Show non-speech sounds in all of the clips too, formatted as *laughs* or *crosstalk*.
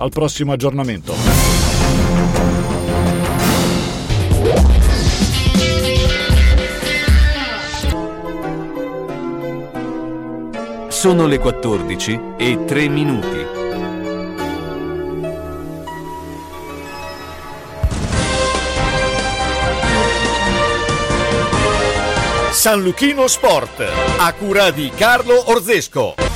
Al prossimo aggiornamento. Sono le 14 e 3 minuti. San Luchino Sport, a cura di Carlo Orzesco.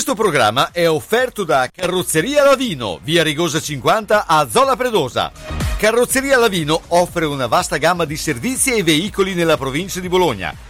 Questo programma è offerto da Carrozzeria Lavino, via Rigosa 50 a Zola Predosa. Carrozzeria Lavino offre una vasta gamma di servizi e veicoli nella provincia di Bologna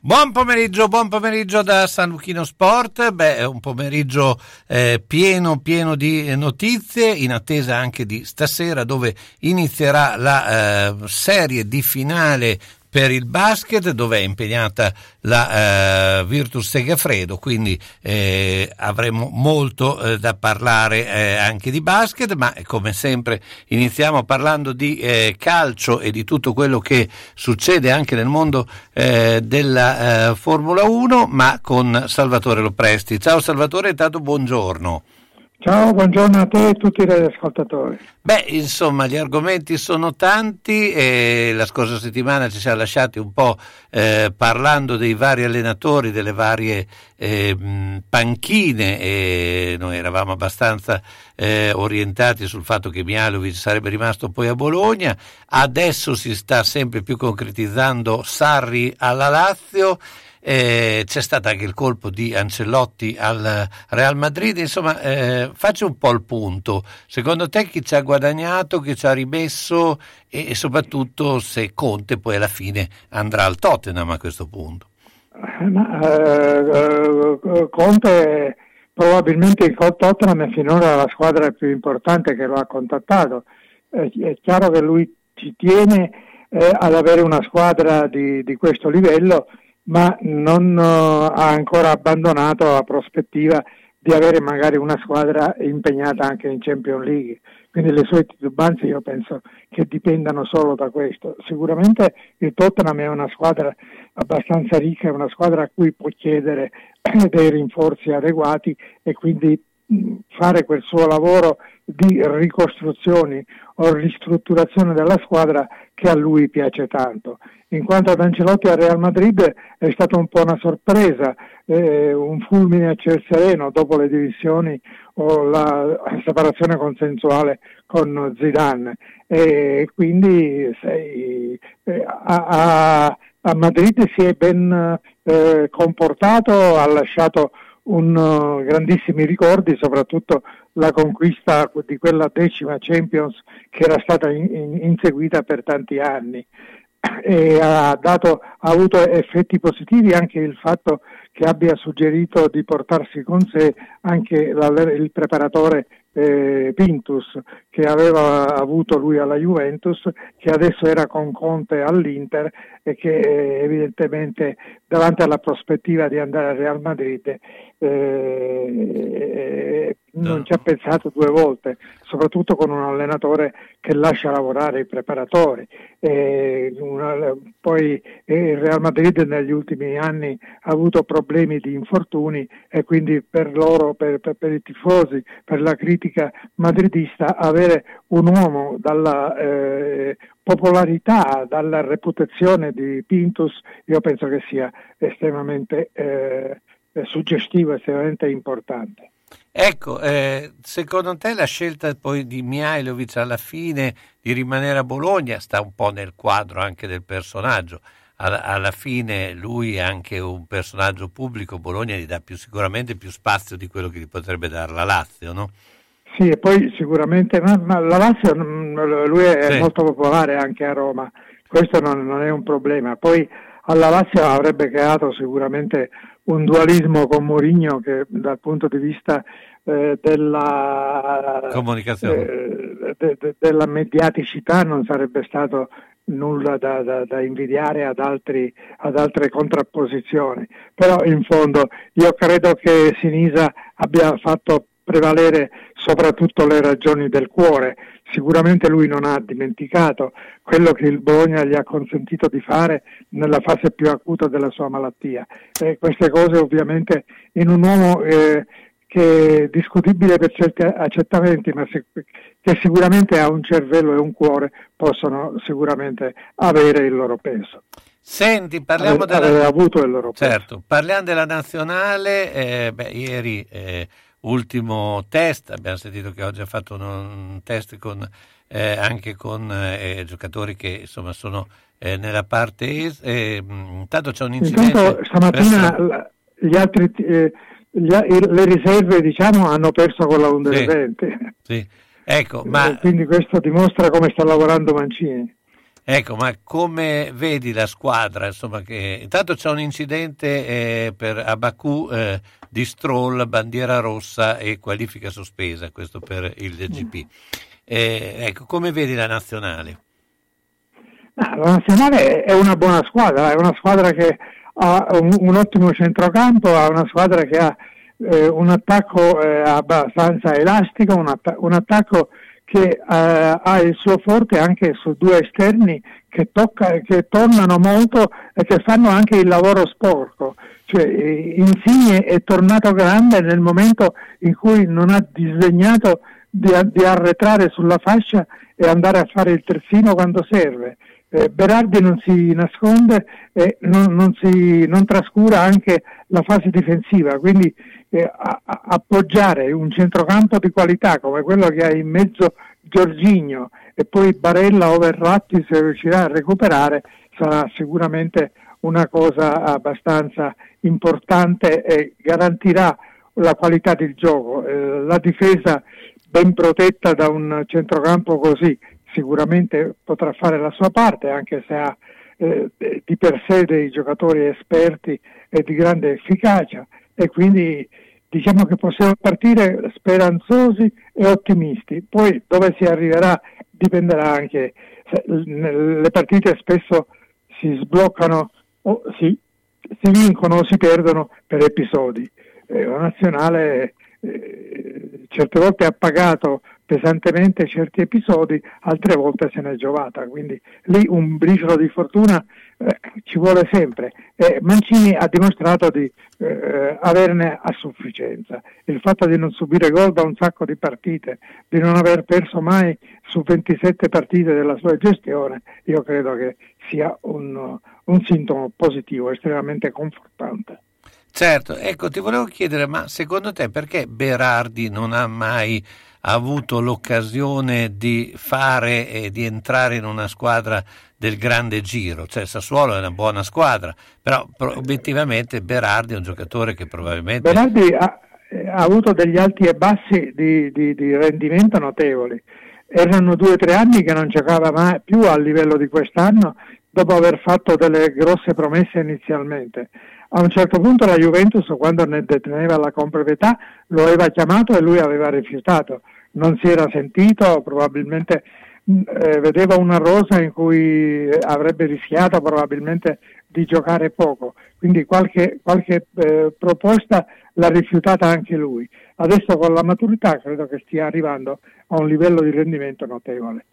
Buon pomeriggio, buon pomeriggio da San Luchino Sport. Beh, è un pomeriggio eh, pieno, pieno di notizie, in attesa anche di stasera dove inizierà la eh, serie di finale per il basket dove è impegnata la eh, Virtus Segafredo, quindi eh, avremo molto eh, da parlare eh, anche di basket, ma come sempre iniziamo parlando di eh, calcio e di tutto quello che succede anche nel mondo eh, della Formula 1, ma con Salvatore Lopresti. Ciao Salvatore, intanto buongiorno. Ciao, buongiorno a te e a tutti gli ascoltatori. Beh, insomma, gli argomenti sono tanti e la scorsa settimana ci siamo lasciati un po' eh, parlando dei vari allenatori, delle varie eh, panchine e noi eravamo abbastanza eh, orientati sul fatto che Mialovic sarebbe rimasto poi a Bologna. Adesso si sta sempre più concretizzando Sarri alla Lazio eh, c'è stato anche il colpo di Ancelotti al Real Madrid, insomma eh, faccio un po' il punto, secondo te chi ci ha guadagnato, chi ci ha rimesso e, e soprattutto se Conte poi alla fine andrà al Tottenham a questo punto? Ma, eh, eh Conte probabilmente il Tottenham è finora la squadra più importante che lo ha contattato, è chiaro che lui ci tiene eh, ad avere una squadra di, di questo livello ma non uh, ha ancora abbandonato la prospettiva di avere magari una squadra impegnata anche in Champions League. Quindi le sue titubanze io penso che dipendano solo da questo. Sicuramente il Tottenham è una squadra abbastanza ricca, è una squadra a cui può chiedere *clears throat* dei rinforzi adeguati e quindi fare quel suo lavoro di ricostruzioni o ristrutturazione della squadra che a lui piace tanto. In quanto ad Ancelotti al Real Madrid è stata un po' una sorpresa, eh, un fulmine a ciel sereno dopo le divisioni o la separazione consensuale con Zidane e quindi sei, eh, a, a, Madrid si è ben eh, comportato, ha lasciato un, uh, grandissimi ricordi, soprattutto la conquista di quella decima Champions che era stata in, in, inseguita per tanti anni. E ha, dato, ha, avuto effetti positivi anche il fatto che abbia suggerito di portarsi con sé anche la, il preparatore eh, Pintus che aveva avuto lui alla Juventus, che adesso era con Conte all'Inter e che eh, evidentemente davanti alla prospettiva di andare al Real Madrid eh, non ci ha pensato due volte, soprattutto con un allenatore che lascia lavorare i preparatori. Eh, una, poi eh, il Real Madrid negli ultimi anni ha avuto problemi di infortuni e quindi per loro, per, per, per i tifosi, per la critica madridista, avere un uomo dalla eh, popolarità, dalla reputazione di Pintus, io penso che sia estremamente eh, suggestivo, estremamente importante. Ecco, eh, secondo te la scelta poi di Mihailovic alla fine di rimanere a Bologna sta un po' nel quadro anche del personaggio. Alla, alla fine lui è anche un personaggio pubblico, Bologna gli dà più, sicuramente più spazio di quello che gli potrebbe dare la Lazio, no? Sì, e poi sicuramente, ma, ma la Lazio, mm, lui è sì. molto popolare anche a Roma, questo non, non è un problema. Poi alla Lazio avrebbe creato sicuramente un dualismo con Mourinho che dal punto di vista eh, della, Comunicazione. eh, de- de- della mediaticità non sarebbe stato nulla da, da- da invidiare ad, altri- ad altre contrapposizioni. Però in fondo io credo che Sinisa abbia fatto prevalere soprattutto le ragioni del cuore. Sicuramente lui non ha dimenticato quello che il Bologna gli ha consentito di fare nella fase più acuta della sua malattia. E queste cose ovviamente in un uomo eh, che è discutibile per certi accettamenti, ma se- che sicuramente ha un cervello e un cuore, possono sicuramente avere il loro peso. Senti, parliamo Ave- della... Certo, parliamo della nazionale, eh, beh, ieri eh, ultimo test, abbiamo sentito che oggi ha fatto un, un test con, eh, anche con eh, giocatori che insomma sono eh, nella parte est. eh, intanto c'è un incidente. Intanto stamattina la- gli altri, eh, gli le riserve diciamo, hanno perso con la Under Sì. 20, Sì. Ecco, ma, Eh, quindi questo dimostra come sta lavorando Mancini. ecco, ma come vedi la squadra? Insomma, che intanto c'è un incidente per, a Baku di Stroll, bandiera rossa e qualifica sospesa, questo per il GP. Eh, ecco, come vedi la nazionale? La nazionale è una buona squadra, è una squadra che ha un, un ottimo centrocampo, ha una squadra che ha eh, un attacco eh, abbastanza elastico, un, atta- un attacco che eh, ha il suo forte anche su due esterni che, tocca- che tornano molto e che fanno anche il lavoro sporco. Cioè, eh, Insigne è tornato grande nel momento in cui non ha disegnato di, di arretrare sulla fascia e andare a fare il terzino quando serve. Eh, Berardi non si nasconde e non, non si, non trascura anche la fase difensiva, quindi eh, a- a- appoggiare un centrocampo di qualità come quello che ha in mezzo Giorginio e poi Barella o Verratti se riuscirà a recuperare sarà sicuramente una cosa abbastanza importante e garantirà la qualità del gioco. Eh, la difesa ben protetta da un centrocampo così sicuramente potrà fare la sua parte anche se ha eh, di per sé dei giocatori esperti e di grande efficacia e quindi diciamo che possiamo partire speranzosi e ottimisti. Poi dove si arriverà dipenderà anche, le partite spesso si sbloccano o si, si vincono o si perdono per episodi. Eh, la nazionale eh, certe volte ha pagato pesantemente certi episodi, altre volte se ne è giovata, quindi lì un briciolo di fortuna eh, ci vuole sempre. E Mancini ha dimostrato di eh, averne a sufficienza. Il fatto di non subire gol da un sacco di partite, di non aver perso mai su 27 partite della sua gestione, io credo che sia un, un sintomo positivo, estremamente confortante. Certo, ecco, ti volevo chiedere, ma secondo te perché Berardi non ha mai avuto l'occasione di fare e di entrare in una squadra del grande giro? Cioè Sassuolo è una buona squadra, però obiettivamente Berardi è un giocatore che probabilmente... Berardi ha, ha avuto degli alti e bassi di, di- di rendimento notevoli. Erano due o tre anni che non giocava mai più a livello di quest'anno dopo aver fatto delle grosse promesse inizialmente. A un certo punto la Juventus, quando ne deteneva la comproprietà, lo aveva chiamato e lui aveva rifiutato. Non si era sentito, probabilmente mh, eh, vedeva una rosa in cui avrebbe rischiato probabilmente di giocare poco. Quindi qualche, qualche eh, proposta l'ha rifiutata anche lui. Adesso con la maturità credo che stia arrivando a un livello di rendimento notevole.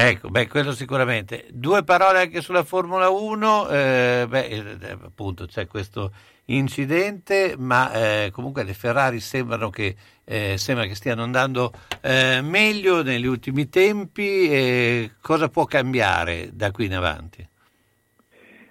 Ecco, beh, quello sicuramente. Due parole anche sulla Formula 1, eh, beh, eh, appunto c'è questo incidente, ma eh, comunque le Ferrari sembrano che, eh, sembra che stiano andando eh, meglio negli ultimi tempi. cosa può cambiare da qui in avanti?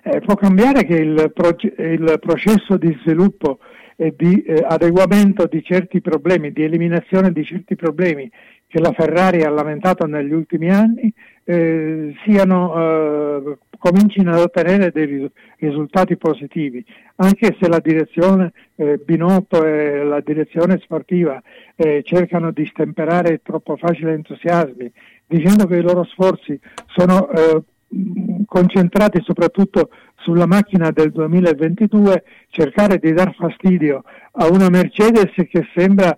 Eh, può cambiare che il, proce- il processo di sviluppo e di eh, adeguamento di certi problemi, di eliminazione di certi problemi che la Ferrari ha lamentato negli ultimi anni, eh, siano, eh, comincino ad ottenere dei ris- risultati positivi, anche se la direzione eh, Binotto e la direzione sportiva eh, cercano di stemperare troppo facile entusiasmi, dicendo che i loro sforzi sono eh, concentrati soprattutto sulla macchina del 2022 cercare di dar fastidio a una Mercedes che sembra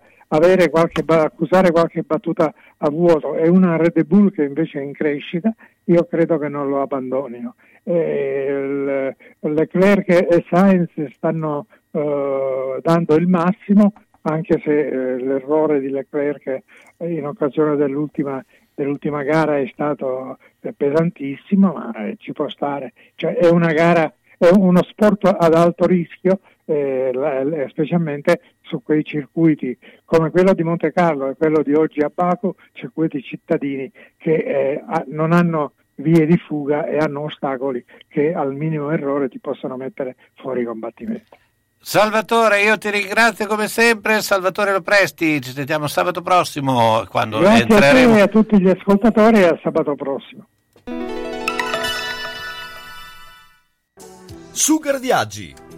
qualche, accusare qualche battuta a vuoto e una Red Bull che invece è in crescita, io credo che non lo abbandonino. E Leclerc e Sainz stanno eh, dando il massimo, anche se eh, l'errore di Leclerc in occasione dell'ultima, dell'ultima gara è stato eh, pesantissimo, ma eh, ci può stare. Cioè, è una gara, è uno sport ad alto rischio, eh, specialmente su quei circuiti come quello di Monte Carlo e quello di oggi a Baku, circuiti cittadini che eh, non hanno vie di fuga e hanno ostacoli che al minimo errore ti possono mettere fuori combattimento. Salvatore, io ti ringrazio come sempre, Salvatore Lopresti, ci sentiamo sabato prossimo quando Grazie entreremo. a te e a tutti gli ascoltatori e a sabato prossimo. Sugar Viaggi,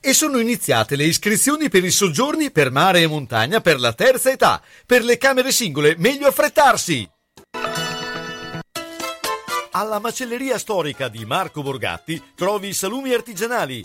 e sono iniziate le iscrizioni per i soggiorni per mare e montagna per la terza età. Per le camere singole, meglio affrettarsi! Alla macelleria storica di Marco Borgatti trovi salumi artigianali,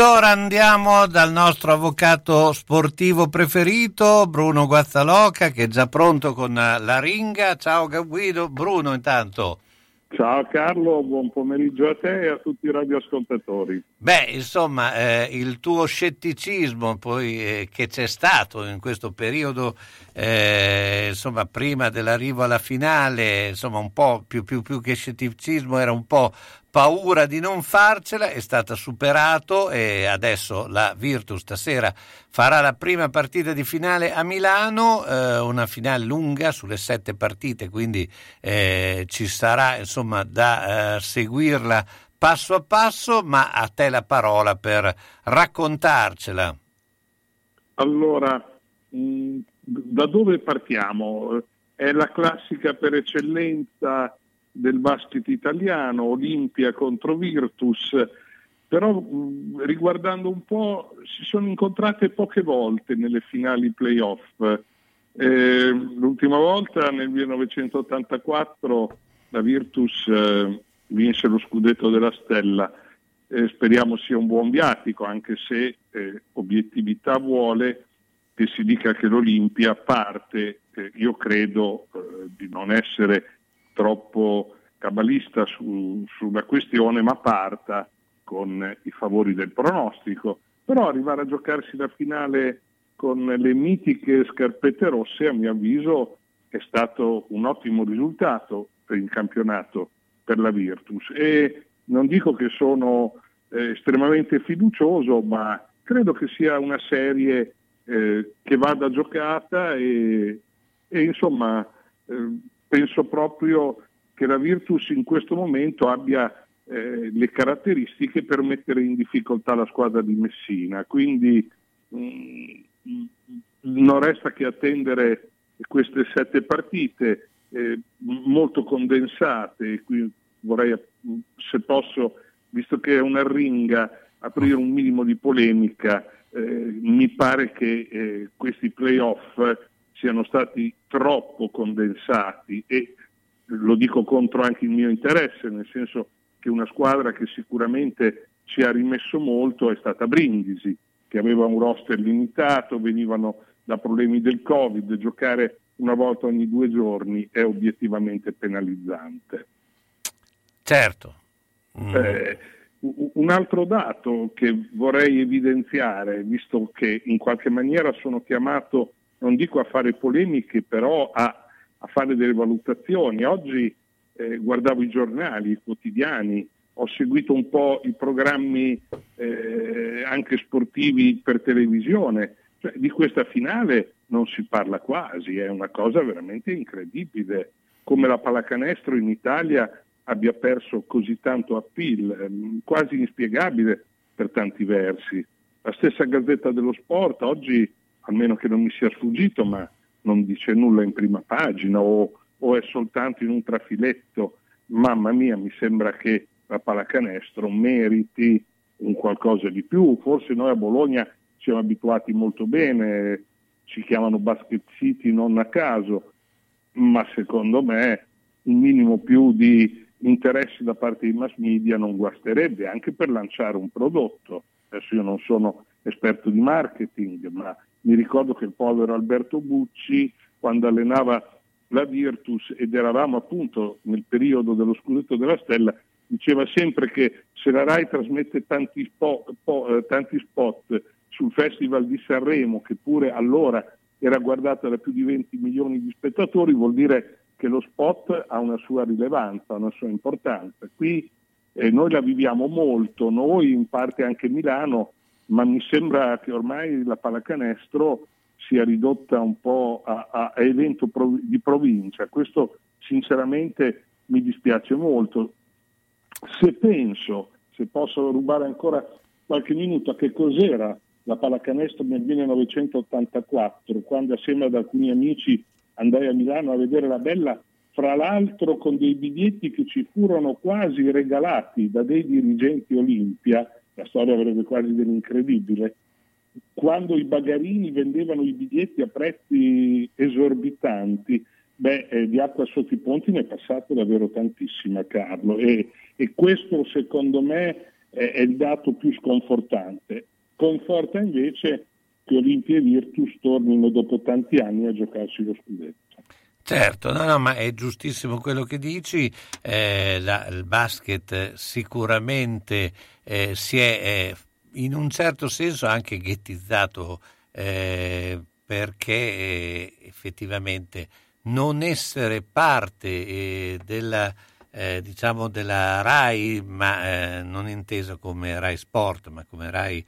Ed ora andiamo dal nostro avvocato sportivo preferito, Bruno Guazzaloca, che è già pronto con la ringa. Ciao Guido, Bruno intanto. Ciao Carlo, buon pomeriggio a te e a tutti i radioascoltatori. Beh, insomma, eh, il tuo scetticismo poi eh, che c'è stato in questo periodo, eh, insomma, prima dell'arrivo alla finale, insomma, un po' più, più, più che scetticismo era un po' paura di non farcela è stata superato e adesso la Virtus stasera farà la prima partita di finale a Milano, eh, una finale lunga sulle sette partite, quindi eh, ci sarà insomma da eh, seguirla passo a passo, ma a te la parola per raccontarcela. Allora, mm, da dove partiamo? È la classica per eccellenza del basket italiano, Olimpia contro Virtus, però riguardando un po' si sono incontrate poche volte nelle finali playoff. Eh, l'ultima volta nel 1984 la Virtus eh, vinse lo scudetto della Stella. Eh, speriamo sia un buon viatico, anche se eh, obiettività vuole che si dica che l'Olimpia parte, eh, io credo eh, di non essere troppo cabalista su, sulla questione, ma parta con i favori del pronostico. Però arrivare a giocarsi la finale con le mitiche scarpette rosse, a mio avviso, è stato un ottimo risultato per il campionato per la Virtus. E non dico che sono eh, estremamente fiducioso, ma credo che sia una serie eh, che vada giocata e, e insomma eh, penso proprio che la Virtus in questo momento abbia eh, le caratteristiche per mettere in difficoltà la squadra di Messina. Quindi mh, mm, non resta che attendere queste sette partite eh, molto condensate. Vorrei, se posso, visto che è una ringa, aprire un minimo di polemica. Eh, mi pare che eh, questi playoff siano stati troppo condensati e lo dico contro anche il mio interesse, nel senso che una squadra che sicuramente ci ha rimesso molto è stata Brindisi, che aveva un roster limitato, venivano da problemi del Covid, giocare una volta ogni due giorni è obiettivamente penalizzante. Certo. Mm. Eh, un altro dato che vorrei evidenziare, visto che in qualche maniera sono chiamato non dico a fare polemiche, però a, a fare delle valutazioni. Oggi eh, guardavo i giornali, i quotidiani, ho seguito un po' i programmi eh, anche sportivi per televisione. Cioè, di questa finale non si parla quasi, è una cosa veramente incredibile. Come la pallacanestro in Italia abbia perso così tanto appeal, ehm, quasi inspiegabile per tanti versi. La stessa Gazzetta dello Sport oggi almeno che non mi sia sfuggito, ma non dice nulla in prima pagina o, o è soltanto in un trafiletto. Mamma mia, mi sembra che la pallacanestro meriti un qualcosa di più. Forse noi a Bologna siamo abituati molto bene, ci chiamano Basket City non a caso, ma secondo me un minimo più di interesse da parte dei mass media non guasterebbe anche per lanciare un prodotto. Adesso io non sono esperto di marketing, ma mi ricordo che il povero Alberto Bucci, quando allenava la Virtus ed eravamo appunto nel periodo dello scudetto della Stella, diceva sempre che se la RAI trasmette tanti spot, po, eh, tanti spot sul Festival di Sanremo, che pure allora era guardata da più di 20 milioni di spettatori, vuol dire che lo spot ha una sua rilevanza, una sua importanza. Qui eh, noi la viviamo molto, noi in parte anche Milano ma mi sembra che ormai la pallacanestro sia ridotta un po' a, a, a evento prov- di provincia. Questo sinceramente mi dispiace molto. Se penso, se posso rubare ancora qualche minuto, a che cos'era la pallacanestro nel 1984, quando assieme ad alcuni amici andai a Milano a vedere la bella, fra l'altro con dei biglietti che ci furono quasi regalati da dei dirigenti Olimpia, la storia avrebbe quasi dell'incredibile, quando i bagarini vendevano i biglietti a prezzi esorbitanti, beh, eh, di acqua sotto i ponti ne è passato davvero tantissima, Carlo, e, e questo secondo me è, è il dato più sconfortante. Conforta invece che Olimpia e Virtus tornino dopo tanti anni a giocarsi lo scudetto. Certo, no, no, ma è giustissimo quello che dici, eh, la, il basket sicuramente eh, si è eh, in un certo senso anche ghettizzato eh, perché eh, effettivamente non essere parte eh, della, diciamo della RAI, ma non inteso come RAI Sport, ma come RAI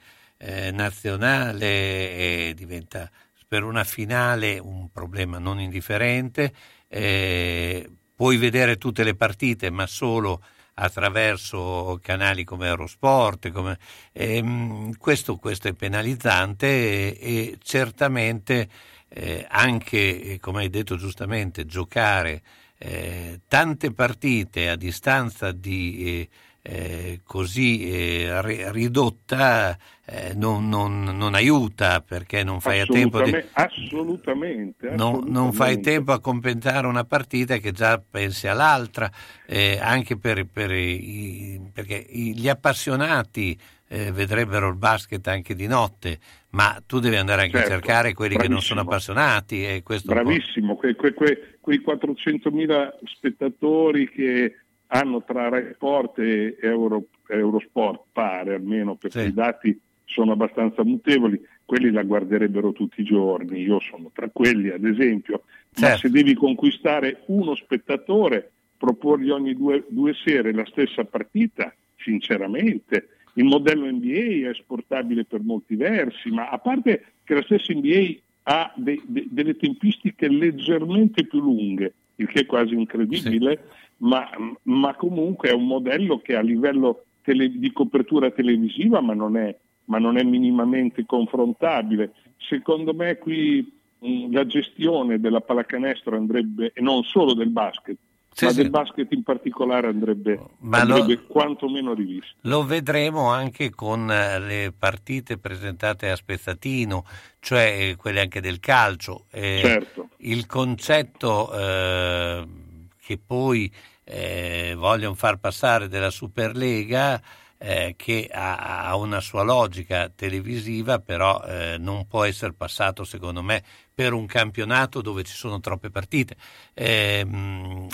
nazionale, diventa per una finale un problema non indifferente, eh, puoi vedere tutte le partite ma solo attraverso canali come Eurosport, come, ehm, questo, questo, è penalizzante e, e certamente eh, anche, come hai detto giustamente, giocare eh, tante partite a distanza di eh, così eh, ridotta eh, non, non, non, aiuta perché non fai a tempo di, assolutamente, assolutamente. Non, non, fai tempo a compensare una partita che già pensi all'altra eh, anche per, per i, perché gli appassionati eh, vedrebbero il basket anche di notte ma tu devi andare anche certo, a cercare quelli bravissimo. che non sono appassionati e questo bravissimo que, que, que, quei 400.000 spettatori che hanno tra Rai Sport e Euro, Eurosport, pare almeno perché sì. i dati sono abbastanza mutevoli, quelli la guarderebbero tutti i giorni, io sono tra quelli ad esempio, certo. ma se devi conquistare uno spettatore, proporgli ogni due, due sere la stessa partita, sinceramente, il modello NBA è esportabile per molti versi, ma a parte che la stessa NBA ha de, de, delle tempistiche leggermente più lunghe, il che è quasi incredibile, sì ma, ma comunque è un modello che a livello tele, di copertura televisiva ma non, è, ma non è minimamente confrontabile. Secondo me qui mh, la gestione della pallacanestro andrebbe, e non solo del basket, sì, ma sì. del basket in particolare andrebbe, andrebbe lo, quantomeno rivisto. Lo vedremo anche con eh, le partite presentate a Spezzatino, cioè eh, quelle anche del calcio. Eh, certo. Il concetto eh, che poi eh, vogliono far passare della Superlega eh, che ha, ha, una sua logica televisiva, però eh, non può essere passato, secondo me, per un campionato dove ci sono troppe partite, eh,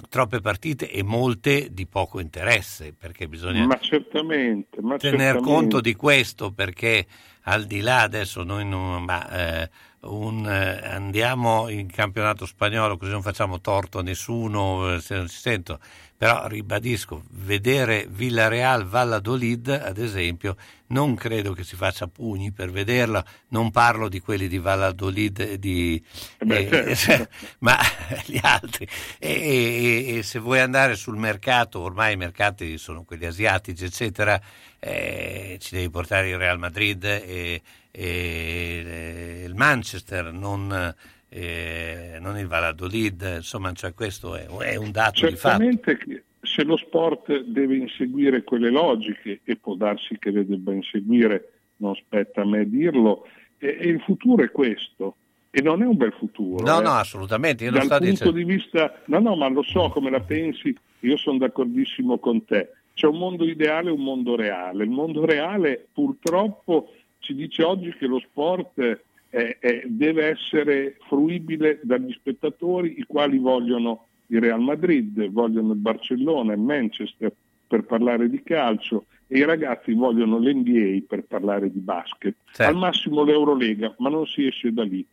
troppe partite e molte di poco interesse, perché bisogna ma certamente, ma tener certamente. conto di questo, perché al di là adesso noi non, ma, eh, un, eh, andiamo in campionato spagnolo così non facciamo torto a nessuno eh, se non si sento. Però ribadisco vedere Villareal Valladolid ad esempio non credo che si faccia pugni per vederla. Non parlo di quelli di Valladolid di, Beh, eh, certo. *laughs* ma gli altri. E, e, e, se vuoi andare sul mercato ormai i mercati sono quelli asiatici eccetera eh, ci devi portare il Real Madrid e e il Manchester, non, eh, non il Valladolid, insomma cioè questo è, è, un dato Certamente di fatto. se lo sport deve inseguire quelle logiche, e può darsi che le debba inseguire, non spetta a me dirlo, e, e il futuro è questo. E non è un bel futuro. No, eh. no, assolutamente. Io Dal punto dicendo... di vista, no, no, ma lo so come la pensi, io sono d'accordissimo con te. C'è un mondo ideale e un mondo reale. Il mondo reale purtroppo ci dice oggi che lo sport eh, eh, deve essere fruibile dagli spettatori i quali vogliono il Real Madrid, vogliono il Barcellona, il Manchester per parlare di calcio e i ragazzi vogliono l'NBA per parlare di basket, certo. al massimo l'Eurolega, ma non si esce da lì.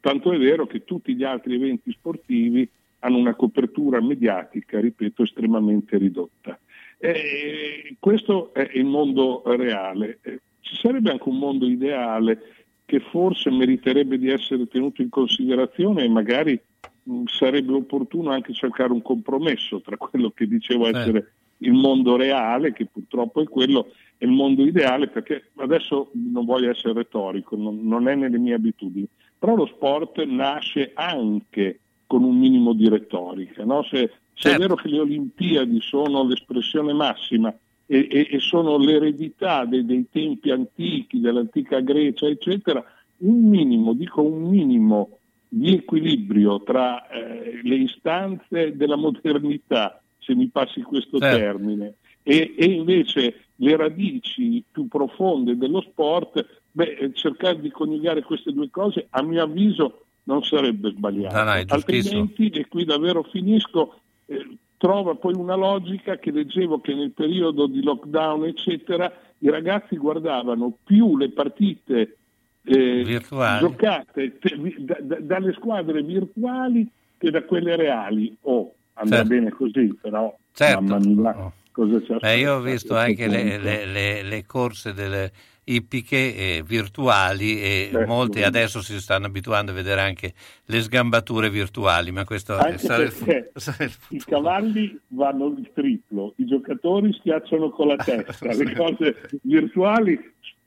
Tanto è vero che tutti gli altri eventi sportivi hanno una copertura mediatica, ripeto, estremamente ridotta. E questo è il mondo reale. Ci sarebbe anche un mondo ideale che forse meriterebbe di essere tenuto in considerazione e magari mh, sarebbe opportuno anche cercare un compromesso tra quello che dicevo eh. essere il mondo reale, che purtroppo è quello, e il mondo ideale, perché adesso non voglio essere retorico, non, non è nelle mie abitudini, però lo sport nasce anche con un minimo di retorica. No? Se, se certo. è vero che le Olimpiadi sono l'espressione massima e, e, e sono l'eredità dei, dei, tempi antichi, dell'antica Grecia, eccetera, un minimo, dico un minimo di equilibrio tra eh, le istanze della modernità, se mi passi questo certo. termine, e, e, invece le radici più profonde dello sport, beh, eh, cercare di coniugare queste due cose a mio avviso non sarebbe sbagliato. No, no, Altrimenti, e qui davvero finisco, eh, trova poi una logica che leggevo che nel periodo di lockdown, eccetera, i ragazzi guardavano più le partite eh, giocate te, da, da, dalle squadre virtuali che da quelle reali. Oh, andrà certo. bene così, però certo. mamma mia, oh. cosa c'è? Beh, io ho visto anche le, le, le, le, corse delle ippiche eh, virtuali e Beh, molti adesso si stanno abituando a vedere anche le sgambature virtuali, ma questo anche è *laughs* il, i cavalli vanno il triplo, i giocatori schiacciano con la *laughs* testa, le cose virtuali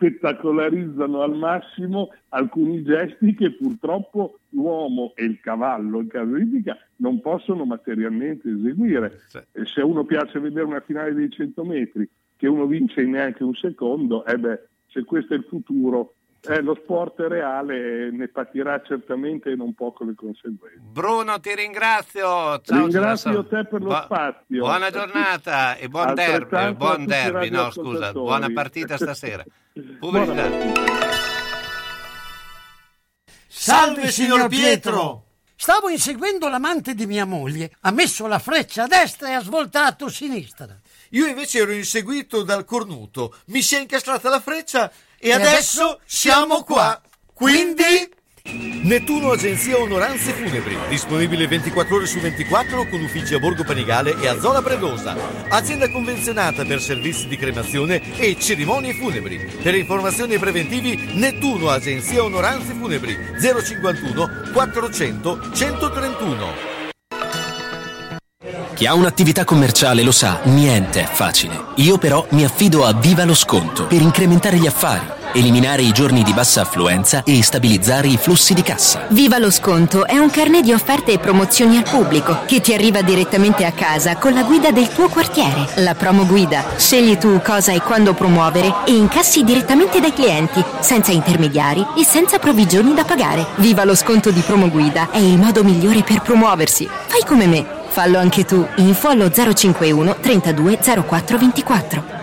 spettacolarizzano al massimo alcuni gesti che purtroppo l'uomo e il cavallo in caso ipica non possono materialmente eseguire. Se a uno piace vedere una finale dei 100 metri che uno vince in neanche un secondo, eh beh, se questo è il futuro, eh, lo sport reale ne patirà certamente non poco le conseguenze. Bruno, ti ringrazio. Ciao, ringrazio te per lo Bu- spazio. Buona giornata e buon derby, eh, buon derby no, scusa, buona partita stasera. *laughs* Pubblicità. Salve signor Pietro! Stavo inseguendo l'amante di mia moglie, ha messo la freccia a destra e ha svoltato a sinistra. Io invece ero inseguito dal cornuto, mi si è incastrata la freccia e, e adesso, adesso siamo qua. Quindi... Nettuno Agenzia Onoranze Funebri, disponibile 24 ore su 24 con uffici a Borgo Panigale e a Zola Predosa. Azienda convenzionata per servizi di cremazione e cerimonie funebri. Per informazioni preventivi Nettuno Agenzia Onoranze Funebri 051 400 131. Chi ha un'attività commerciale lo sa, niente è facile. Io però mi affido a Viva lo Sconto per incrementare gli affari, eliminare i giorni di bassa affluenza e stabilizzare i flussi di cassa. Viva lo Sconto è un carnet di offerte e promozioni al pubblico che ti arriva direttamente a casa con la guida del tuo quartiere. La promo guida. Scegli tu cosa e quando promuovere e incassi direttamente dai clienti, senza intermediari e senza provvigioni da pagare. Viva lo Sconto di promo guida è il modo migliore per promuoversi. Fai come me. Fallo anche tu. Info allo 051 32 04 24.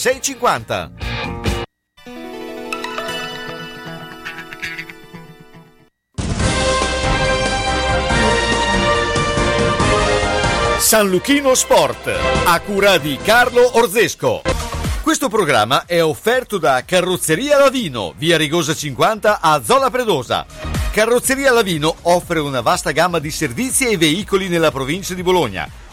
6,50. San Luchino Sport, a cura di Carlo Orzesco. Questo programma è offerto da Carrozzeria Lavino, via Rigosa 50 a Zola Predosa. Carrozzeria Lavino offre una vasta gamma di servizi e veicoli nella provincia di Bologna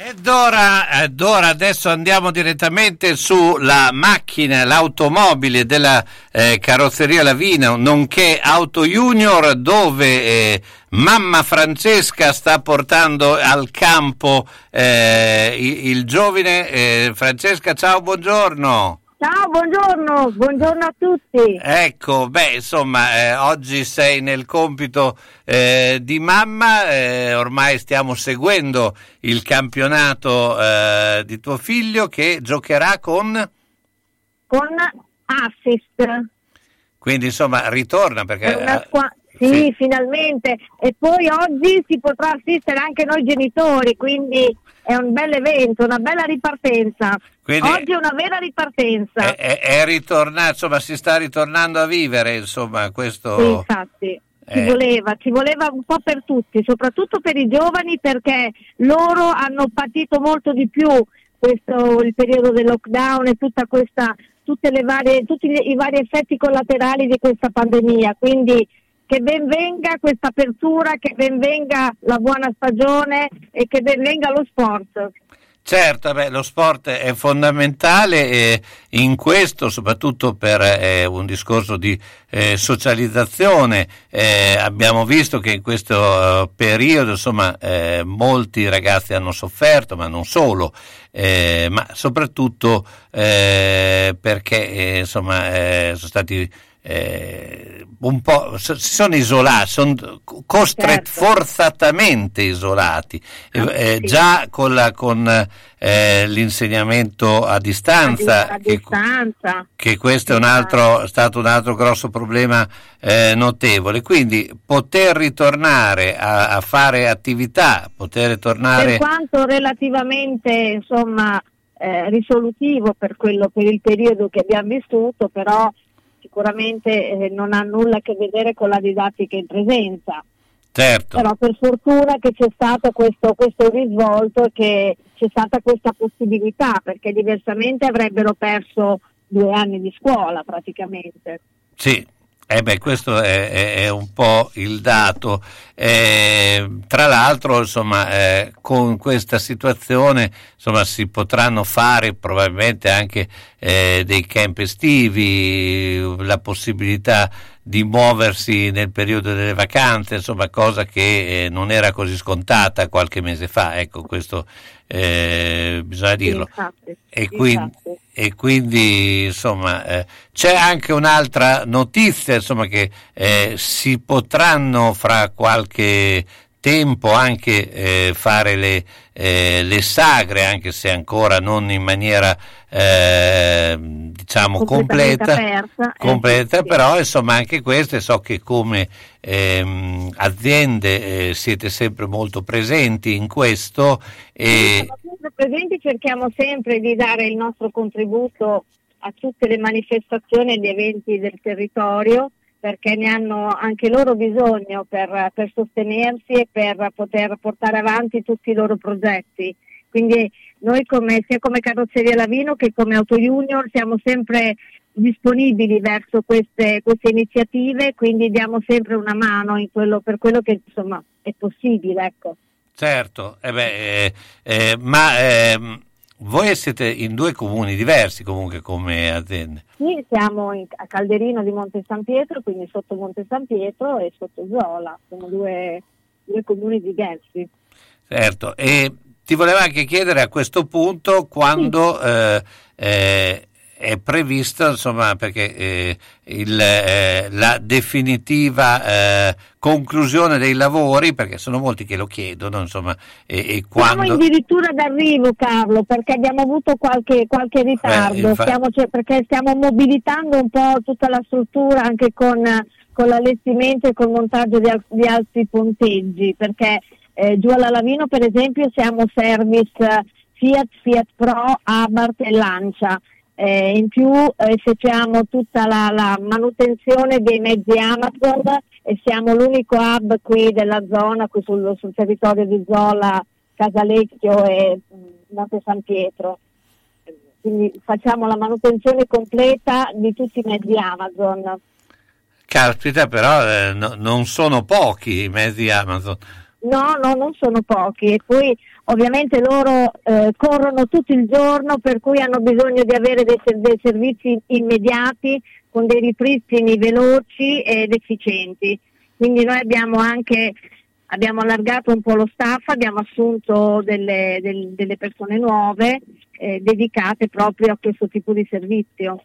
Ed ora, ed ora, adesso andiamo direttamente sulla macchina, l'automobile della eh, carrozzeria Lavino, nonché Auto Junior, dove eh, mamma Francesca sta portando al campo eh, il, il, giovane. Eh, Francesca, ciao, buongiorno. Ciao, buongiorno, buongiorno a tutti. Ecco, beh, insomma, eh, oggi sei nel compito eh, di mamma, eh, ormai stiamo seguendo il campionato eh, di tuo figlio che giocherà con... Con Assist. Quindi, insomma, ritorna perché... Eh, squa- sì, sì, finalmente. E poi oggi si potrà assistere anche noi genitori, quindi è un bel evento, una bella ripartenza. Quindi Oggi è una vera ripartenza. È, è, è ritornato, insomma, si sta ritornando a vivere, insomma, questo... Sì, infatti. Ci, eh. voleva, ci voleva un po' per tutti, soprattutto per i giovani perché loro hanno patito molto di più questo, il periodo del lockdown e tutta questa, varie, tutti i vari effetti collaterali di questa pandemia. Quindi che ben venga questa apertura, che ben venga la buona stagione e che ben venga lo sport. Certo, beh, lo sport è fondamentale e in questo, soprattutto per eh, un discorso di eh, socializzazione, eh, abbiamo visto che in questo eh, periodo insomma, eh, molti ragazzi hanno sofferto, ma non solo, eh, ma soprattutto perché insomma, sono stati eh, un po' si sono isolati, sono costretti certo. forzatamente isolati, ah, eh, sì. già con, la, con eh, l'insegnamento a distanza, a, a che, distanza. che, questo è un altro, stato un altro grosso problema eh, notevole. Quindi poter ritornare a, a, fare attività, poter tornare... Per quanto relativamente insomma, eh, risolutivo per, quello, per il periodo che abbiamo vissuto, però sicuramente eh, non ha nulla a che vedere con la didattica in presenza. Certo. Però per fortuna che c'è stato questo, questo risvolto e che c'è stata questa possibilità, perché diversamente avrebbero perso due anni di scuola praticamente. Sì, eh beh, questo è, è, è, un po' il dato. Eh, tra l'altro, insomma, eh, con questa situazione insomma, si potranno fare probabilmente anche eh, dei camp estivi, la possibilità di muoversi nel periodo delle vacanze, insomma, cosa che eh, non era così scontata qualche mese fa. Ecco, questo eh, bisogna dirlo. Infatti, e, quindi, e, quindi, insomma, eh, c'è anche un'altra notizia, insomma, che eh, si potranno fra qualche tempo anche eh, fare le, eh, le, sagre, anche se ancora non in maniera eh, diciamo completa, persa, eh, completa però insomma anche queste so che come ehm, aziende eh, siete sempre molto presenti in questo. E... Siamo sempre presenti, cerchiamo sempre di dare il nostro contributo a tutte le manifestazioni e gli eventi del territorio perché ne hanno anche loro bisogno per, per, sostenersi e per poter portare avanti tutti i loro progetti. Quindi noi come, sia come Carrozzeria Lavino che come Auto Junior siamo sempre disponibili verso queste, queste iniziative, quindi diamo sempre una mano quello, per quello che insomma, è possibile. Ecco. Certo, eh beh, eh, eh, ma ehm, voi siete in due comuni diversi comunque come aziende. Sì, siamo in, a Calderino di Monte San Pietro, quindi sotto Monte San Pietro e sotto Zola, sono due, due comuni diversi. Certo, e ti volevo anche chiedere a questo punto quando eh, eh, è previsto, insomma, perché eh, il, eh, la definitiva eh, conclusione dei lavori, perché sono molti che lo chiedono, insomma, e, e quando... Siamo addirittura d'arrivo, Carlo, perché abbiamo avuto qualche, qualche ritardo, infa... stiamo, cioè, perché stiamo mobilitando un po' tutta la struttura anche con, con l'allestimento e col montaggio di, di altri ponteggi, perché eh, giù alla Lavino, per esempio, siamo service Fiat, Fiat Pro, Abarth e Lancia eh, in più eh, effettuiamo tutta la, la, manutenzione dei mezzi Amazon e siamo l'unico hub qui della zona, qui sul, sul territorio di Zola, Casalecchio e mm, Monte San Pietro. Quindi facciamo la manutenzione completa di tutti i mezzi Amazon. Caspita, però eh, no, non sono pochi i mezzi Amazon. No, no, non sono pochi e poi ovviamente loro eh, corrono tutto il giorno per cui hanno bisogno di avere dei, dei, servizi immediati con dei ripristini veloci ed efficienti. Quindi noi abbiamo anche abbiamo allargato un po' lo staff, abbiamo assunto delle, del, delle persone nuove eh, dedicate proprio a questo tipo di servizio.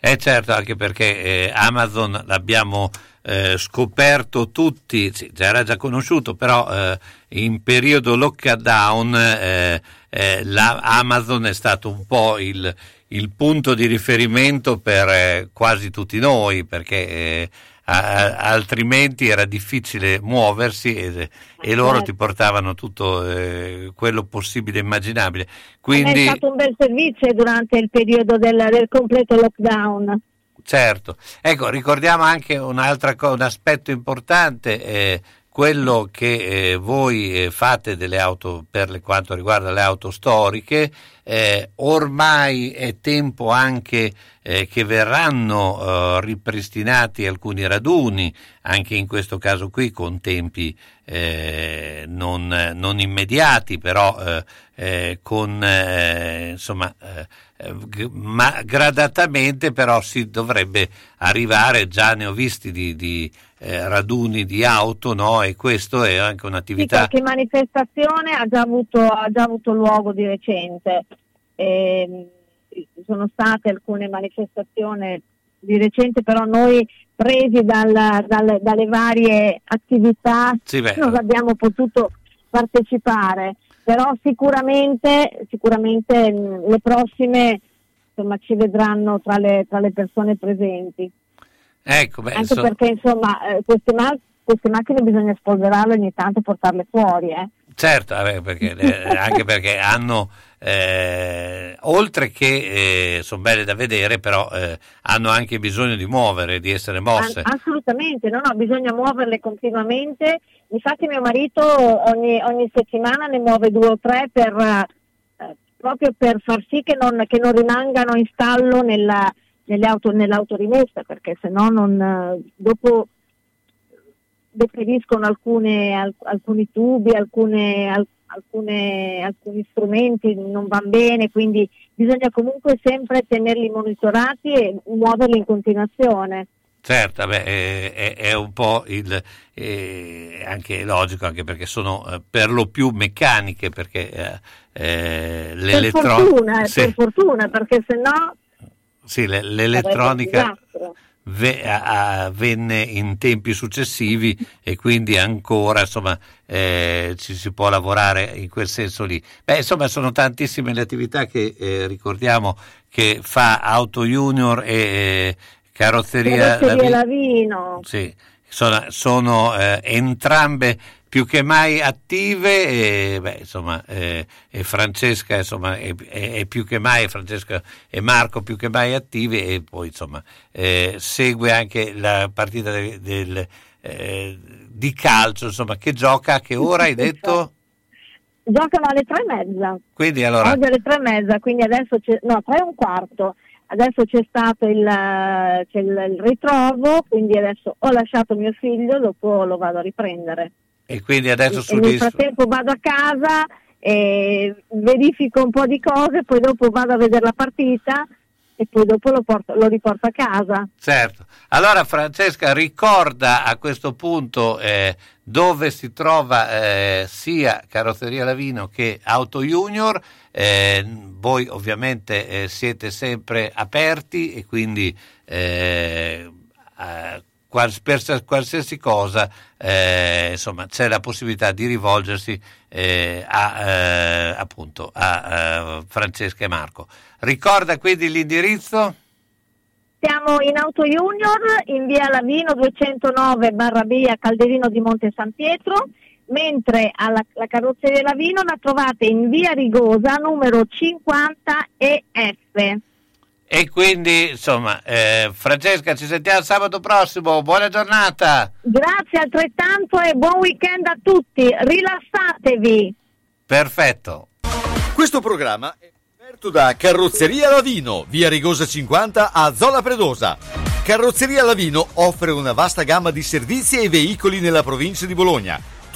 Eh certo, anche perché eh, Amazon l'abbiamo eh, scoperto tutti, sì, era già conosciuto, però eh, in periodo lockdown eh, eh, Amazon è stato un po' il, il, punto di riferimento per eh, quasi tutti noi, perché a, altrimenti era difficile muoversi e, e loro ti portavano tutto eh, quello possibile e immaginabile. Quindi... È stato un bel servizio durante il periodo del, del completo lockdown. Certo, ecco, ricordiamo anche un altro un aspetto importante, eh, quello che eh, voi eh, fate delle auto per quanto riguarda le auto storiche, eh, ormai è tempo anche eh, che verranno eh, ripristinati alcuni raduni, anche in questo caso qui con tempi non, non, immediati, però con insomma ma gradatamente però si dovrebbe arrivare, già ne ho visti di, di eh, raduni di auto no? e questo è anche un'attività. Sì, qualche manifestazione ha già avuto, ha già avuto luogo di recente. Eh, sono state alcune manifestazioni di recente, però noi presi dal, dal, dalle varie attività sì, non abbiamo potuto partecipare, però sicuramente, sicuramente le prossime insomma, ci vedranno tra le, tra le persone presenti. Ecco, beh, Anche so... perché insomma eh, queste, ma- queste, macchine bisogna spolverarle ogni tanto e portarle fuori. Eh. Certo, perché, eh, anche perché hanno, eh, oltre che eh, sono belle da vedere, però eh, hanno anche bisogno di muovere, di essere mosse. assolutamente, no, no, bisogna muoverle continuamente. Infatti mio marito ogni, ogni settimana ne muove due o tre per, eh, proprio per far sì che non, che non rimangano in stallo nella, auto, nell'autorimessa perché se no non, dopo deperiscono alcune, alcuni tubi, alcune, alcune, alcuni strumenti, non vanno bene, quindi bisogna comunque sempre tenerli monitorati e muoverli in continuazione. Certo, beh, è, è, un po' il, è anche logico, anche perché sono eh, per lo più meccaniche, perché eh, eh l'elettronica... Per fortuna, sì. per fortuna, perché se no sì, l'elettronica venne in tempi successivi e quindi ancora insomma, eh, ci si può lavorare in quel senso lì. Beh, insomma, sono tantissime le attività che eh, ricordiamo che fa Auto Junior e eh, Carrozzeria, Carrozzeria Lavino. Lavino. Sì, sono, sono eh, entrambe più che mai attive e, beh, insomma, eh, e Francesca insomma, è, è, è, più che mai, Francesca e Marco più che mai attivi e poi insomma, eh, segue anche la partita del, del, eh, di calcio insomma, che gioca a che ora hai *laughs* detto? Giocano alle tre e mezza. Quindi allora... Oggi alle tre e mezza, quindi adesso c'è, no, tre e un quarto. Adesso c'è stato il, c'è il, il ritrovo, quindi adesso ho lasciato mio figlio, dopo lo vado a riprendere. E quindi adesso su Nel frattempo vado a casa, e verifico un po' di cose, poi dopo vado a vedere la partita e poi dopo lo, porto, lo, riporto a casa. Certo. Allora Francesca ricorda a questo punto eh, dove si trova eh, sia Carrozzeria Lavino che Auto Junior. Eh, voi ovviamente eh, siete sempre aperti e quindi eh, per qualsiasi cosa eh, insomma, c'è la possibilità di rivolgersi eh, a, eh, appunto, a Francesca e Marco. Ricorda quindi l'indirizzo? Siamo in Auto Junior in via Lavino 209 barra via Calderino di Monte San Pietro, mentre alla, la carrozzeria Lavino la trovate in via Rigosa numero 50 EF. E quindi, insomma, eh, Francesca, ci sentiamo sabato prossimo. Buona giornata. Grazie altrettanto e buon weekend a tutti. Rilassatevi. Perfetto. Questo programma è offerto da Carrozzeria Lavino, via Rigosa 50 a Zola Predosa. Carrozzeria Lavino offre una vasta gamma di servizi e veicoli nella provincia di Bologna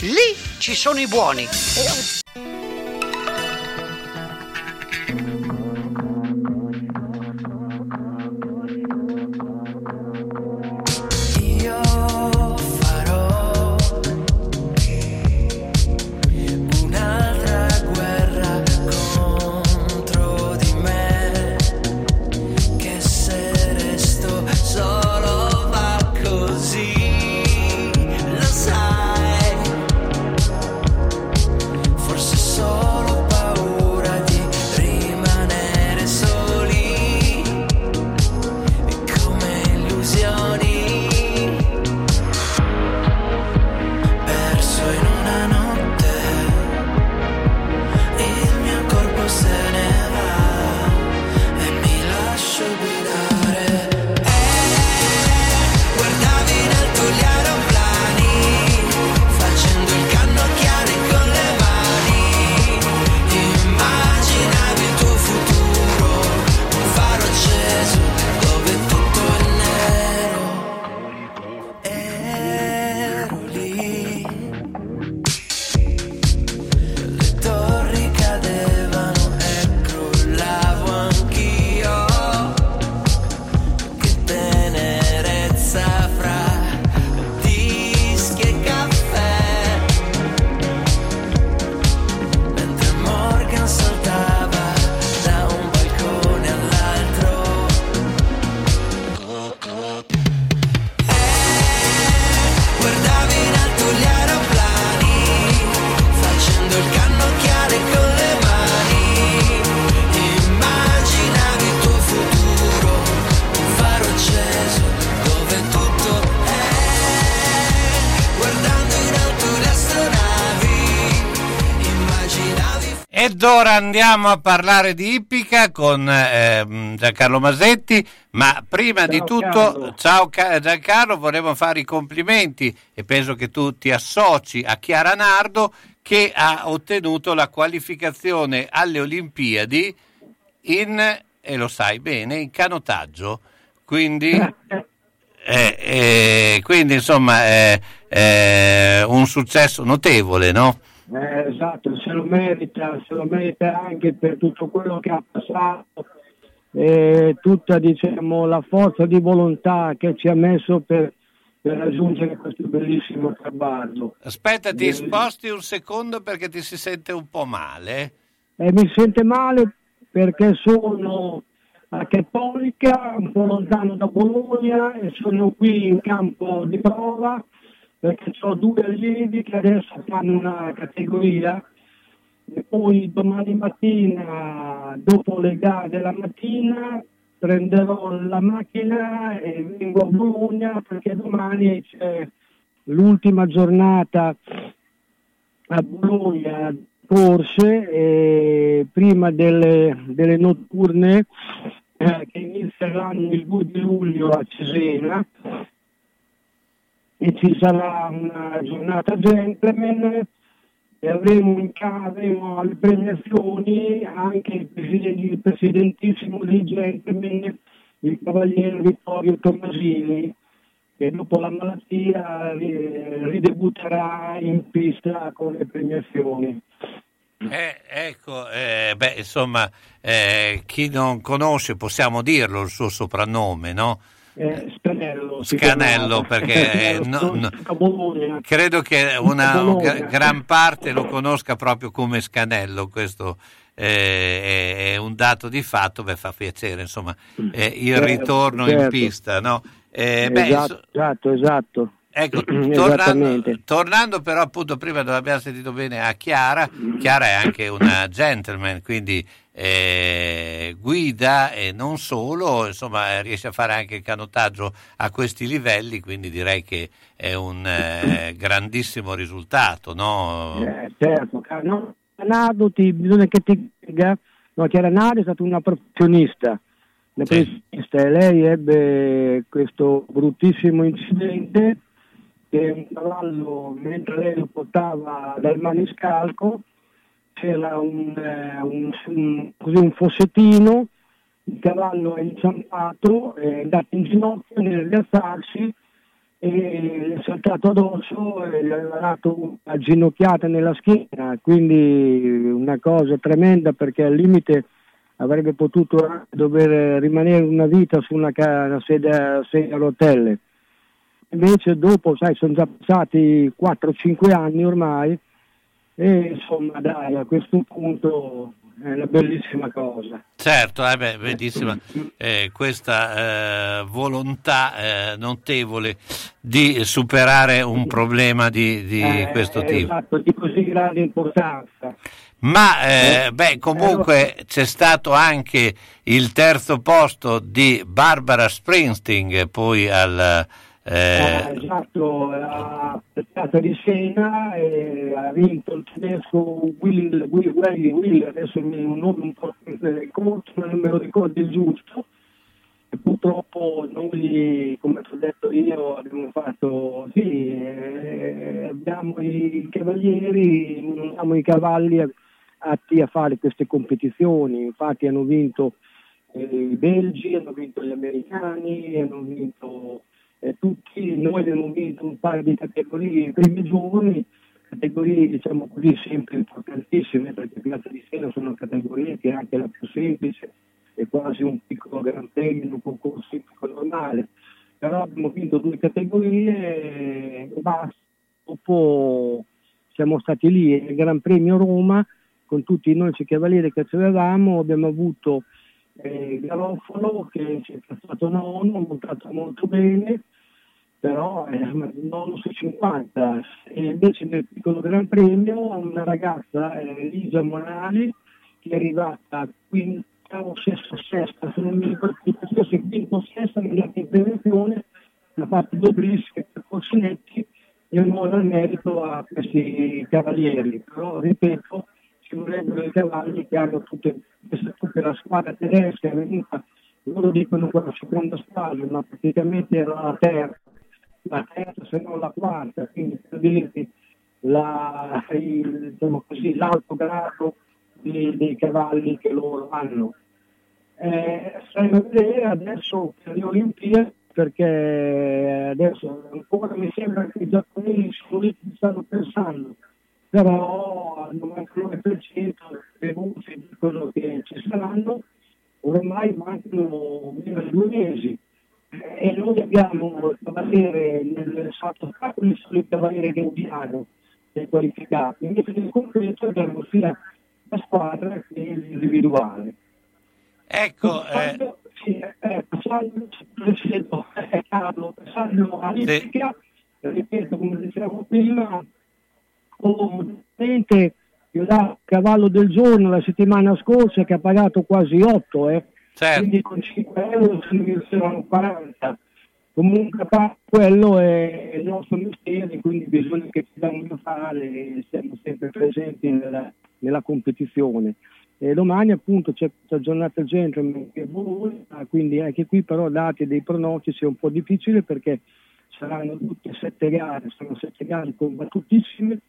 lì ci sono i buoni. Ora andiamo a parlare di Ippica con ehm, Giancarlo Masetti, ma prima di tutto, Carlo. ciao Ca- Giancarlo, volevo fare i complimenti e penso che tu ti associ a Chiara Nardo che ha ottenuto la qualificazione alle Olimpiadi in, e lo sai bene, in canottaggio. Quindi, *laughs* eh, eh, quindi insomma, è, è un successo notevole, no? Eh, esatto, se lo merita, se lo merita anche per tutto quello che ha passato e tutta diciamo, la forza di volontà che ci ha messo per, per raggiungere questo bellissimo traguardo. Aspetta, ti Eh, sposti un secondo perché ti si sente un po' male. E mi sente male perché sono a Cattolica, un po' lontano da Bologna e sono qui in campo di prova perché ho due allievi che adesso fanno una categoria e poi domani mattina, dopo le gare della mattina, prenderò la macchina e vengo a Bologna perché domani c'è l'ultima giornata a Bologna corse e prima delle, delle notturne eh, che inizieranno il 2 di luglio a Cesena e ci sarà una giornata gentleman e avremo, in casa, alle premiazioni anche il, presidente, il presidentissimo dei gentleman, il cavaliere Vittorio Tommasini, che dopo la malattia ridebutterà in pista con le premiazioni. Eh, ecco, eh, beh, insomma, eh, chi non conosce possiamo dirlo il suo soprannome, no? Eh, Scanello. Scanello, perché *laughs* no, no, credo che una gran parte lo conosca proprio come Scanello, questo eh, è un dato di fatto, beh, fa piacere, insomma, eh, il ritorno certo. in pista, no? Eh, beh, esatto, esatto, esatto. Ecco, *clears throat* tornando, tornando, però appunto prima dove abbiamo sentito bene a Chiara, Chiara è anche una gentleman, quindi eh, guida e non solo, insomma riesce a fare anche il canottaggio a questi livelli, quindi direi che è un eh, grandissimo risultato. No? Eh, certo, no, Nado ti, bisogna che ti dica, no, Chiara Nado è stata una professionista, una sì. professionista e lei ebbe questo bruttissimo incidente che un cavallo, mentre lei lo portava dal maniscalco, c'era un, eh, un, un, un fossettino, il cavallo è inciampato, è andato in ginocchio nel rialzarsi e gli è saltato addosso e gli aveva dato una ginocchiata nella schiena, quindi una cosa tremenda perché al limite avrebbe potuto dover rimanere una vita su una, una sedia a rotelle invece dopo, sai, sono già passati 4-5 anni ormai e insomma dai, a questo punto è una bellissima cosa. Certo, eh beh, bellissima eh, questa eh, volontà eh, notevole di superare un problema di, di eh, questo tipo. Esatto, di così grande importanza. Ma eh, beh, comunque c'è stato anche il terzo posto di Barbara Springsteen poi al eh... esatto, a Piazza di Siena e ha vinto il tedesco Will, Will, Will, Will adesso un nome un po' corto, non me lo ricordo il giusto. E purtroppo noi, come ho detto io, abbiamo fatto, sì, eh, abbiamo i cavalieri, abbiamo i cavalli atti a fare queste competizioni, infatti hanno vinto eh, i belgi, hanno vinto gli americani, hanno vinto eh, tutti noi abbiamo vinto un paio di categorie primi giorni, categorie diciamo così sempre importantissime perché Piazza di Siena sono categorie che è anche la più semplice, è quasi un piccolo gran premio, un concorso tipico normale, però abbiamo vinto due categorie e basta. Dopo siamo stati lì nel Gran Premio Roma con tutti noi cavalieri che avevamo, abbiamo avuto eh, Garofalo che ci è stato nono, montato molto bene, però è nono su 50. E invece nel piccolo Gran Premio una ragazza, eh, Lisa Monali, che è arrivata quinta o sesta, sesta, se non mi ricordo, forse quinta o sesta, è andata in prevenzione, ha fatto due bellissimi percorsi netti e onore al merito a questi cavalieri. Però, ripeto, ci vorrebbero i cavalli che hanno tutte, tutte la squadra tedesca è venuta, loro dicono quella seconda squadra, ma praticamente era la terza, la terza se non la quarta, quindi per dirti la, il, diciamo così, l'alto grado dei, dei, cavalli che loro hanno. Eh, staremo a vedere adesso per le Olimpiadi perché adesso ancora mi sembra che i giapponesi che stanno pensando però al 99% le voci dicono che ci saranno, ormai mancano meno di due mesi e noi abbiamo il cavaliere nel salto scapoli, solo il cavaliere gaudiano è qualificato, invece nel concreto abbiamo sia la squadra che l'individuale. Ecco, passando, eh... sì, eh, passando, eh, Carlo, passando all'Ipica, sì. ripeto come dicevamo prima, io da cavallo del giorno la settimana scorsa che ha pagato quasi 8, eh. Certo. quindi con 5 euro se ne riusciranno 40 Comunque quello è il nostro mestiere, quindi bisogna che ci diamo da fare e siamo sempre presenti nella, nella competizione. E domani appunto c'è questa giornata gentleman che Bologna, quindi anche qui però dati dei pronostici è un po' difficile perché saranno tutte sette gare, sono sette gare combattutissime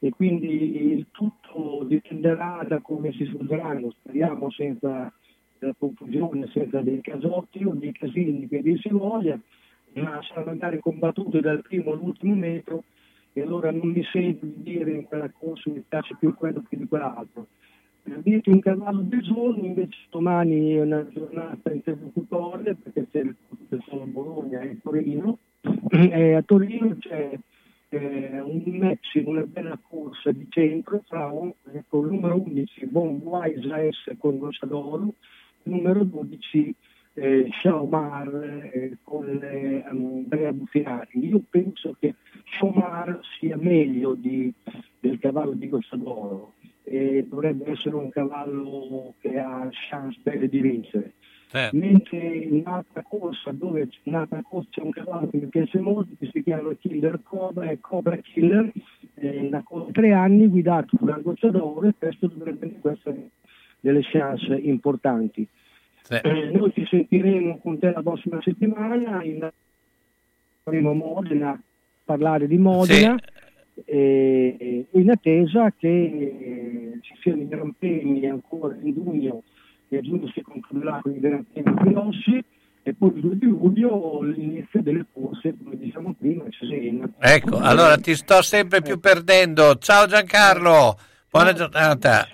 e quindi il tutto dipenderà da come si svolgeranno, speriamo senza confusione, senza dei casotti o dei casini che dir si voglia ma sono andare combattute dal primo all'ultimo metro e allora non mi sento di dire in quella corsa mi piace più quello che di quell'altro. Per dirti un cavallo del giorno, invece domani è una giornata interlocutoria perché c'è il sono Bologna e Torino e a Torino c'è eh, un match, una bella corsa di centro tra un, ecco, il numero 11 Von Wise S con Rossadoro, il numero 12 eh, Shaomar eh, con eh, Andrea Buffinati. Io penso che Shaomar sia meglio di, del cavallo di Gossadoro e dovrebbe essere un cavallo che ha chance belle di vincere. Certo. Mentre in un'altra corsa dove c'è, un'altra corsa, c'è un cavallo che mi piace molto che si chiama Killer Cobra e Cobra Killer, eh, da tre anni guidato da Gossadoro e questo dovrebbe essere delle chance importanti. Sì. Eh, noi ci sentiremo con te la prossima settimana in primo Modena parlare di Modena sì. e, in attesa che eh, ci siano i Gran Premi ancora in giugno e a giugno si concluderà con i Gran Premi grossi e poi il 2 di luglio l'inizio delle corse, come diciamo prima, Cesena. Ecco, allora ti sto sempre più perdendo. Ciao Giancarlo, buona giornata.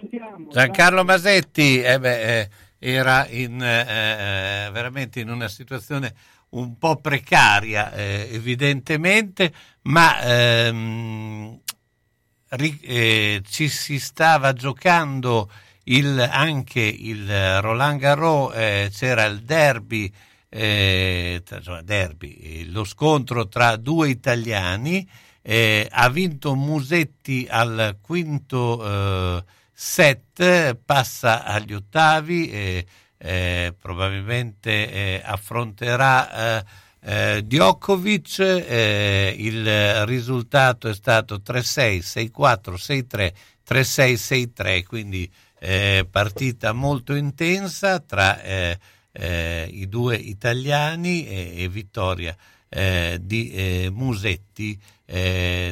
Giancarlo Masetti, eh beh, eh, era in, eh, eh, veramente in una situazione un po' precaria eh, evidentemente, ma ehm, ri, eh, ci si stava giocando il, anche il Roland Garros, c'era il derby, eh, derby, lo scontro tra due italiani, ha vinto Musetti al quinto set, passa agli ottavi e eh, probabilmente eh, affronterà eh, eh Djokovic, eh, il risultato è stato 3-6, 6-4, 6-3, 3-6, 6-3, quindi eh, partita molto intensa tra i due italiani e, e vittoria di Musetti,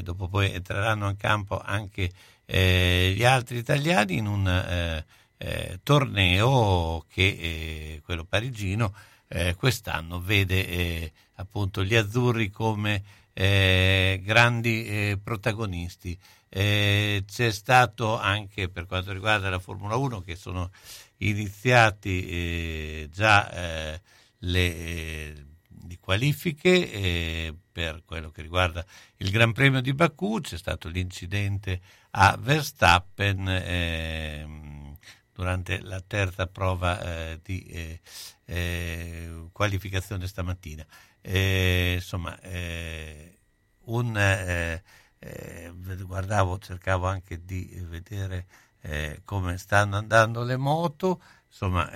dopo poi entreranno in campo anche eh, gli altri italiani in un eh, eh, torneo che, eh, quello parigino, eh, quest'anno vede eh, appunto gli azzurri come grandi protagonisti. c'è stato anche per quanto riguarda la Formula 1 che sono iniziati già le di qualifiche eh, per quello che riguarda il Gran Premio di Baku, c'è stato l'incidente a Verstappen eh, durante la terza prova eh, di eh, eh, qualificazione stamattina. Eh, insomma, un, guardavo, cercavo anche di vedere come stanno andando le moto, insomma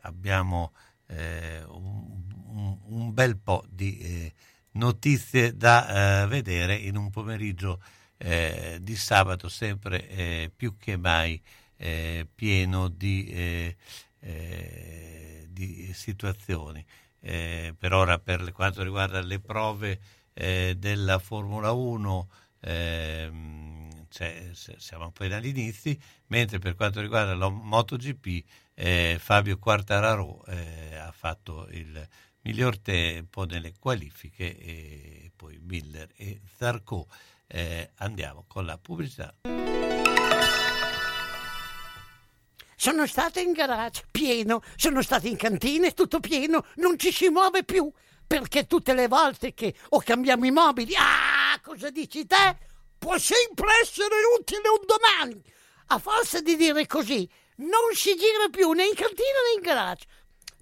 abbiamo un, un, bel po' di notizie da vedere in un pomeriggio eh, di sabato sempre eh, più che mai eh, pieno di, eh, eh, di situazioni. Eh, per ora, per quanto riguarda le prove della Formula 1, ehm, cioè, siamo appena agli inizi, mentre per quanto riguarda la MotoGP, Fabio Quartararo ha fatto il miglior tempo nelle qualifiche e poi Miller e Zarco eh, andiamo con la pubblicità. Sono stata in garage, pieno, sono stata in cantina, tutto pieno, non ci si muove più, perché tutte le volte che o cambiamo i mobili, ah, cosa dici te? Può sempre essere utile un domani. a forza di dire così, non si gira più né in cantina né in garage.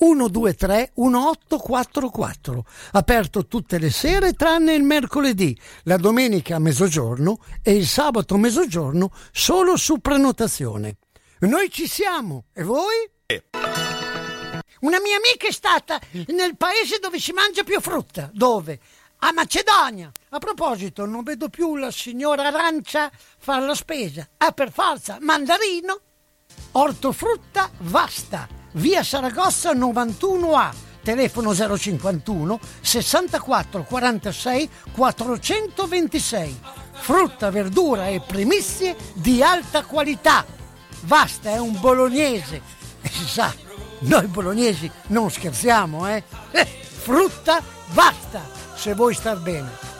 123 1844. Aperto tutte le sere tranne il mercoledì, la domenica a mezzogiorno e il sabato a mezzogiorno solo su prenotazione. Noi ci siamo e voi? Una mia amica è stata nel paese dove si mangia più frutta. Dove? A Macedonia. A proposito, non vedo più la signora Arancia fare la spesa. Ah, per forza, mandarino. Ortofrutta Vasta, via Saragossa 91A, telefono 051 64 46 426. Frutta, verdura e primizie di alta qualità. Vasta è un bolognese. E si sa, noi bolognesi non scherziamo, eh? eh frutta, basta, se vuoi star bene.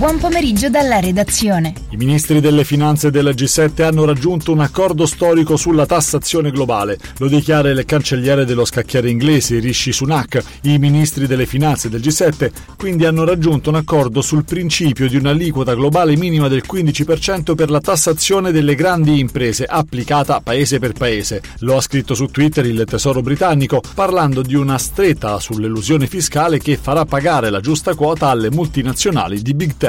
Buon pomeriggio dalla redazione. I ministri delle finanze della G7 hanno raggiunto un accordo storico sulla tassazione globale. Lo dichiara il cancelliere dello scacchiere inglese Rishi Sunak. I ministri delle finanze del G7 quindi hanno raggiunto un accordo sul principio di un'aliquota globale minima del 15% per la tassazione delle grandi imprese applicata paese per paese. Lo ha scritto su Twitter il Tesoro britannico parlando di una stretta sull'elusione fiscale che farà pagare la giusta quota alle multinazionali di Big Tech.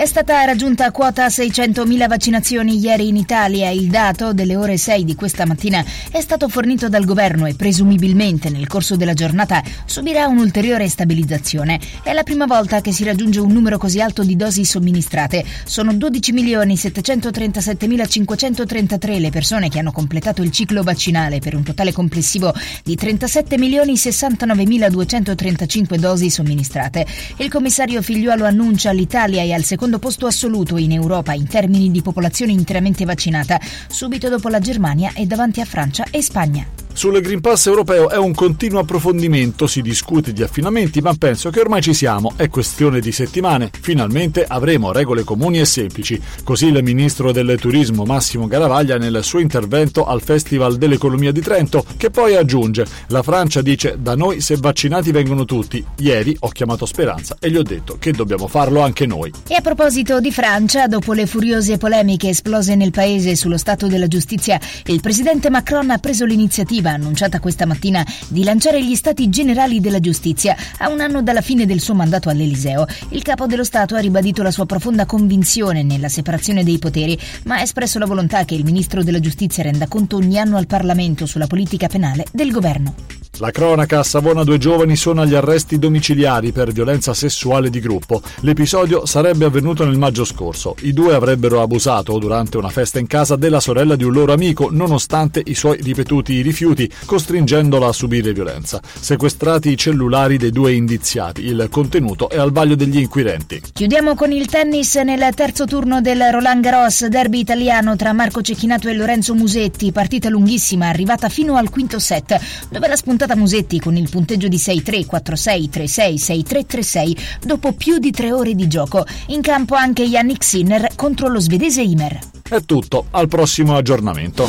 È stata raggiunta quota 600.000 vaccinazioni ieri in Italia. Il dato delle ore 6 di questa mattina è stato fornito dal governo e presumibilmente nel corso della giornata subirà un'ulteriore stabilizzazione. È la prima volta che si raggiunge un numero così alto di dosi somministrate. Sono 12.737.533 le persone che hanno completato il ciclo vaccinale per un totale complessivo di 37.069.235 dosi somministrate. Il commissario Figliuolo annuncia l'Italia è al secondo posto assoluto in Europa in termini di popolazione interamente vaccinata, subito dopo la Germania e davanti a Francia e Spagna. Sul Green Pass europeo è un continuo approfondimento, si discute di affinamenti, ma penso che ormai ci siamo, è questione di settimane. Finalmente avremo regole comuni e semplici. Così il ministro del turismo Massimo Garavaglia nel suo intervento al Festival dell'Economia di Trento, che poi aggiunge: La Francia dice da noi se vaccinati vengono tutti. Ieri ho chiamato Speranza e gli ho detto che dobbiamo farlo anche noi. E a proposito di Francia, dopo le furiose polemiche esplose nel paese sullo stato della giustizia, il presidente Macron ha preso l'iniziativa annunciata questa mattina di lanciare gli stati generali della giustizia a un anno dalla fine del suo mandato all'Eliseo. Il capo dello Stato ha ribadito la sua profonda convinzione nella separazione dei poteri, ma ha espresso la volontà che il ministro della giustizia renda conto ogni anno al Parlamento sulla politica penale del governo. La cronaca a Savona due giovani sono agli arresti domiciliari per violenza sessuale di gruppo. L'episodio sarebbe avvenuto nel maggio scorso. I due avrebbero abusato durante una festa in casa della sorella di un loro amico, nonostante i suoi ripetuti rifiuti, costringendola a subire violenza. Sequestrati i cellulari dei due indiziati. Il contenuto è al vaglio degli inquirenti. Chiudiamo con il tennis nel terzo turno del Roland Garros, derby italiano tra Marco Cecchinato e Lorenzo Musetti, partita lunghissima arrivata fino al quinto set, dove la spuntata Musetti con il punteggio di 6-3, 4-6, 3-6, 6-3, 3-6, dopo più di tre ore di gioco. In campo anche Yannick Sinner contro lo svedese Imer. È tutto, al prossimo aggiornamento.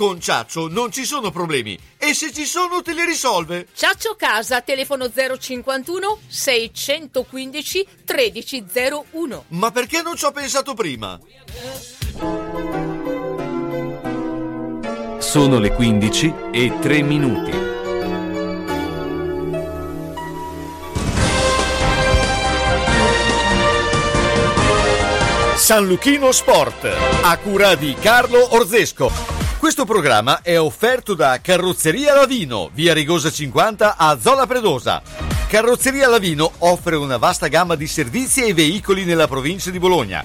Con Ciaccio non ci sono problemi e se ci sono te li risolve. Ciaccio Casa, telefono 051 615 1301. Ma perché non ci ho pensato prima? Sono le 15 e 3 minuti. San Luchino Sport, a cura di Carlo Orzesco. Questo programma è offerto da Carrozzeria Lavino, via Rigosa 50 a Zola Predosa. Carrozzeria Lavino offre una vasta gamma di servizi e veicoli nella provincia di Bologna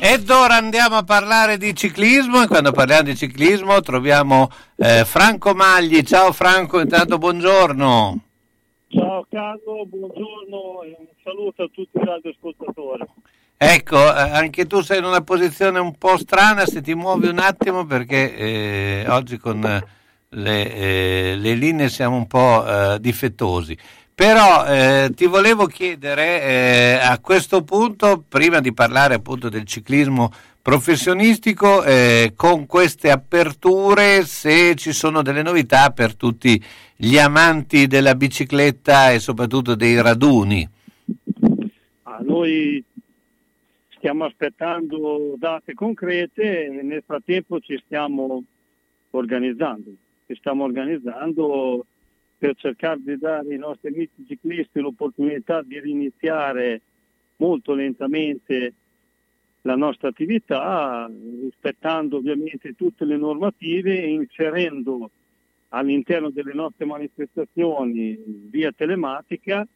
Ed ora andiamo a parlare di ciclismo e quando parliamo di ciclismo troviamo eh, Franco Magli. Ciao Franco, intanto buongiorno. Ciao Carlo, buongiorno e un saluto a tutti gli radioascoltatori. Ecco, eh, anche tu sei in una posizione un po' strana se ti muovi un attimo perché eh, oggi con le, eh, le, linee siamo un po' eh, difettosi. Però eh, ti volevo chiedere eh, a questo punto, prima di parlare appunto del ciclismo professionistico, eh, con queste aperture, se ci sono delle novità per tutti gli amanti della bicicletta e soprattutto dei raduni. Ah, noi stiamo aspettando date concrete e nel frattempo ci stiamo organizzando. Ci stiamo organizzando per cercare di dare ai nostri amici ciclisti l'opportunità di riniziare molto lentamente la nostra attività, rispettando ovviamente tutte le normative e inserendo all'interno delle nostre manifestazioni via telematica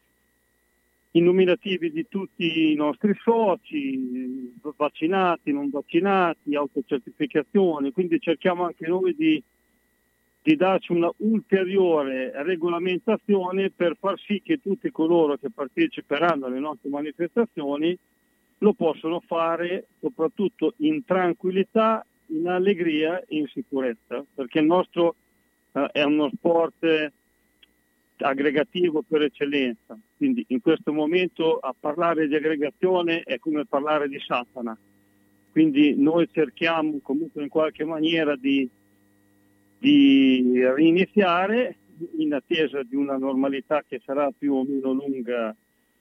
i nominativi di tutti i nostri soci, vaccinati, non vaccinati, autocertificazioni, quindi cerchiamo anche noi di di darci una ulteriore regolamentazione per far sì che tutti coloro che parteciperanno alle nostre manifestazioni lo possono fare soprattutto in tranquillità, in allegria e in sicurezza, perché il nostro eh, è uno sport eh, aggregativo per eccellenza, quindi in questo momento a parlare di aggregazione è come parlare di Satana, quindi noi cerchiamo comunque in qualche maniera di di riniziare in attesa di una normalità che sarà più o meno lunga,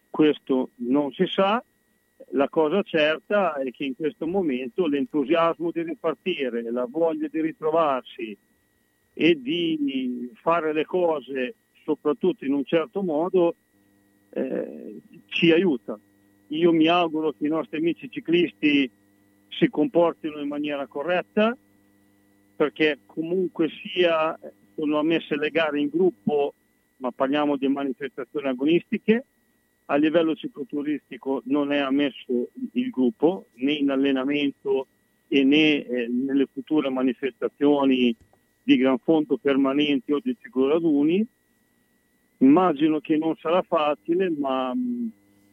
questo non si sa. La cosa certa è che in questo momento l'entusiasmo di ripartire, la voglia di ritrovarsi e di fare le cose soprattutto in un certo modo eh, ci aiuta. Io mi auguro che i nostri amici ciclisti si comportino in maniera corretta, perché comunque sia sono ammesse le gare in gruppo, ma parliamo di manifestazioni agonistiche, a livello cicloturistico non è ammesso il gruppo né in allenamento e né eh, nelle future manifestazioni di gran fondo permanenti o di sicuro raduni. Immagino che non sarà facile, ma mh,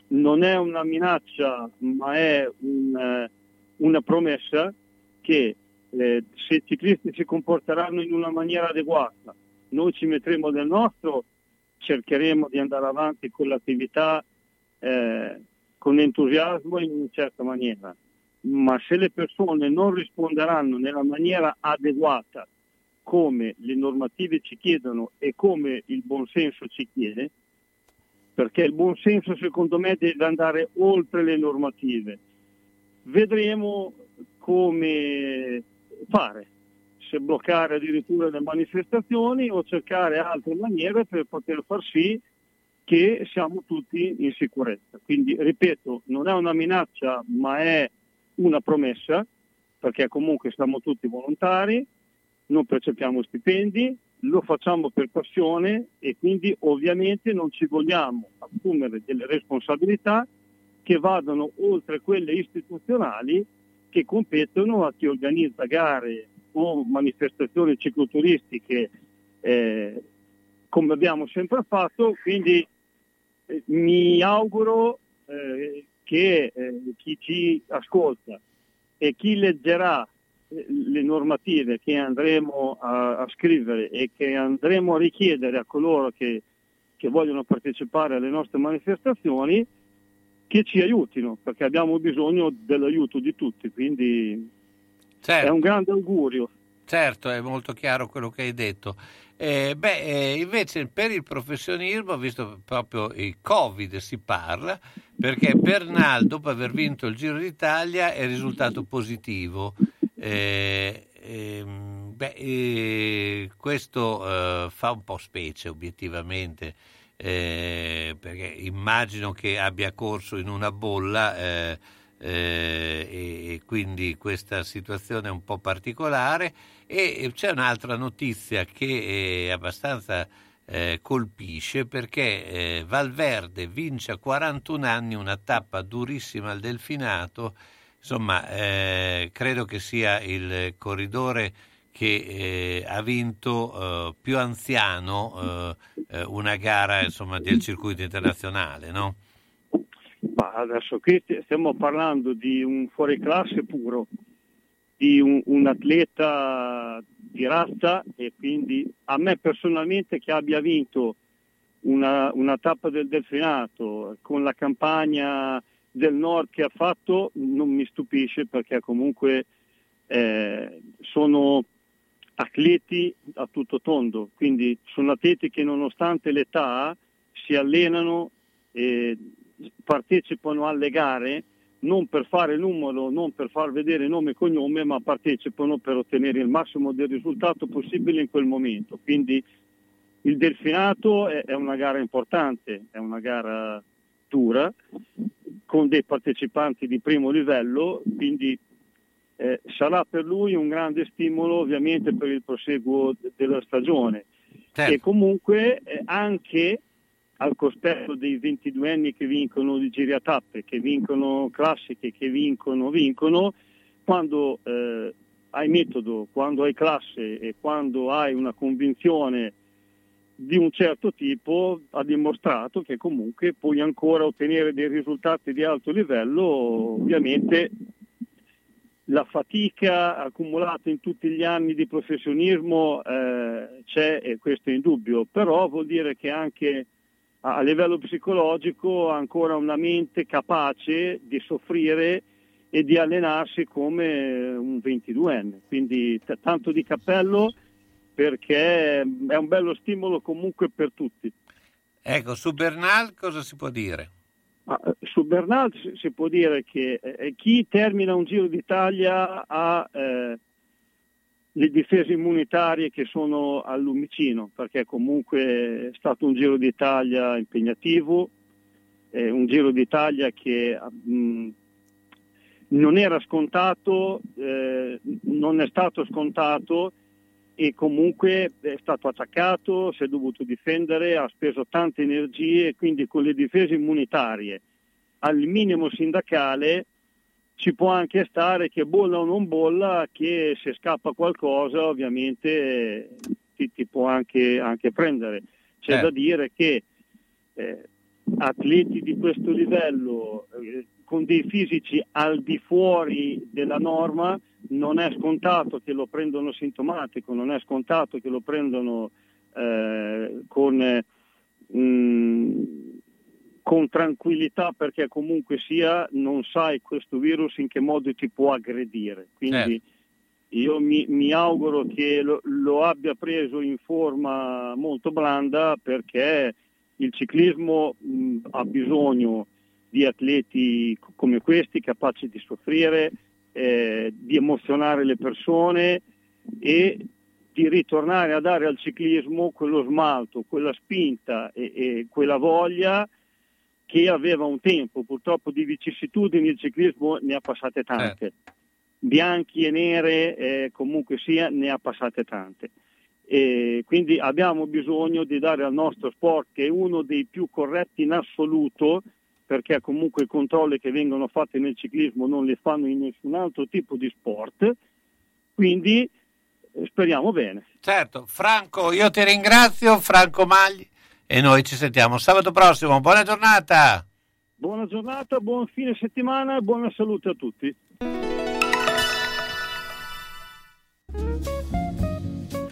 non è una minaccia, ma è un, eh, una promessa che eh, se i ciclisti si comporteranno in una maniera adeguata, noi ci metteremo del nostro, cercheremo di andare avanti con l'attività eh, con entusiasmo in una certa maniera, ma se le persone non risponderanno nella maniera adeguata come le normative ci chiedono e come il buonsenso ci chiede, perché il buonsenso secondo me deve andare oltre le normative. Vedremo come fare, se bloccare addirittura le manifestazioni o cercare altre maniere per poter far sì che siamo tutti in sicurezza. Quindi, ripeto, non è una minaccia, ma è una promessa, perché comunque siamo tutti volontari, non percepiamo stipendi, lo facciamo per passione e quindi ovviamente non ci vogliamo assumere delle responsabilità che vadano oltre quelle istituzionali che competono a chi organizza gare o manifestazioni cicloturistiche eh, come abbiamo sempre fatto, quindi eh, mi auguro eh, che eh, chi ci ascolta e chi leggerà eh, le normative che andremo a, a, scrivere e che andremo a richiedere a coloro che, che vogliono partecipare alle nostre manifestazioni che ci aiutino, perché abbiamo bisogno dell'aiuto di tutti, quindi certo. è un grande augurio. Certo, è molto chiaro quello che hai detto. Eh, beh, eh, invece per il professionismo, visto proprio il Covid si parla, perché Bernal dopo aver vinto il Giro d'Italia è risultato positivo. Eh, ehm, beh, eh, questo eh, fa un po' specie obiettivamente eh, perché immagino che abbia corso in una bolla eh, eh, e, quindi questa situazione è un po' particolare. E c'è un'altra notizia che è abbastanza eh, colpisce perché eh, Valverde vince a 41 anni una tappa durissima al Delfinato. Insomma eh, credo che sia il corridore che eh, ha vinto eh, più anziano eh, una gara insomma, del circuito internazionale, no? Ma adesso qui stiamo parlando di un fuoriclasse puro, di un, un, atleta di razza e quindi a me personalmente che abbia vinto una, una tappa del Delfinato con la campagna del nord che ha fatto non mi stupisce perché comunque eh, sono atleti a tutto tondo, quindi sono atleti che nonostante l'età si allenano e partecipano alle gare non per fare numero, non per far vedere nome e cognome, ma partecipano per ottenere il massimo del risultato possibile in quel momento. Quindi il delfinato è, una gara importante, è una gara dura, con dei partecipanti di primo livello, quindi eh, sarà per lui un grande stimolo ovviamente per il proseguo de- della stagione certo. e comunque eh, anche al cospetto dei 22 anni che vincono di giri a tappe, che vincono classiche, che vincono, vincono, quando eh, hai metodo, quando hai classe e quando hai una convinzione di un certo tipo ha dimostrato che comunque puoi ancora ottenere dei risultati di alto livello, ovviamente la fatica accumulata in tutti gli anni di professionismo eh, c'è e questo è indubbio, però vuol dire che anche a livello psicologico ha ancora una mente capace di soffrire e di allenarsi come un 22enne, quindi t- tanto di cappello perché è un bello stimolo comunque per tutti. Ecco, su Bernal cosa si può dire? Eh, su Bernal si, può dire che eh, chi termina un Giro d'Italia ha eh, le difese immunitarie che sono al lumicino, perché comunque è stato un Giro d'Italia impegnativo, eh, un Giro d'Italia che mh, mm, non era scontato, eh, non è stato scontato e comunque è stato attaccato, si è dovuto difendere, ha speso tante energie, quindi con le difese immunitarie al minimo sindacale ci può anche stare che bolla o non bolla, che se scappa qualcosa ovviamente ti, ti può anche, anche, prendere. C'è Eh. da dire che eh, atleti di questo livello eh, con dei fisici al di fuori della norma non è scontato che lo prendono sintomatico, non è scontato che lo prendono eh, con, eh, mh, con tranquillità perché comunque sia non sai questo virus in che modo ti può aggredire. Quindi io mi, mi auguro che lo, lo abbia preso in forma molto blanda perché il ciclismo mh, ha bisogno di atleti come questi capaci di soffrire, eh, di emozionare le persone e di ritornare a dare al ciclismo quello smalto, quella spinta e, e quella voglia che aveva un tempo. Purtroppo di vicissitudini il ciclismo ne ha passate tante. Bianchi e nere eh, comunque sia ne ha passate tante. E quindi abbiamo bisogno di dare al nostro sport, che è uno dei più corretti in assoluto, perché comunque i controlli che vengono fatti nel ciclismo non li fanno in nessun altro tipo di sport, quindi eh, speriamo bene. Certo, Franco, io ti ringrazio, Franco Magli, e noi ci sentiamo sabato prossimo. Buona giornata! Buona giornata, buon fine settimana e buona salute a tutti.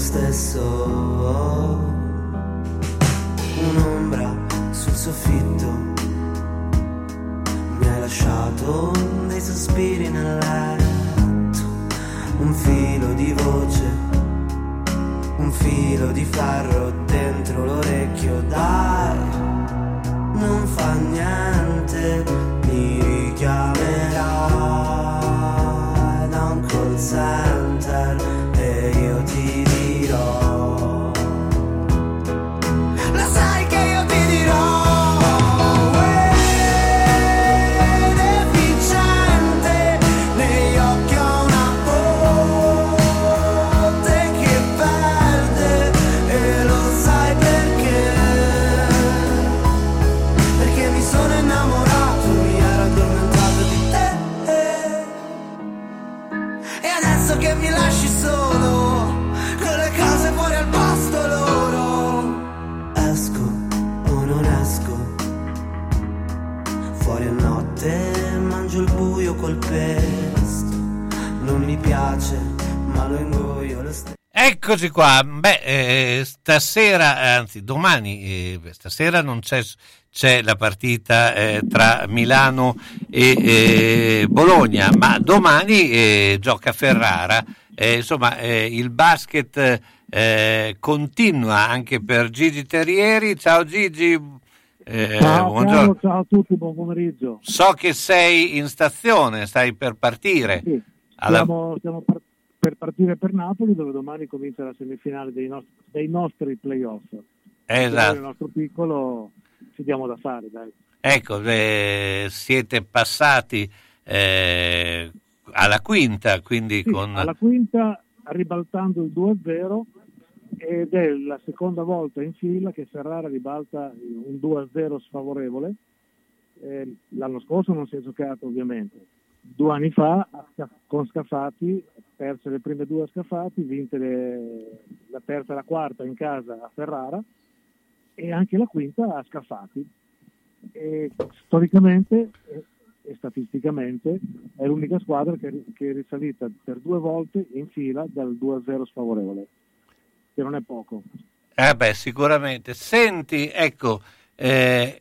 stesso. Un'ombra sul soffitto. Mi hai lasciato dei sospiri nel letto. Un filo di voce un filo di ferro dentro l'orecchio, dai, non fa niente, Eccoci qua, beh, eh, stasera, anzi domani, eh, stasera non c'è, c'è la partita eh, tra Milano e eh, Bologna, ma domani eh, gioca Ferrara, Eh, insomma il basket continua anche per Gigi Terrieri, ciao Gigi, ciao, buongiorno. Ciao a tutti, buon pomeriggio. So che sei in stazione, stai per partire. Sì, Alla- Stiamo, stiamo par- per partire per Napoli dove domani comincia la semifinale dei, nostri- dei nostri playoff. Esatto. Nel nostro piccolo ci diamo da fare, dai. Ecco, eh, siete passati eh, alla quinta, quindi Sì, con... Alla quinta ribaltando il 2-0 ed è la seconda volta in fila che Ferrara ribalta un 2-0 sfavorevole. Eh, l'anno scorso non si è giocato ovviamente. Due anni fa con Scafati, perse le prime due a Scafati, vinte le- la terza e la quarta in casa a Ferrara e anche la quinta a Scafati. E storicamente e, statisticamente è l'unica squadra che, che è risalita per due volte in fila dal 2-0 sfavorevole, che non è poco. Eh beh, sicuramente. Senti, ecco, eh,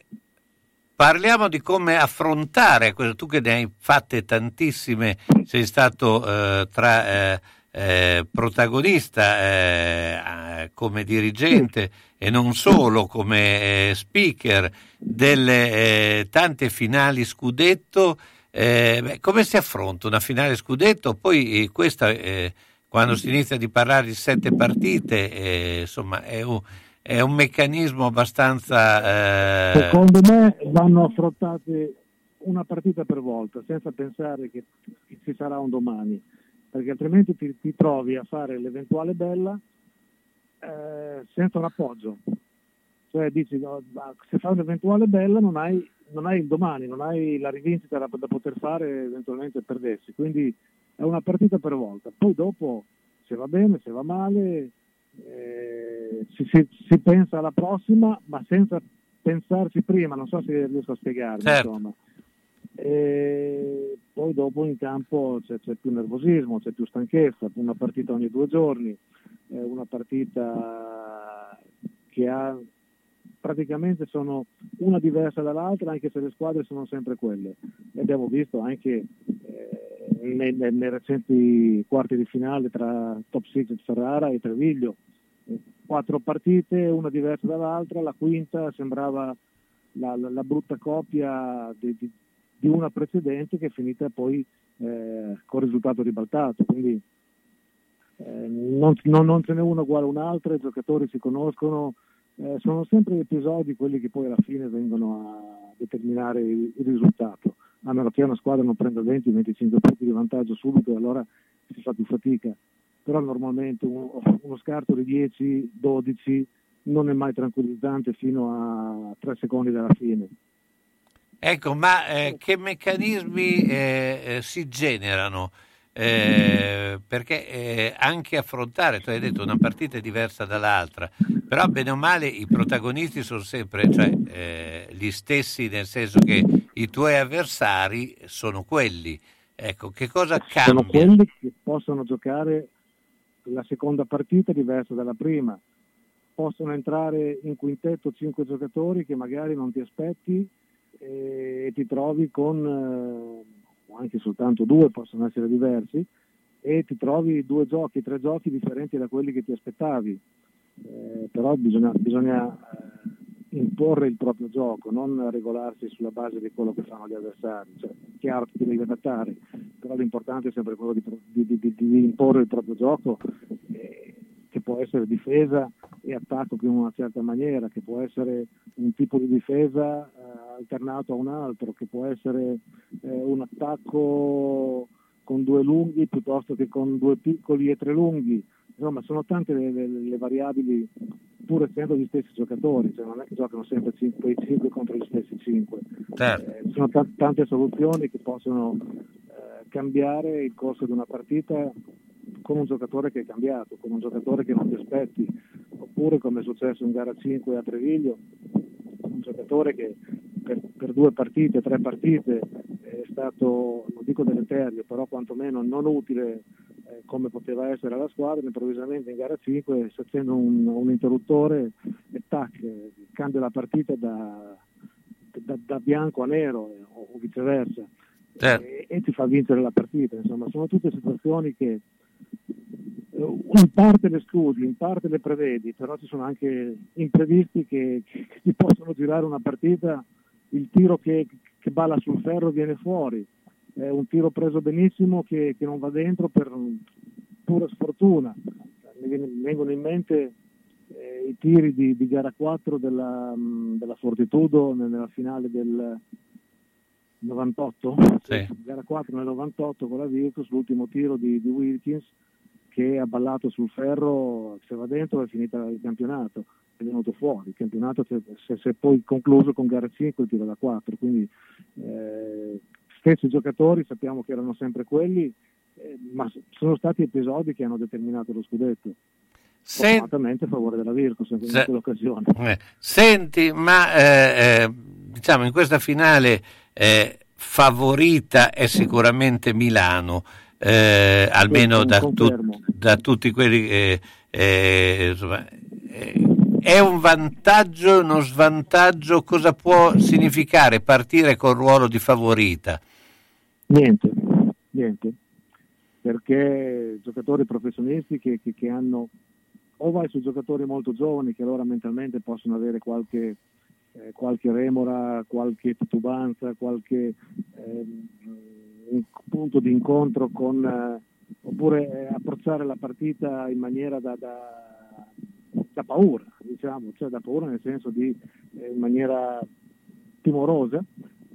parliamo di come affrontare, tu che ne hai fatte tantissime, sei stato eh, tra eh, eh, protagonista eh, come dirigente e non solo come eh, speaker delle eh, tante finali scudetto. Eh, beh, come si affronta una finale scudetto? Poi questa, quando si inizia di parlare di sette partite, insomma, è un, è un meccanismo abbastanza... eh, Secondo me vanno affrontate una partita per volta, senza pensare che, ci sarà un domani, perché altrimenti ti, ti trovi a fare l'eventuale bella eh, senza un appoggio. Cioè dici, no, se fai un'eventuale bella non hai, non hai il domani, non hai la rivincita da, da poter fare eventualmente perdersi. Quindi è una partita per volta. Poi dopo, se va bene, se va male, eh, si, si- si pensa alla prossima, ma senza pensarci prima, non so se riesco a spiegarmi. Certo. Insomma. E poi dopo in campo c'è, c'è più nervosismo, c'è più stanchezza, una partita ogni due giorni, eh, una partita che ha praticamente sono una diversa dall'altra, anche se le squadre sono sempre quelle. E abbiamo visto anche eh, nei, nei- recenti quarti di finale tra Top Secret Ferrara e Treviglio, quattro partite, una diversa dall'altra, la quinta sembrava la, la- la brutta copia di, di- di una precedente che è finita poi eh, con risultato ribaltato. Quindi eh, non, non- non ce n'è una uguale a un'altra, i giocatori si conoscono, eh, sono sempre episodi quelli che poi alla fine vengono a determinare il, il risultato, a meno che una squadra non prenda 20-25 punti di vantaggio subito, allora si fa più fatica. Però normalmente uno, scarto di 10-12 non è mai tranquillizzante fino a 3 secondi dalla fine. Ecco, ma eh, che meccanismi eh, eh, si generano? Eh, perché eh, anche affrontare, tu hai detto una partita è diversa dall'altra, però bene o male i protagonisti sono sempre cioè, eh, gli stessi, nel senso che i tuoi avversari sono quelli. Ecco, che cosa sono cambia? quelli che possono giocare la seconda partita diversa dalla prima. Possono entrare in quintetto cinque giocatori che magari non ti aspetti e ti trovi con eh, anche soltanto due, possono essere diversi, e ti trovi due giochi, tre giochi differenti da quelli che ti aspettavi. Eh, però bisogna, bisogna eh, imporre il proprio gioco, non regolarsi sulla base di quello che fanno gli avversari. Cioè, è chiaro che ti devi adattare, però l'importante è sempre quello di, di, di, di imporre il proprio gioco, eh, che può essere difesa e attacco in una certa maniera, che può essere un tipo di difesa eh, alternato a un altro, che può essere eh, un attacco con due lunghi piuttosto che con due piccoli e tre lunghi. Insomma, sono tante le, le, le variabili, pur essendo gli stessi giocatori, cioè non è che giocano sempre 5, 5 contro gli stessi 5. Certo. Eh, sono t- tante soluzioni che possono eh, cambiare il corso di una partita con un giocatore che è cambiato, con un giocatore che non ti aspetti, oppure come è successo in gara 5 a Treviglio, un giocatore che per, per due partite, tre partite è stato, non dico deleterio, però quantomeno non utile eh, come poteva essere alla squadra, improvvisamente in gara 5 si accende un, un interruttore e tac, cambia la partita da, da, da bianco a nero eh, o, o viceversa Certo. e, e ti fa vincere la partita. Insomma, sono tutte situazioni che eh, in parte le studi, in parte le prevedi, però ci sono anche imprevisti che, che ti possono girare una partita, il tiro che, che balla sul ferro viene fuori, è un tiro preso benissimo che, che non va dentro per pura sfortuna. Mi, vengono in mente eh, i tiri di, di gara 4 della, della Fortitudo nella finale del 98, Sì. gara 4 nel 98 con la Virtus, l'ultimo tiro di, di Wilkins che ha ballato sul ferro, se va dentro è finita il campionato, è venuto fuori, il campionato si è, poi concluso con gara 5 il tiro da 4, quindi eh, stessi giocatori sappiamo che erano sempre quelli, eh, ma sono stati episodi che hanno determinato lo scudetto. Sen- a favore della Virtus in Se- quell'occasione. Eh, Senti, ma eh, eh, diciamo in questa finale eh, favorita è sicuramente Milano, eh, almeno da, tu- da tutti quelli che... eh, insomma, eh, è un vantaggio, uno svantaggio? Cosa può significare partire col ruolo di favorita? Niente, niente, perché giocatori professionisti che, che- che hanno, o vai su giocatori molto giovani che allora mentalmente possono avere qualche, eh, qualche remora, qualche titubanza, qualche un punto di incontro con, eh, oppure eh, approcciare la partita in maniera da, da- da paura, diciamo, cioè da paura nel senso di eh, in maniera timorosa,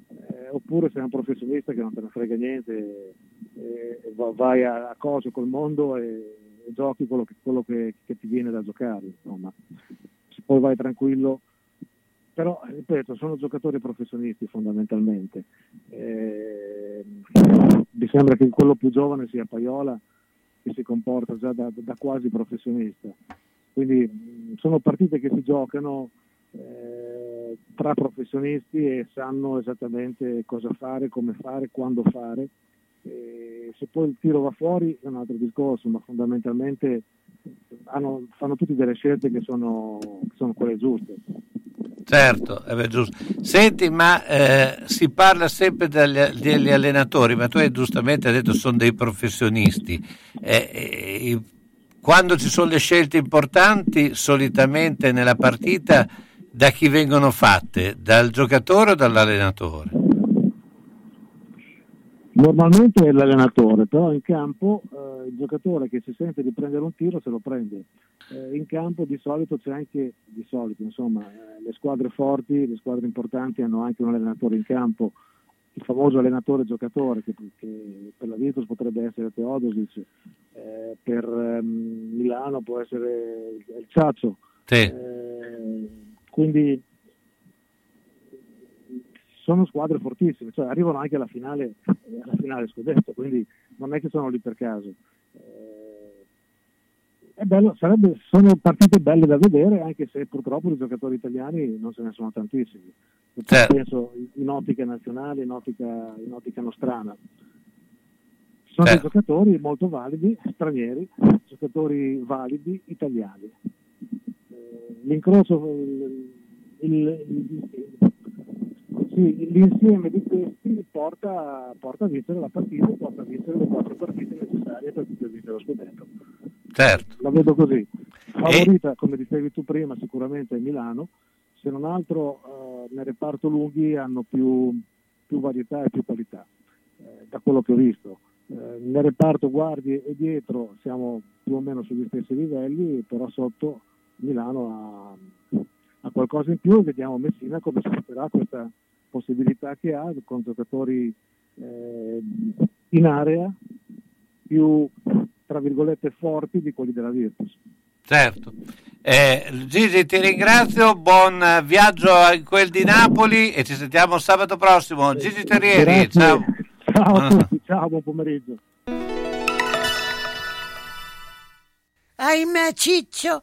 eh, oppure sei un professionista che non te ne frega niente, eh, va- vai a, a coso col mondo e, e giochi quello, che, quello che, che ti viene da giocare, insomma. Se poi vai tranquillo, però ripeto, sono giocatori professionisti fondamentalmente. Eh, mi sembra che quello più giovane sia Paiola, che si comporta già da, da quasi professionista. Quindi sono partite che si giocano eh, tra professionisti e sanno esattamente cosa fare, come fare, quando fare. E se poi il tiro va fuori è un altro discorso, ma fondamentalmente hanno- fanno tutti delle scelte che sono, che sono quelle giuste. Certo, è giusto. Senti, ma eh, si parla sempre degli, degli allenatori, ma tu hai giustamente detto sono dei professionisti. Eh, eh, quando ci sono le scelte importanti, solitamente nella partita, da chi vengono fatte? Dal giocatore o dall'allenatore? Normalmente è l'allenatore, però in campo eh, il giocatore che si sente di prendere un tiro se lo prende. Eh, in campo di solito c'è anche, di solito, insomma, eh, le squadre forti, le squadre importanti hanno anche un allenatore in campo, il famoso allenatore giocatore che, che per la Virtus potrebbe essere Teodosic, eh, per ehm, Milano può essere il Ciaccio. Sì. Eh, quindi sono squadre fortissime, cioè arrivano anche alla finale, eh, alla finale scudetto, quindi non è che sono lì per caso. Eh, è bello, sarebbe- sono partite belle da vedere, anche se purtroppo i giocatori italiani non ce ne sono tantissimi. Certo. Penso in ottica nazionale, in ottica, in ottica nostrana. Sono Certo. giocatori molto validi, stranieri, giocatori validi, italiani. Eh, l'incrocio, il- il- il- sì, l'insieme di questi porta, porta a vincere la partita, porta a vincere le quattro partite necessarie per poter vincere lo scudetto. Certo. La vedo così. Favorita, come dicevi tu prima, sicuramente è Milano, se non altro eh, nel reparto lunghi hanno più, più varietà e più qualità, eh, da quello che ho visto. eh, nel reparto guardie e dietro siamo più o meno sugli stessi livelli, però sotto Milano ha, ha qualcosa in più e vediamo Messina come sfrutterà questa possibilità che ha con giocatori eh, in area più tra virgolette forti di quelli della Virtus. Certo. Eh, Gigi ti ringrazio, buon viaggio in quel di Napoli e ci sentiamo sabato prossimo. Gigi Terrieri, Grazie. ciao. Ciao a tutti, ciao, buon pomeriggio. Ahimè, Ciccio,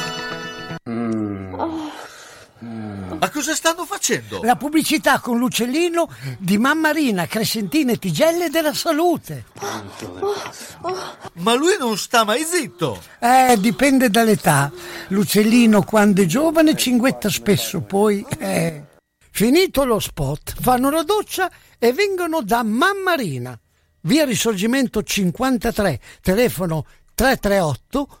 Ma cosa stanno facendo? La pubblicità con l'uccellino di Mammarina, Crescentina e Tigelle della Salute. Ma lui non sta mai zitto. Eh, dipende dall'età. L'uccellino quando è giovane cinguetta spesso, poi... Eh. Finito lo spot, fanno la doccia e vengono da Mammarina. Via Risorgimento 53, telefono 338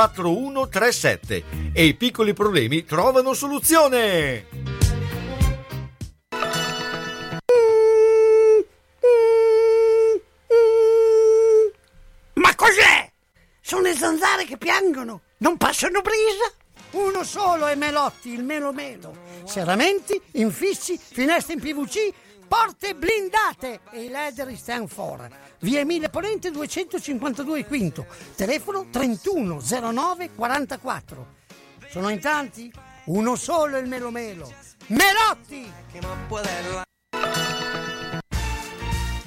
4137 e i piccoli problemi trovano soluzione. Ma cos'è? Sono le zanzare che piangono, non passano brisa. Uno solo è Melotti, il Melo Melo. Serramenti, infissi, finestre in PVC, porte blindate e i leder stand for. Via Emile Ponente 252 Quinto, telefono 3109 44. Sono in tanti? Uno solo il Melo Melo. Melotti!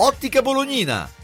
Ottica Bolognina.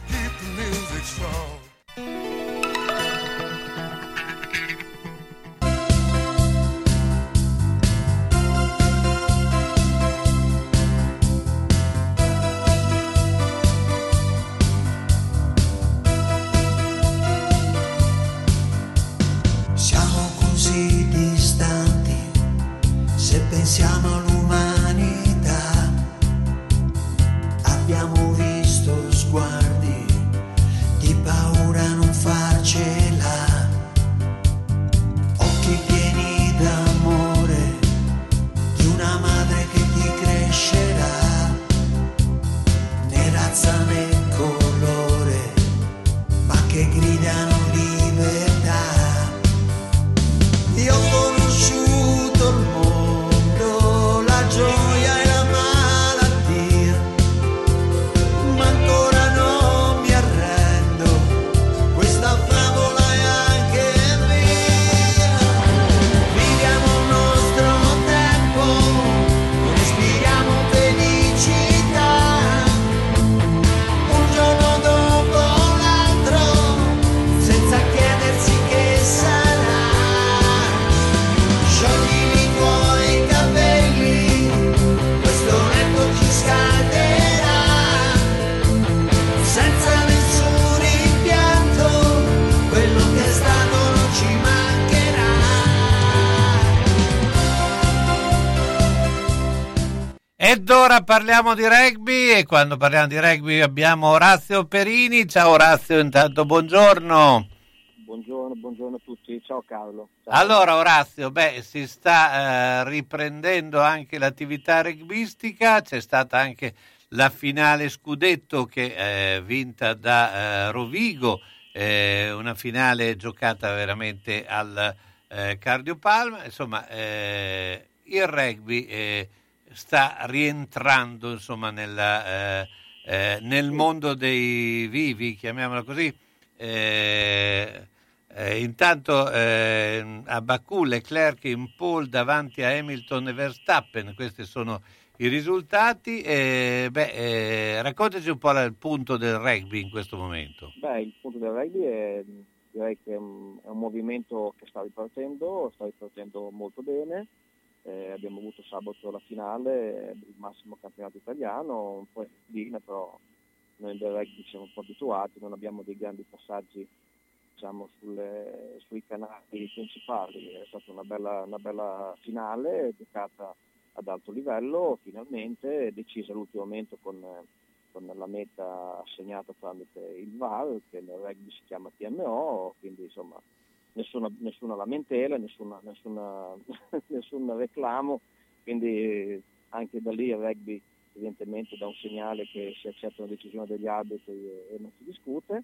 Parliamo di rugby e quando parliamo di rugby abbiamo Orazio Perini. Ciao Orazio, intanto buongiorno. Buongiorno, buongiorno a tutti, ciao Carlo. Ciao. Allora Orazio, beh, si sta eh, riprendendo anche l'attività rugbistica, c'è stata anche la finale scudetto che è vinta da eh, Rovigo, eh, una finale giocata veramente al eh, Cardiopalma, insomma eh, il rugby eh, sta rientrando insomma, nella, eh, eh, nel mondo dei vivi, chiamiamolo così. Eh, eh, intanto eh, a Baku Leclerc in pole davanti a Hamilton e Verstappen, questi sono i risultati. Eh, beh, raccontaci un po' il punto del rugby in questo momento. Beh, il punto del rugby è, direi che è un, è un movimento che sta ripartendo, sta ripartendo molto bene eh, abbiamo avuto sabato la finale del massimo campionato italiano, un po' in però noi del rugby siamo un po' abituati, non abbiamo dei grandi passaggi diciamo, sulle, sui canali principali. È stata una bella, una bella finale, giocata ad alto livello, finalmente decisa all'ultimo momento con, con la meta assegnata tramite il VAR, che nel rugby si chiama TMO, quindi insomma nessuna, nessuna lamentela, nessuna, nessuna, *laughs* nessun reclamo, quindi anche da lì il rugby evidentemente dà un segnale che si accetta una decisione degli arbitri e, e non si discute.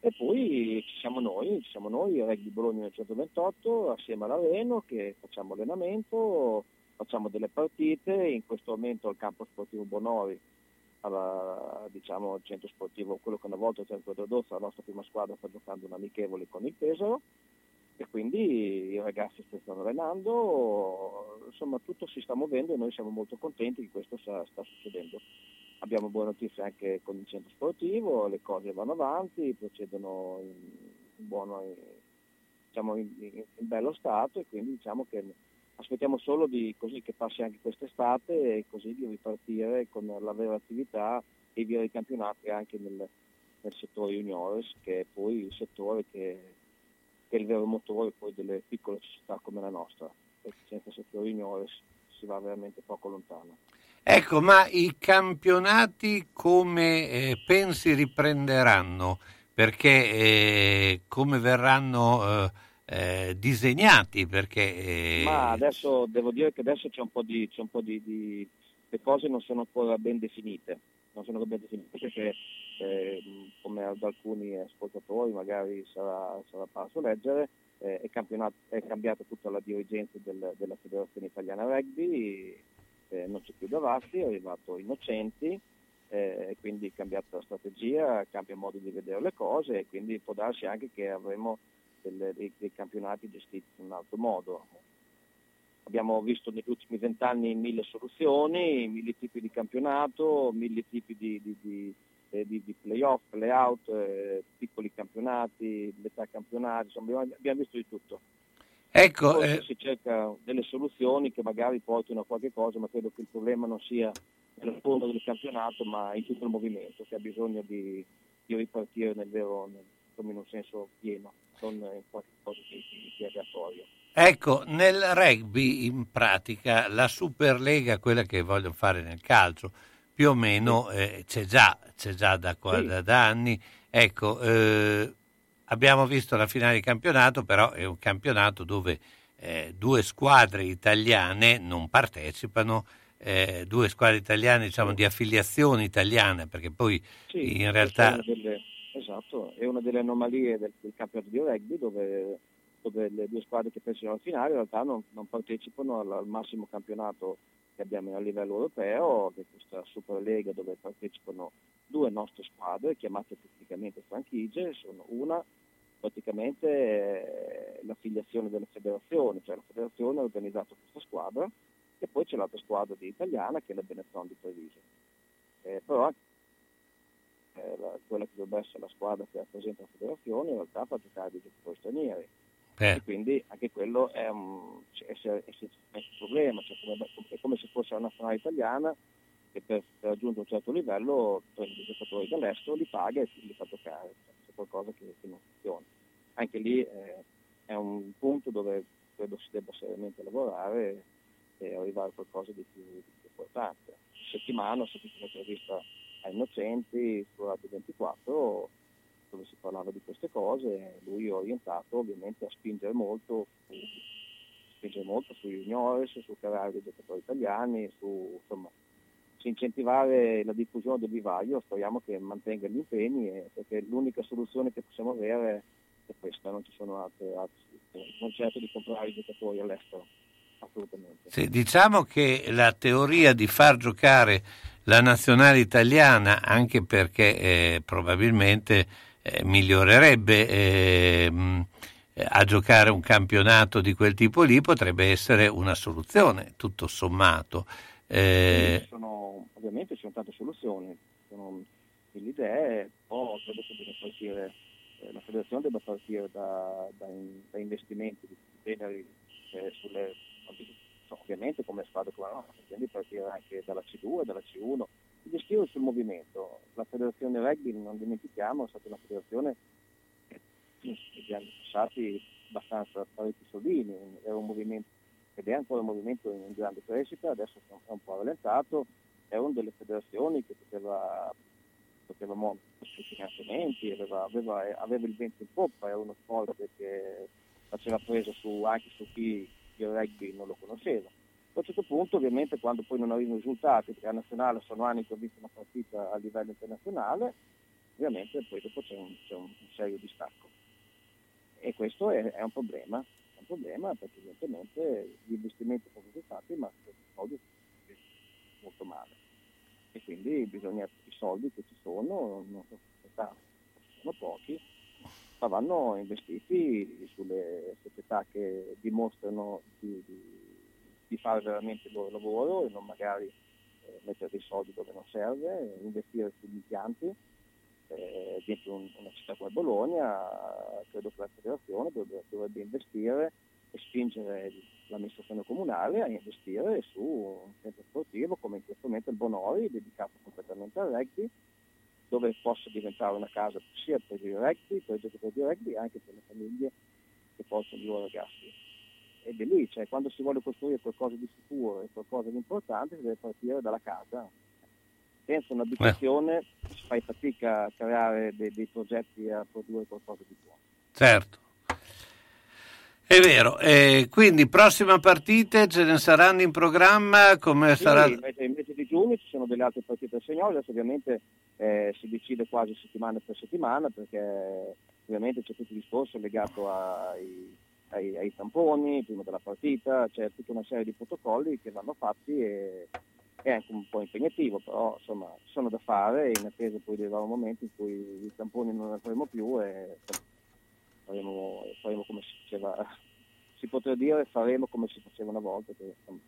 E poi ci siamo noi, ci siamo noi, il Rugby Bologna 1928, assieme all'Areno che facciamo allenamento, facciamo delle partite, in questo momento al campo sportivo Bonori, alla, diciamo, al centro sportivo, quello che una volta il centro Dodozza, la nostra prima squadra sta giocando un amichevole con il Pesaro e quindi i ragazzi si stanno allenando, insomma tutto si sta muovendo e noi siamo molto contenti che questo sta, sta succedendo. Abbiamo buone notizie anche con il centro sportivo, le cose vanno avanti, procedono in, in buono, diciamo in, in, in, bello stato e quindi diciamo che aspettiamo solo di, così che passi anche quest'estate e così di ripartire con la vera attività e via i campionati anche nel, nel settore juniores che è poi il settore che che è il vero motore poi delle piccole città come la nostra, perché senza juniores si va veramente poco lontano. Ecco, ma i campionati come eh, pensi riprenderanno? Perché eh, come verranno eh, eh disegnati? Perché, eh, ma adesso devo dire che adesso c'è un po' di, un po di, di le cose non sono ancora ben definite, non sono ben definite perché eh, come ad alcuni ascoltatori magari sarà, sarà parso leggere, eh, è, è, cambiata tutta la dirigenza del, della Federazione Italiana Rugby, eh, non c'è più Davassi, è arrivato Innocenti, eh, quindi è cambiata la strategia, cambia il modo di vedere le cose e quindi può darsi anche che avremo delle, dei, dei campionati gestiti in un altro modo. Abbiamo visto negli ultimi vent'anni mille soluzioni, mille tipi di campionato, mille tipi di, di, di eh, di, di playoff, playout, eh, piccoli campionati, metà campionati, insomma abbiamo, abbiamo visto di tutto. Ecco, eh... si cerca delle soluzioni che magari portino a qualche cosa, ma credo che il problema non sia nel fondo del campionato, ma in tutto il movimento, che ha bisogno di, di ripartire nel vero, nel, in un senso pieno, non in qualche cosa di, di, aleatorio. Ecco, nel rugby in pratica la Superlega, quella che voglio fare nel calcio, più o meno eh, c'è già, c'è già da, sì. da anni. Ecco, eh, abbiamo visto la finale di campionato, però è un campionato dove eh, due squadre italiane non partecipano, eh, due squadre italiane diciamo di affiliazione italiana, perché poi sì, in realtà... È delle, esatto, è una delle anomalie del, del campionato di rugby dove, dove, le due squadre che pensano alla finale in realtà non, non partecipano al, al massimo campionato che abbiamo a livello europeo, che è questa Superlega dove partecipano due nostre squadre chiamate tecnicamente franchigie, sono una praticamente eh, l'affiliazione delle federazioni, cioè la federazione ha organizzato questa squadra e poi c'è l'altra squadra di italiana che è la Benetton di Treviso. Eh, però eh, la, quella che dovrebbe essere la squadra che rappresenta la federazione in realtà fa giocare dei giocatori stranieri eh. E quindi anche quello è un, è, è, è un problema, cioè come, è come se fosse una nazionale italiana che per, per, raggiungere un certo livello prende i giocatori dall'estero, li paga e li fa giocare, cioè, c'è qualcosa che, che, non funziona. Anche lì eh, è un punto dove credo si debba seriamente lavorare e arrivare a qualcosa di più, di più importante. Settimana ho sentito un'intervista a Innocenti su Radio 24 dove si parlava di queste cose, lui è orientato ovviamente a spingere molto, su, spingere molto sui juniores, su creare dei giocatori italiani, su insomma, su incentivare la diffusione del vivaio, speriamo che mantenga gli impegni e- perché l'unica soluzione che possiamo avere è questa, non ci sono altre, altre soluzioni. non certo di comprare i giocatori all'estero. Sì, diciamo che la teoria di far giocare la nazionale italiana, anche perché eh, probabilmente eh, migliorerebbe eh, mh, a giocare un campionato di quel tipo lì, potrebbe essere una soluzione, tutto sommato. Eh, sono- ovviamente ci sono tante soluzioni, sono mille idee, però credo che debba partire, eh, la federazione debba partire da, da in- da investimenti di generi eh, sulle, ovviamente come squadre come la nostra, quindi partire anche dalla C2, dalla C1, e gestire sul movimento. La federazione rugby, non dimentichiamo, è stata una federazione che negli anni passati abbastanza parecchi soldini, era un movimento ed è ancora un movimento in grande crescita, adesso è un- po' rallentato, è una delle federazioni che poteva, poteva muovere finanziamenti, aveva, aveva, aveva il vento in poppa, era uno sport che faceva presa su, anche su chi il rugby non lo conosceva. A un certo punto ovviamente quando poi non arrivano i risultati, perché a nazionale sono anni che ho visto una partita a livello internazionale, ovviamente poi dopo c'è un, c'è un- serio distacco. E questo è, è un problema, è un problema perché evidentemente gli investimenti sono stati fatti ma sono molto male. E quindi bisogna, i soldi che ci sono, non sono sono pochi, ma vanno investiti sulle società che dimostrano di, di- di fare veramente il loro lavoro e non magari eh, mettere dei soldi dove non serve, investire sugli impianti. Eh, dentro un- una città come Bologna credo che la federazione dovrebbe, dovrebbe investire e spingere l'amministrazione comunale a investire su un centro sportivo come in questo momento il Bonori dedicato completamente al rugby dove possa diventare una casa sia per il rugby, per i giocatori di rugby anche per le famiglie che portano i loro ragazzi. Ed è lì, cioè quando si vuole costruire qualcosa di sicuro e qualcosa di importante si deve partire dalla casa. Senza un'abitazione si fai fatica a creare dei, dei progetti e a produrre qualcosa di buono. certo. È vero, e quindi prossima partite ce ne saranno in programma come Sì, sarà... invece, invece di giugno ci sono delle altre partite segnole, adesso ovviamente eh, si decide quasi settimana per settimana perché ovviamente c'è tutto il discorso legato ai, ai- ai tamponi prima della partita, c'è tutta una serie di protocolli che vanno fatti e è anche un po' impegnativo, però insomma sono da fare in attesa poi di arrivare un momento in cui i tamponi non ne faremo più e faremo, faremo come si faceva, si potrà dire faremo come si faceva una volta, che insomma,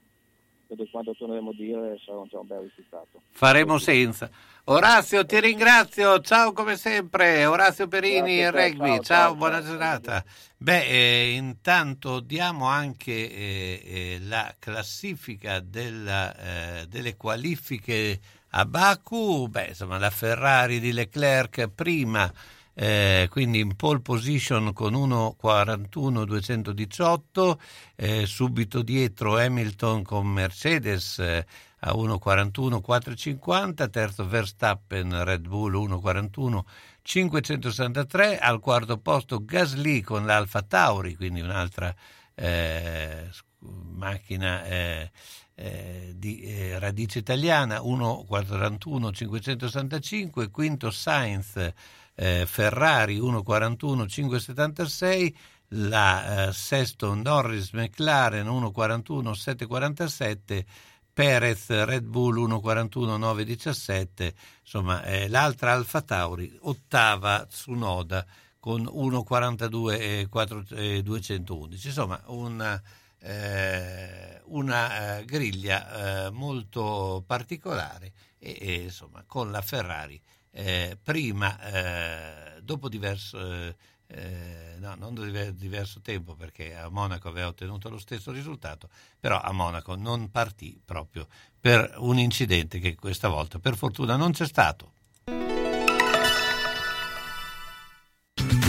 che quando torneremo a dire sarà già un bel risultato. Faremo senza. Orazio, ti ringrazio. Ciao come sempre. Orazio Perini, te, rugby. Ciao, ciao, ciao, buona ciao. giornata. Beh, eh, intanto diamo anche eh, eh, la classifica della, eh, delle qualifiche a Baku. Beh, insomma, la Ferrari di Leclerc prima. Eh, quindi in pole position con 1.41.218, eh, subito dietro Hamilton con Mercedes eh, a 1.41.450, terzo Verstappen Red Bull 1.41.563, al quarto posto Gasly con l'Alfa Tauri, quindi un'altra eh, macchina eh, eh, di eh, radice italiana 1.41.565, quinto Sainz eh, Ferrari 1.41.576, la eh, sesto Norris McLaren 1.41.747, Perez Red Bull 1.41.917, insomma eh, l'altra Alfa Tauri ottava Tsunoda con 1.42.211, insomma una, eh, una eh, griglia eh, molto particolare e, e, insomma con la Ferrari eh, prima, eh, dopo diverso, eh, eh, no, non diver- diverso tempo perché a Monaco aveva ottenuto lo stesso risultato, però a Monaco non partì proprio per un incidente che questa volta per fortuna non c'è stato.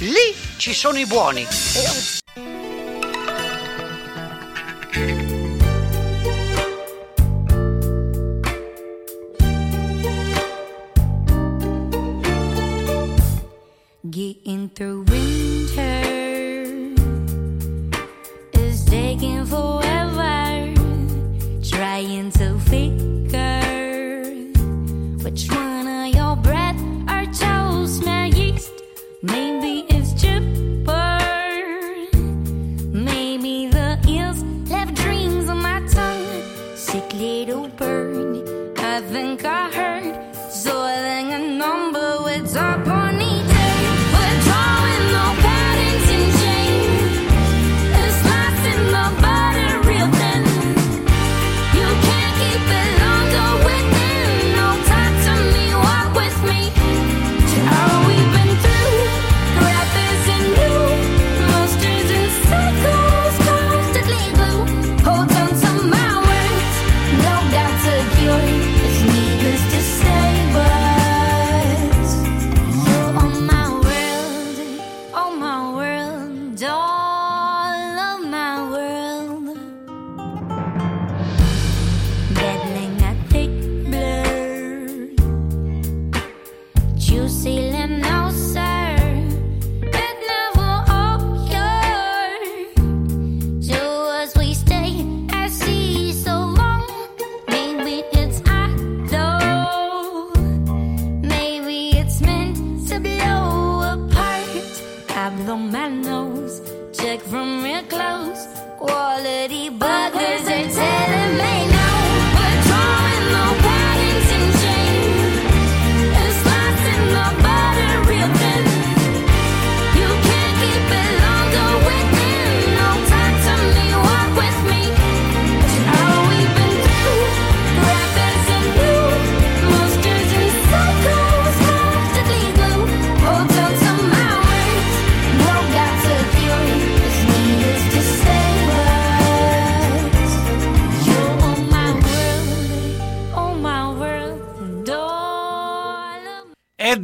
Lì ci sono i buoni. Getting through winter is taking forever. Trying to figure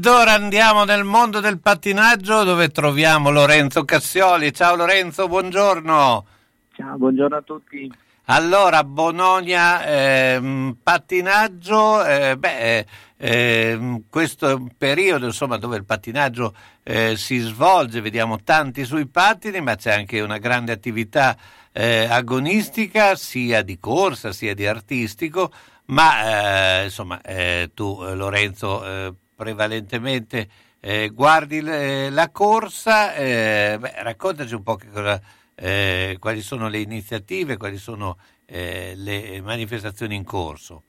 Ed ora andiamo nel mondo del pattinaggio dove troviamo Lorenzo Cassioli. Ciao Lorenzo, buongiorno. Ciao, buongiorno a tutti. Allora, Bononia, ehm, pattinaggio, eh, beh, eh, questo è un periodo insomma, dove il pattinaggio eh, si svolge, vediamo tanti sui pattini, ma c'è anche una grande attività eh, agonistica, sia di corsa sia di artistico, ma eh, insomma eh, tu eh, Lorenzo eh, prevalentemente eh, guardi le- la corsa, eh, beh, raccontaci un po' cosa, eh, quali sono le iniziative, quali sono eh, le manifestazioni in corso.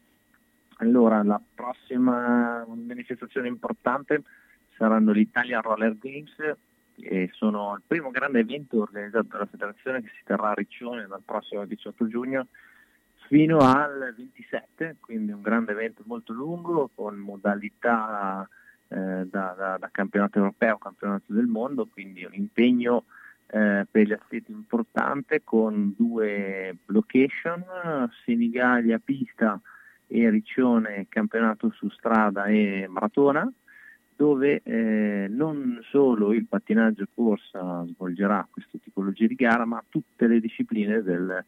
Allora, la prossima manifestazione importante saranno l'Italia Roller Games, che sono il primo grande evento organizzato dalla federazione che si terrà a Riccione dal prossimo 18 giugno fino al 27, quindi un grande evento molto lungo con modalità eh, da, da- da campionato europeo, campionato del mondo, quindi un impegno eh, per gli atleti importante con due location, Senigallia pista e Riccione campionato su strada e maratona, dove eh, non solo il pattinaggio corsa svolgerà questa tipologia di gara, ma tutte le discipline del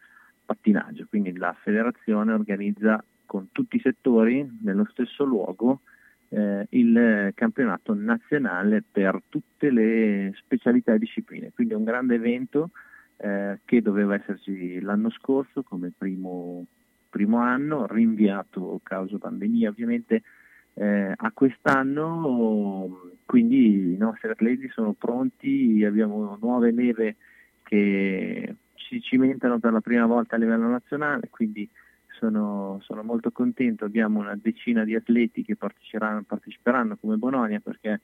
pattinaggio. Quindi la federazione organizza con tutti i settori nello stesso luogo eh, il campionato nazionale per tutte le specialità e discipline. Quindi un grande evento eh, che doveva esserci l'anno scorso come primo, primo anno, rinviato causa pandemia ovviamente eh, a quest'anno, quindi i nostri atleti sono pronti, abbiamo nuove neve che si cimentano per la prima volta a livello nazionale, quindi sono, sono molto contento, abbiamo una decina di atleti che parteciperanno, parteciperanno come Bononia perché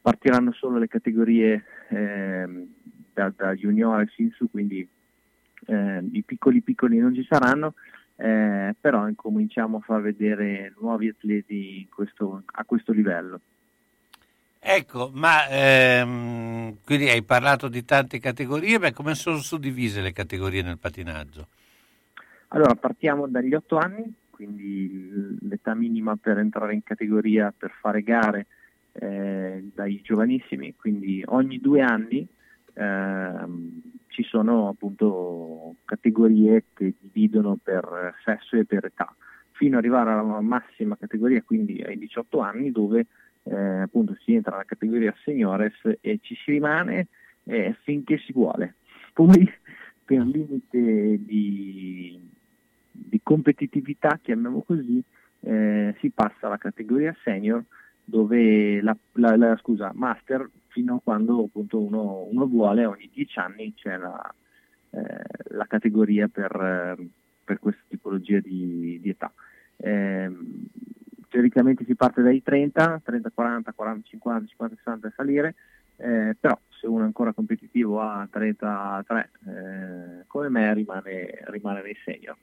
partiranno solo le categorie ehm, da, da juniores in su, quindi eh, i piccoli piccoli non ci saranno, eh, però incominciamo a far vedere nuovi atleti questo- a questo livello. Ecco, ma ehm, quindi hai parlato di tante categorie, beh, come sono suddivise le categorie nel patinaggio? Allora, partiamo dagli 8 anni, quindi l'età minima per entrare in categoria per fare gare eh, dai giovanissimi, quindi ogni due anni ehm, ci sono appunto categorie che dividono per sesso e per età, fino ad arrivare alla massima categoria, quindi ai 18 anni, dove eh, appunto si entra nella categoria seniores e ci si rimane eh, finché si vuole. Poi *laughs* per limite di, di competitività, chiamiamo così, eh, si passa alla categoria senior dove la, la- la- scusa, master fino a quando appunto uno, uno vuole, ogni 10 anni c'è la, eh, la categoria per, eh, per questa tipologia di, di età. Ehm, teoricamente si parte dai 30, 30, 40, 40, 50, 50, 60 e salire, eh, però se uno è ancora competitivo a 33 eh, come me rimane, rimane nei senior.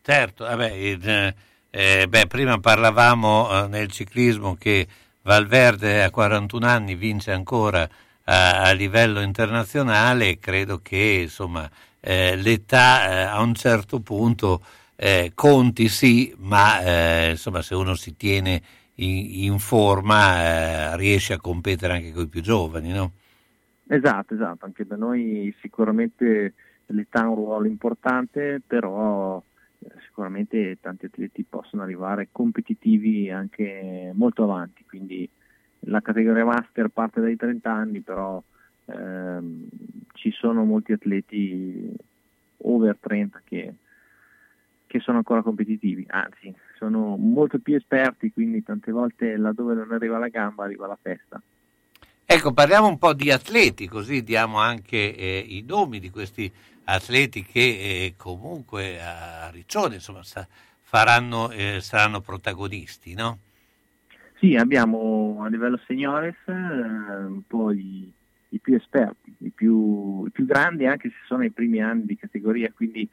Certo, vabbè, il, eh, beh, prima parlavamo eh, nel ciclismo che Valverde a 41 anni vince ancora a, a livello internazionale credo che insomma, eh, l'età eh, a un certo punto eh, conti sì, ma eh, insomma, se uno si tiene in, in forma eh, riesce a competere anche con i più giovani, no? Esatto, esatto, anche da noi sicuramente l'età ha un ruolo importante, però eh, sicuramente tanti atleti possono arrivare competitivi anche molto avanti, quindi la categoria master parte dai 30 anni, però ehm, ci sono molti atleti over 30 che, che sono ancora competitivi, anzi sono molto più esperti, quindi tante volte laddove non arriva la gamba arriva la testa. Ecco, parliamo un po' di atleti, così diamo anche eh, i nomi di questi atleti che eh, comunque a Riccione insomma, sa- faranno, eh, saranno protagonisti, no? Sì, abbiamo a livello seniores eh, un po' i, i più esperti, i più, i più grandi anche se sono i primi anni di categoria, quindi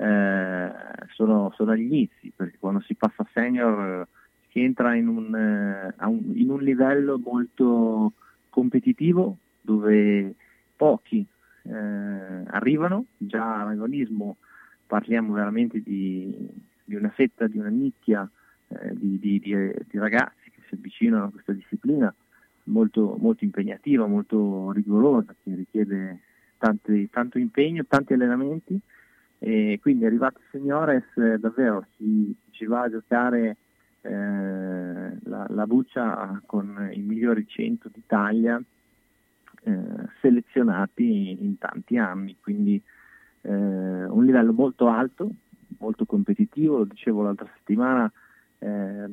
eh, sono, sono agli inizi, perché quando si passa senior eh, si entra in un, eh, un- in un livello molto competitivo dove pochi eh, arrivano, già all'agonismo parliamo veramente di, di una fetta, di una nicchia eh, di, di- di- di ragazzi che si avvicinano a questa disciplina molto, molto impegnativa, molto rigorosa, che richiede tanti- tanto impegno, tanti allenamenti E quindi arrivati signores davvero si, ci va a giocare eh, la, la buccia con i migliori 100 d'Italia eh, selezionati in tanti anni, quindi eh, un livello molto alto, molto competitivo, lo dicevo l'altra settimana, eh,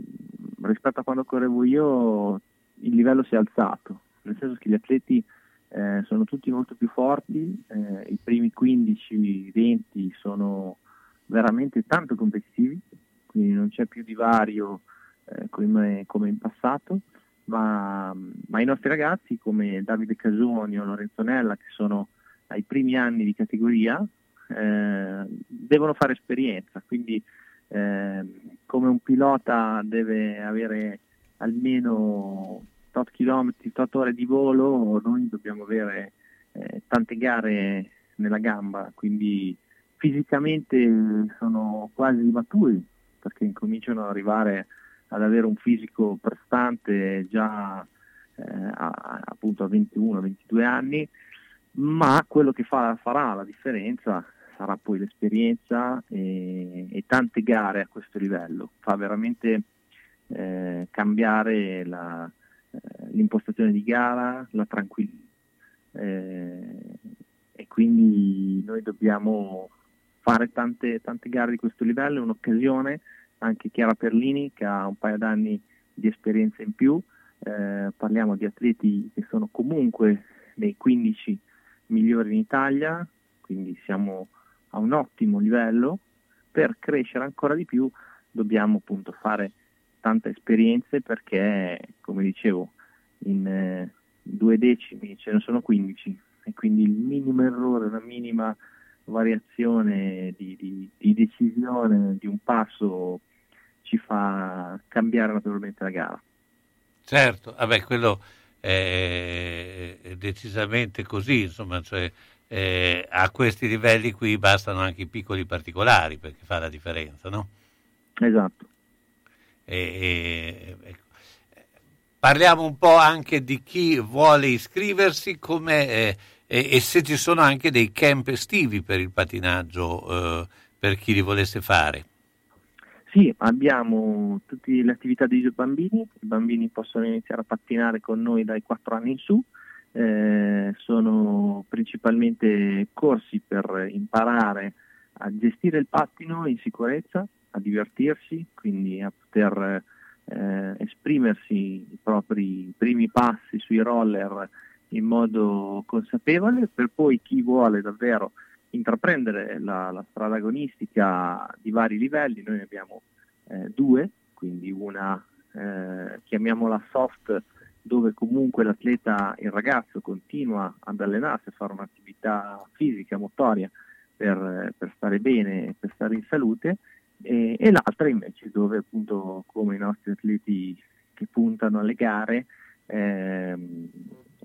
rispetto a quando correvo io il livello si è alzato, nel senso che gli atleti eh, sono tutti molto più forti, eh, i primi 15-20 sono veramente tanto competitivi, quindi non c'è più divario eh, come, come, in passato, ma, ma, i nostri ragazzi come Davide Casoni o Lorenzo Nella, che sono ai primi anni di categoria, eh, devono fare esperienza, quindi eh, come un pilota deve avere almeno tot chilometri, tot ore di volo, noi dobbiamo avere eh, tante gare nella gamba, quindi fisicamente sono quasi maturi perché incominciano ad arrivare ad avere un fisico prestante già eh, a, appunto a 21-22 anni, ma quello che fa, farà la differenza sarà poi l'esperienza e, e, tante gare a questo livello, fa veramente eh, cambiare la, l'impostazione di gara, la tranquillità. Eh, e quindi noi dobbiamo fare tante, tante gare di questo livello, è un'occasione, anche Chiara Perlini che ha un paio d'anni di esperienza in più, eh, parliamo di atleti che sono comunque nei 15 migliori in Italia, quindi siamo a un ottimo livello, per crescere ancora di più dobbiamo appunto fare tante esperienze perché, come dicevo, in eh, due decimi ce ne sono 15 e quindi il minimo errore, una minima variazione di, di, di decisione di un passo ci fa cambiare naturalmente la gara. Certo, vabbè, quello è, è decisamente così, insomma, cioè, eh, a questi livelli qui bastano anche i piccoli particolari perché fa la differenza, no? Esatto. E, ecco. Parliamo un po' anche di chi vuole iscriversi come, eh, e, e, se ci sono anche dei camp estivi per il patinaggio eh, per chi li volesse fare. Sì, abbiamo tutte le attività dei bambini, i bambini possono iniziare a pattinare con noi dai 4 anni in su, eh, sono principalmente corsi per imparare a gestire il pattino in sicurezza, a divertirsi, quindi a poter eh, esprimersi i propri primi passi sui roller in modo consapevole, per poi chi vuole davvero intraprendere la, la strada agonistica di vari livelli, noi ne abbiamo eh, due, quindi una eh, chiamiamola soft dove comunque l'atleta, il ragazzo continua ad allenarsi, a fare un'attività fisica, motoria per, per stare bene, per stare in salute e, e l'altra invece dove appunto come i nostri atleti che puntano alle gare ehm,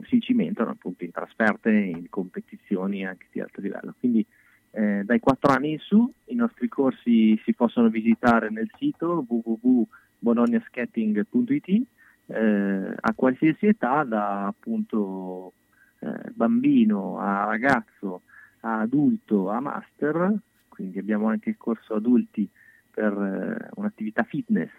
si cimentano appunto in trasferte, in competizioni anche di alto livello. Quindi eh, dai 4 anni in su i nostri corsi si possono visitare nel sito www.bolognasketting.it eh, a qualsiasi età, da appunto eh, bambino a ragazzo a adulto a master, quindi abbiamo anche il corso adulti per eh, un'attività fitness,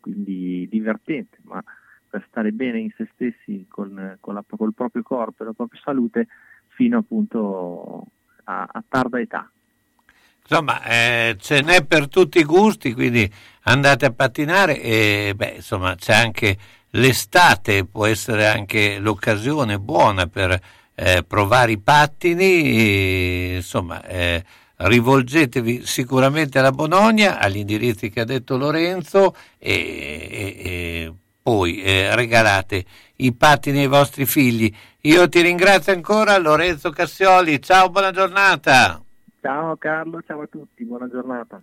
quindi divertente, ma per stare bene in se stessi con, con la, col proprio corpo e la propria salute fino appunto a, a tarda età. Insomma, eh, ce n'è per tutti i gusti, quindi andate a pattinare e beh, insomma, c'è anche l'estate, può essere anche l'occasione buona per eh, provare i pattini, e, insomma, eh, rivolgetevi sicuramente alla Bononia, agli indirizzi che ha detto Lorenzo e, e, e poi eh, regalate i pattini ai vostri figli. Io ti ringrazio ancora Lorenzo Cassioli, ciao, buona giornata. Ciao Carlo, ciao a tutti, buona giornata.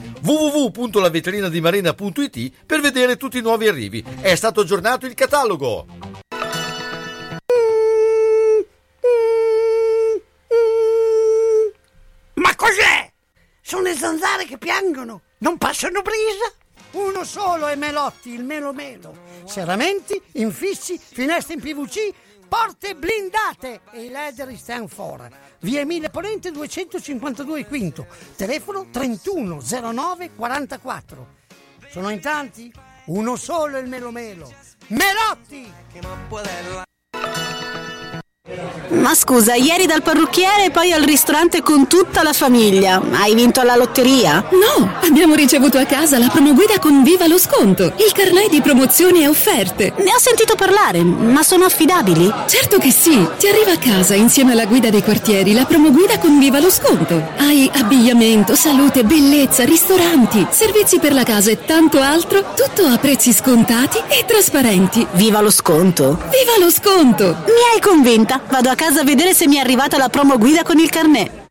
www.lavetrinadimarina.it per vedere tutti i nuovi arrivi. È stato aggiornato il catalogo. Ma cos'è? Sono le zanzare che piangono, non passano brisa. Uno solo è Melotti, il Melo Melo. Serramenti, infissi, finestre in PVC, porte blindate e i leder stand for. Via Emile Ponente 252 Quinto, telefono 3109 44. Sono in tanti? Uno solo il Melo Melo. Melotti! Ma scusa, ieri dal parrucchiere e poi al ristorante con tutta la famiglia. Hai vinto alla lotteria? No, abbiamo ricevuto a casa la promoguida con Viva lo sconto, il carnet di promozioni e offerte. Ne ho sentito parlare, ma sono affidabili? Certo che sì, ti arriva a casa insieme alla guida dei quartieri la promoguida con Viva lo sconto. Hai abbigliamento, salute, bellezza, ristoranti, servizi per la casa e tanto altro, tutto a prezzi scontati e trasparenti. Viva lo sconto! Viva lo sconto! Mi hai vado a casa a vedere se mi è arrivata la promo guida con il carnet.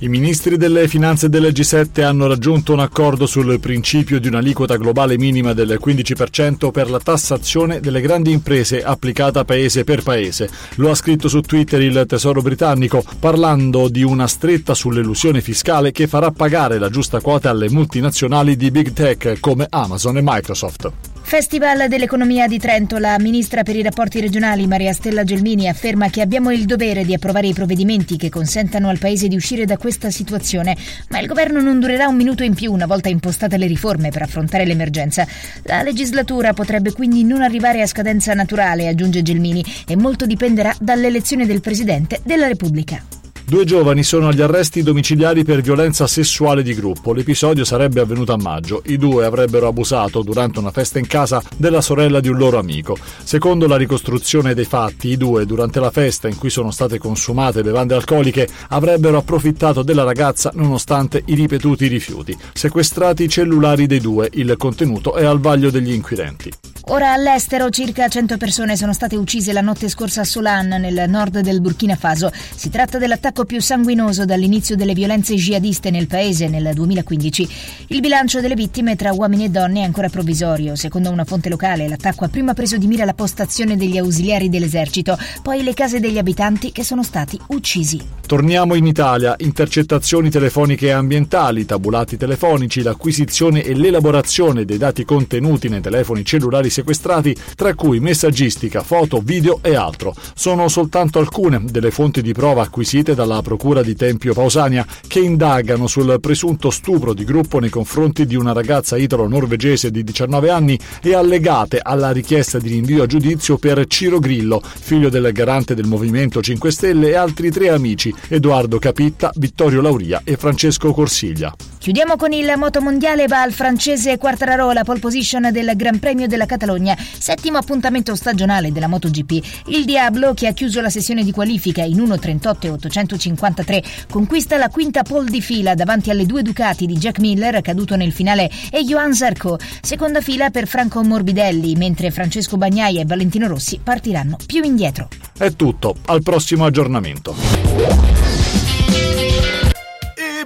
I ministri delle finanze del G7 hanno raggiunto un accordo sul principio di un'aliquota globale minima del 15% per la tassazione delle grandi imprese applicata paese per paese. Lo ha scritto su Twitter il Tesoro britannico, parlando di una stretta sull'elusione fiscale che farà pagare la giusta quota alle multinazionali di big tech come Amazon e Microsoft. Festival dell'economia di Trento, la ministra per i rapporti regionali Maria Stella Gelmini afferma che abbiamo il dovere di approvare i provvedimenti che consentano al Paese di uscire da questa situazione, ma il governo non durerà un minuto in più una volta impostate le riforme per affrontare l'emergenza. La legislatura potrebbe quindi non arrivare a scadenza naturale, aggiunge Gelmini, e molto dipenderà dall'elezione del Presidente della Repubblica. Due giovani sono agli arresti domiciliari per violenza sessuale di gruppo. L'episodio sarebbe avvenuto a maggio. I due avrebbero abusato durante una festa in casa della sorella di un loro amico. Secondo la ricostruzione dei fatti, i due, durante la festa in cui sono state consumate bevande alcoliche, avrebbero approfittato della ragazza nonostante i ripetuti rifiuti. Sequestrati i cellulari dei due, il contenuto è al vaglio degli inquirenti. Ora all'estero circa 100 persone sono state uccise la notte scorsa a Solan, nel nord del Burkina Faso. Si tratta dell'attacco più sanguinoso dall'inizio delle violenze jihadiste nel paese nel 2015. Il bilancio delle vittime tra uomini e donne è ancora provvisorio. Secondo una fonte locale, l'attacco ha prima preso di mira la postazione degli ausiliari dell'esercito, poi le case degli abitanti che sono stati uccisi. Torniamo in Italia. Intercettazioni telefoniche e ambientali, tabulati telefonici, l'acquisizione e l'elaborazione dei dati contenuti nei telefoni cellulari sequestrati, tra cui messaggistica, foto, video e altro. Sono soltanto alcune delle fonti di prova acquisite dalla Procura di Tempio Pausania che indagano sul presunto stupro di gruppo nei confronti di una ragazza italo-norvegese di 19 anni e allegate alla richiesta di rinvio a giudizio per Ciro Grillo, figlio del garante del Movimento 5 Stelle e altri tre amici, Edoardo Capitta, Vittorio Lauria e Francesco Corsiglia. Chiudiamo con il motomondiale va al francese Quartararo la pole position del Gran Premio della Catalogna, settimo appuntamento stagionale della MotoGP. Il Diablo, che ha chiuso la sessione di qualifica in 1.38 e 853, conquista la quinta pole di fila davanti alle due Ducati di Jack Miller, caduto nel finale, e Johan Zarco. Seconda fila per Franco Morbidelli, mentre Francesco Bagnaia e Valentino Rossi partiranno più indietro. È tutto, al prossimo aggiornamento.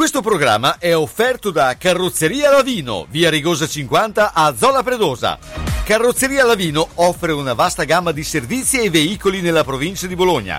Questo programma è offerto da Carrozzeria Lavino, via Rigosa 50 a Zola Predosa. Carrozzeria Lavino offre una vasta gamma di servizi e veicoli nella provincia di Bologna.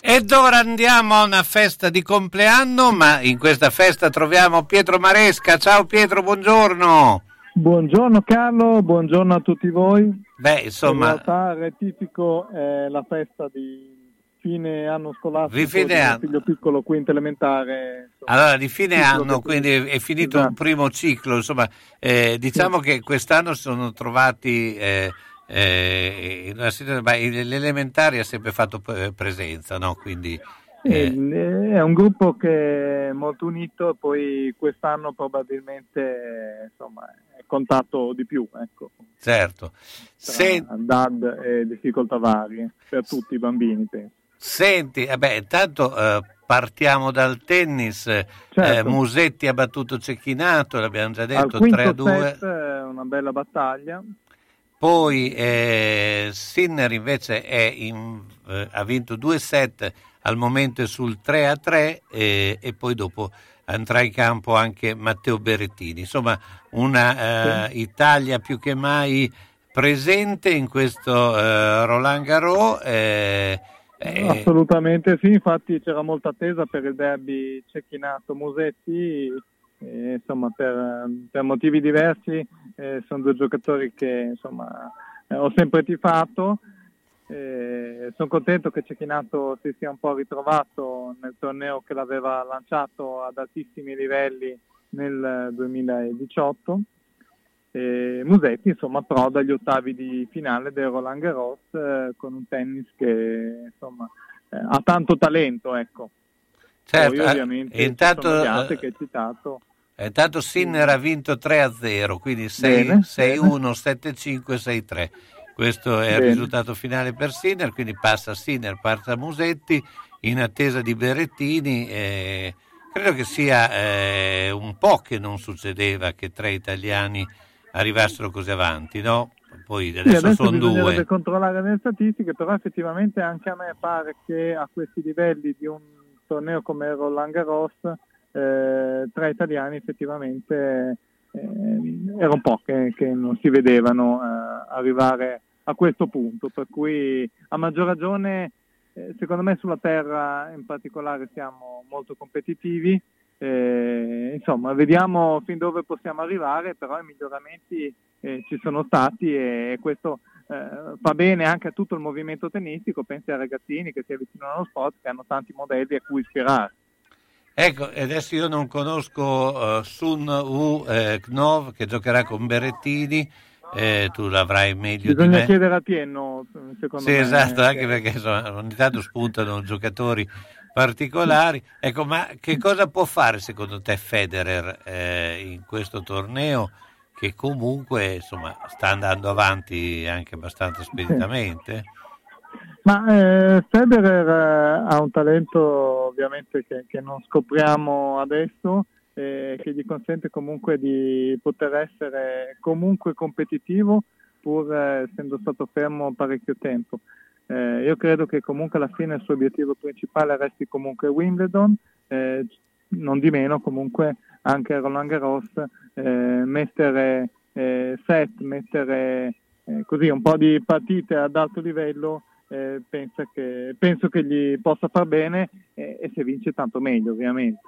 Ed ora andiamo a una festa di compleanno, ma in questa festa troviamo Pietro Maresca. Ciao Pietro, buongiorno. Buongiorno Carlo, buongiorno a tutti voi. Beh, insomma, In realtà rettifico è la festa di fine anno scolastico Di fine anno. figlio piccolo quinto elementare. insomma. allora di fine anno, quindi è finito un primo ciclo, insomma, eh, diciamo che quest'anno sono trovati eh, eh, l'elementare ha sempre fatto eh, presenza, no? Quindi eh, Eh, È un gruppo che è molto unito poi quest'anno probabilmente eh, insomma, è contatto di più, ecco, certo. Se- DAD e difficoltà varie per tutti i bambini, penso. Senti, eh beh, intanto eh, partiamo dal tennis. eh, Certo. Musetti ha battuto Cecchinato, l'abbiamo già detto, quinto 3-2. set è una bella battaglia. Poi eh, Sinner invece è in- eh, ha vinto due set, al momento è sul 3 a 3 e, e poi dopo andrà in campo anche Matteo Berrettini. Insomma, una eh, Italia più che mai presente in questo eh, Roland Garros. eh, eh, Assolutamente sì, infatti c'era molta attesa per il derby Cecchinato-Musetti, e, insomma per, per motivi diversi eh, sono due giocatori che insomma eh, ho sempre tifato. Eh, sono contento che Cecchinato si sia un po' ritrovato nel torneo che l'aveva lanciato ad altissimi livelli nel 2018. E Musetti insomma approda agli ottavi di finale del Roland Garros eh, con un tennis che insomma eh, ha tanto talento ecco Certo, poi eh, ovviamente e intanto, eh, che hai citato E Intanto Sinner ha vinto 3 a 0, quindi 6, Bene, 6-1, 7-5, 6-3. Questo è il Bene. risultato finale per Sinner, quindi passa Sinner, passa Musetti in attesa di Berrettini, eh, credo che sia eh, un po' che non succedeva che tre italiani arrivassero così avanti, no? Poi Sì, adesso, adesso sono due. controllare le statistiche, però effettivamente anche a me pare che a questi livelli di un torneo come Roland Garros eh, tra italiani effettivamente eh, era un po' che, che non si vedevano eh, arrivare a questo punto, per cui a maggior ragione secondo me sulla terra in particolare siamo molto competitivi, eh, insomma vediamo fin dove possiamo arrivare, però i miglioramenti eh, ci sono stati e questo eh, fa bene anche a tutto il movimento tennistico, pensi ai ragazzini che si avvicinano allo sport, che hanno tanti modelli a cui ispirarsi. Ecco, adesso io non conosco eh, Sun Wu eh, Knov che giocherà con Berrettini, eh, tu l'avrai meglio di Bisogna me. chiedere a Pieno, secondo Sì, me. esatto, che- anche perché insomma, ogni tanto spuntano giocatori particolari. Ecco, ma che cosa può fare secondo te Federer eh, in questo torneo che comunque insomma, sta andando avanti anche abbastanza speditamente? Ma eh, Federer eh, ha un talento ovviamente che, che non scopriamo adesso, eh, che gli consente comunque di poter essere comunque competitivo pur eh, essendo stato fermo parecchio tempo. Eh, io credo che comunque alla fine il suo obiettivo principale resti comunque Wimbledon, eh, non di meno comunque anche Roland Garros, mettere set, mettere così un po' di partite ad alto livello eh, che- penso che gli possa far bene eh, e se vince tanto meglio ovviamente.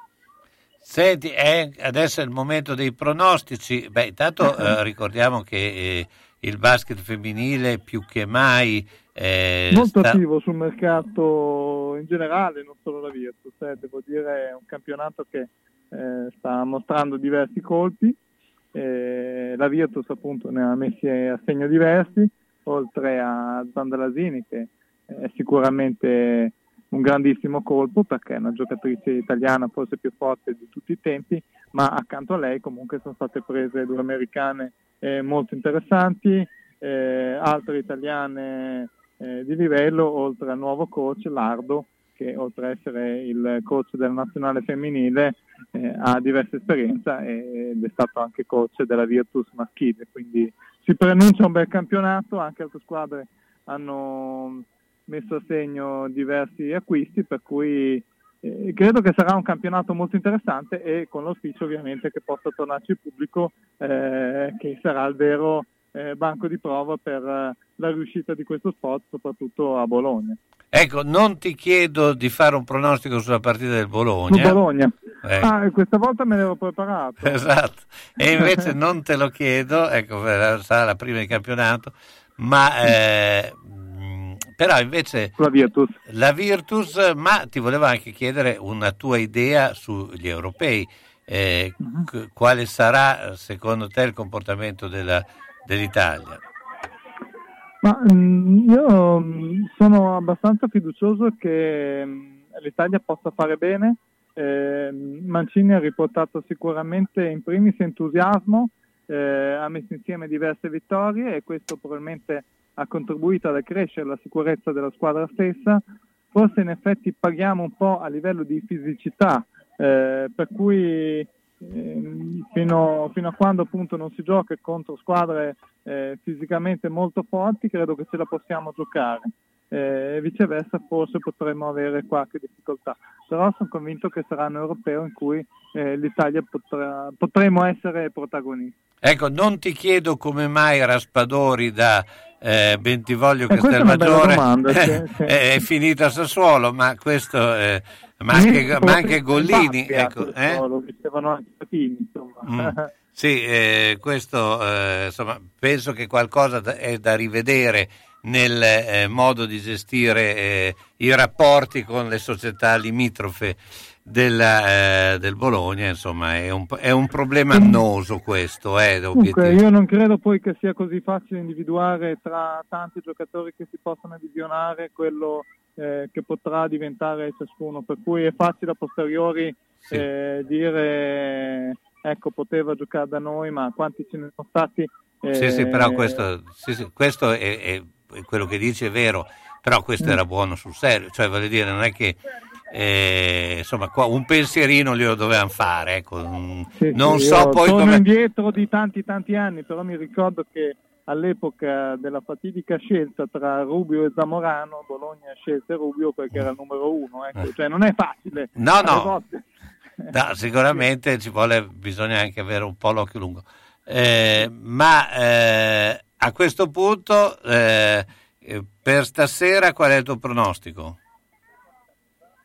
Senti, è- adesso è il momento dei pronostici. Beh, intanto *laughs* eh, ricordiamo che eh, il basket femminile più che mai eh, Molto sta- attivo sul mercato in generale, non solo la Virtus, eh, devo dire è un campionato che eh, sta mostrando diversi colpi, eh, la Virtus appunto ne ha messi a segno diversi, oltre a Zandalasini che è sicuramente un grandissimo colpo perché è una giocatrice italiana forse più forte di tutti i tempi, ma accanto a lei comunque sono state prese due americane eh, molto interessanti, eh, altre italiane eh, di livello, oltre al nuovo coach Lardo, che oltre ad essere il coach della nazionale femminile eh, ha diversa esperienza ed è stato anche coach della Virtus maschile, quindi si preannuncia un bel campionato, anche altre squadre hanno messo a segno diversi acquisti, per cui eh, credo che sarà un campionato molto interessante e con l'auspicio ovviamente che possa tornarci il pubblico, eh, che sarà il vero eh, banco di prova per eh, la riuscita di questo sport, soprattutto a Bologna. Ecco, non ti chiedo di fare un pronostico sulla partita del Su Bologna. Bologna. Ecco. Ah, questa volta me l'ero preparato. *laughs* Esatto, e invece *laughs* non te lo chiedo, ecco, per- sarà la prima di campionato, ma eh, però invece La Virtus. la Virtus, ma ti volevo anche chiedere una tua idea sugli europei. Eh, c- quale sarà secondo te il comportamento della- dell'Italia? Ma mm, io mm, sono abbastanza fiducioso che mm, l'Italia possa fare bene. Eh, Mancini ha riportato sicuramente in primis entusiasmo, eh, ha messo insieme diverse vittorie e questo probabilmente ha contribuito ad accrescere la sicurezza della squadra stessa. Forse in effetti paghiamo un po' a livello di fisicità, eh, per cui ehm, fino, fino a quando appunto non si gioca contro squadre eh, fisicamente molto forti, credo che ce la possiamo giocare. Eh, viceversa forse potremmo avere qualche difficoltà, però sono convinto che sarà un europeo in cui eh, l'Italia potrà, potremo essere protagonisti. Ecco, non ti chiedo come mai Raspadori da eh, Bentivoglio Eh, Castelmaggiore domanda, sì, *laughs* sì. è, è finito a Sassuolo, ma questo eh, ma anche, ma anche Gollini, ecco, eh? Lo dicevano anche Patini, insomma. Mm. *laughs* Sì, eh, questo eh, insomma, penso che qualcosa da- è da rivedere nel eh, modo di gestire eh, i rapporti con le società limitrofe della, eh, del Bologna, insomma è un, è un problema annoso questo. Eh, obiettivo. io non credo poi che sia così facile individuare tra tanti giocatori che si possono visionare quello eh, che potrà diventare ciascuno, per cui è facile a posteriori eh, dire ecco poteva giocare da noi, ma quanti ce ne sono stati? Sì, sì, eh, però questo, sì, sì, questo è, è- è quello che dice è vero, però questo Mm. era buono sul serio, cioè voglio dire, non è che eh, insomma qua un pensierino glielo dovevano fare. Ecco. Sì, non sì, so poi torno come... indietro di tanti tanti anni, però mi ricordo che all'epoca della fatidica scelta tra Rubio e Zamorano, Bologna scelse Rubio perché era il numero uno, ecco. cioè non è facile. No, no. No, *laughs* sicuramente ci vuole, bisogna anche avere un po' l'occhio lungo. Eh, ma eh, a questo punto, eh, eh, per stasera, qual è il tuo pronostico?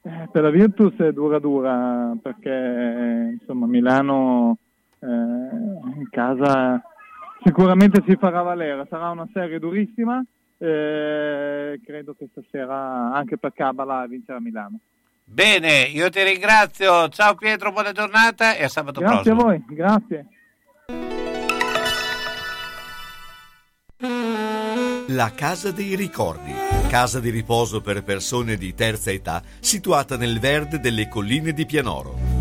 Eh, Per la Virtus è dura dura perché insomma Milano eh, in casa sicuramente si farà valere, sarà una serie durissima, eh, credo che stasera anche per Cabala vincerà Milano. Bene, io ti ringrazio. Ciao Pietro, buona giornata e a sabato Grazie a prossimo. voi, grazie. La Casa dei Ricordi, casa di riposo per persone di terza età, situata nel verde delle colline di Pianoro.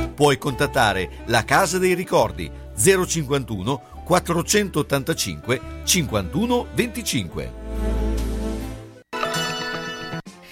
Puoi contattare la Casa dei Ricordi 051 485 51 25.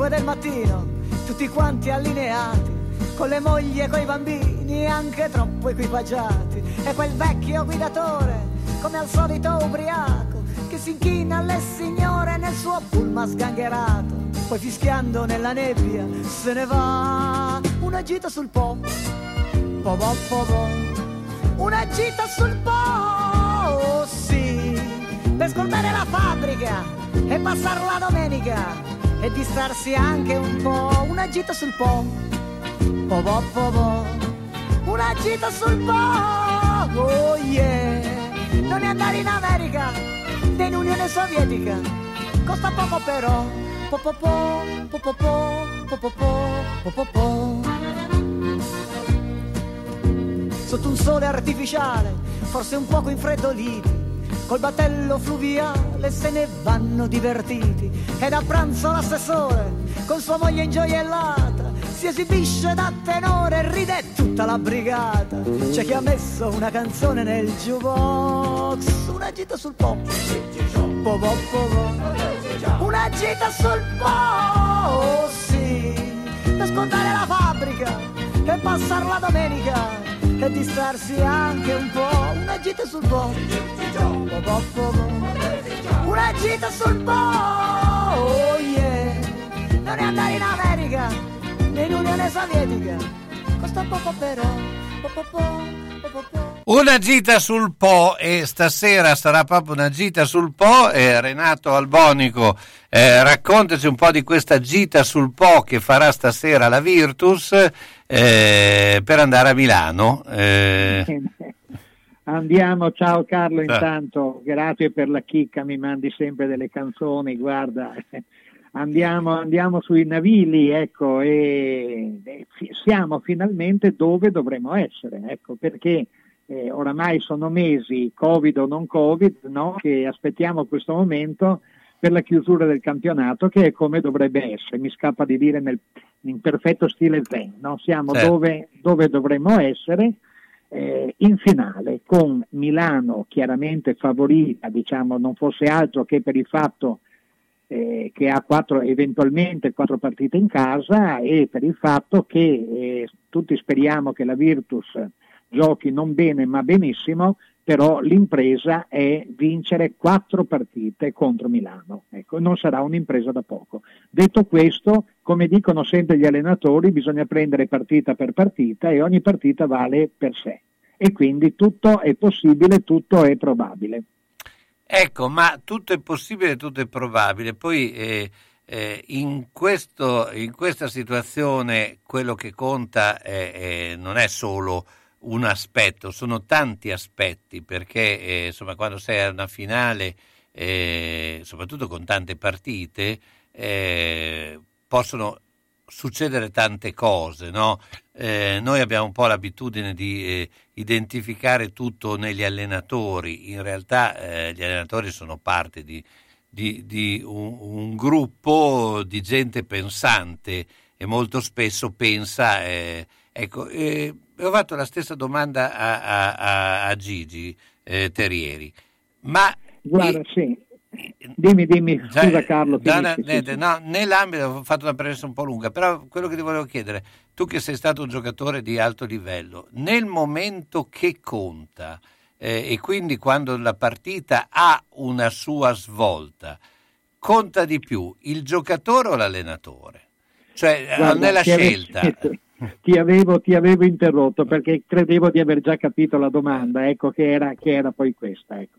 5 del mattino, tutti quanti allineati, con le mogli e coi bambini anche troppo equipaggiati. E quel vecchio guidatore, come al solito ubriaco, che si inchina alle signore nel suo pullman sgangherato. Poi fischiando nella nebbia se ne va una gita sul po, po po po po, una gita sul po, oh sì, per scordare la fabbrica e passare la domenica e distrarsi anche un po', una gita sul po, po po po una gita sul po, oh yeah, non è andare in America né in Unione Sovietica, costa poco però, po po po, po po po, po po po, po po po. Sotto un sole artificiale, forse un poco infreddoliti, col battello fluviale se ne vanno divertiti ed a pranzo l'assessore con sua moglie ingioiellata si esibisce da tenore, ride tutta la brigata. C'è chi ha messo una canzone nel jukebox, una gita sul pop. Po, po, po. Una gita sul po, sì, per scontare la fabbrica e passare la domenica e distrarsi anche un po'. Una gita sul po. Una gita sul po, oh yeah, non è andare in America né in Unione Sovietica. Costa poco però, po, po, po, po, po, po. Una gita sul Po e stasera sarà proprio una gita sul Po e Renato Albonico eh, raccontaci un po' di questa gita sul Po che farà stasera la Virtus eh, per andare a Milano. Eh, Andiamo, ciao Carlo, intanto grazie per la chicca, mi mandi sempre delle canzoni, guarda, andiamo, andiamo sui navili, ecco, e, e siamo finalmente dove dovremmo essere, ecco, perché eh, oramai sono mesi, Covid o non Covid, no, che aspettiamo questo momento per la chiusura del campionato che è come dovrebbe essere, mi scappa di dire nel, in perfetto stile zen, no? siamo Certo. dove, dove dovremmo essere eh, in finale con Milano chiaramente favorita, diciamo non fosse altro che per il fatto eh, che ha quattro, eventualmente quattro partite in casa e per il fatto che eh, tutti speriamo che la Virtus giochi non bene ma benissimo, però l'impresa è vincere quattro partite contro Milano. Ecco, non sarà un'impresa da poco. Detto questo, come dicono sempre gli allenatori, bisogna prendere partita per partita e ogni partita vale per sé. E quindi tutto è possibile, tutto è probabile. Ecco, ma tutto è possibile, tutto è probabile. Poi eh, eh, in, questo, in questa situazione quello che conta è- è- non è solo un aspetto, sono tanti aspetti, perché eh, insomma, quando sei a una finale, eh, soprattutto con tante partite, eh, possono succedere tante cose, no? Eh, noi abbiamo un po' l'abitudine di eh, identificare tutto negli allenatori, in realtà eh, gli allenatori sono parte di, di- di un, un gruppo di gente pensante e molto spesso pensa, ecco, ho fatto la stessa domanda a, a- a- Gigi eh, Terrieri, ma Guarda, sì. Dimmi, dimmi, scusa Cioè, Carlo. no, finisci, sì, no, nell'ambito ho fatto una premessa un po' lunga, però quello che ti volevo chiedere, tu che sei stato un giocatore di alto livello, nel momento che conta eh, e quindi quando la partita ha una sua svolta, conta di più il giocatore o l'allenatore? Cioè, eh, Guarda, nella scelta. *laughs* Ti avevo, ti avevo interrotto perché credevo di aver già capito la domanda, ecco che era, che era poi questa. Ecco.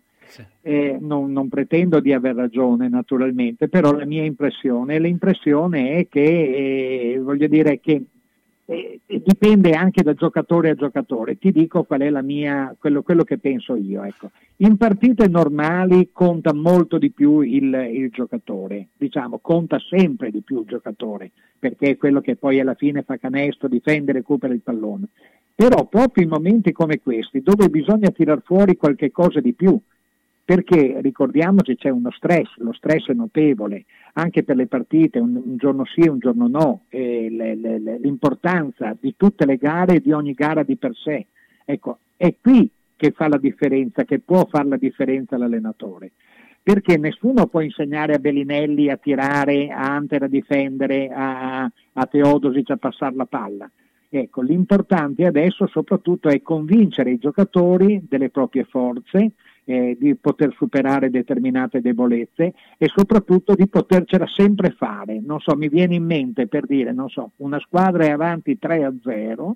Eh, non, non pretendo di aver ragione naturalmente, però la mia impressione, l'impressione è che, eh, voglio dire che eh, dipende anche da giocatore a giocatore, ti dico qual è la mia, quello, quello che penso io. Ecco. In partite normali conta molto di più il, il giocatore, diciamo, conta sempre di più il giocatore, perché è quello che poi alla fine fa canestro, difende, recupera il pallone. Però proprio in momenti come questi, dove bisogna tirar fuori qualche cosa di più, perché ricordiamoci c'è uno stress, lo stress è notevole, anche per le partite, un, un giorno sì, un giorno no, e le- le- le- l'importanza di tutte le gare e di ogni gara di per sé. Ecco, è qui che fa la differenza, che può fare la differenza l'allenatore. Perché nessuno può insegnare a Bellinelli a tirare, a Hunter a difendere, a, a Teodosic a passare la palla. Ecco, l'importante adesso soprattutto è convincere i giocatori delle proprie forze, eh, di poter superare determinate debolezze e soprattutto di potercela sempre fare. Non so, mi viene in mente per dire, non so, una squadra è avanti 3 a 0,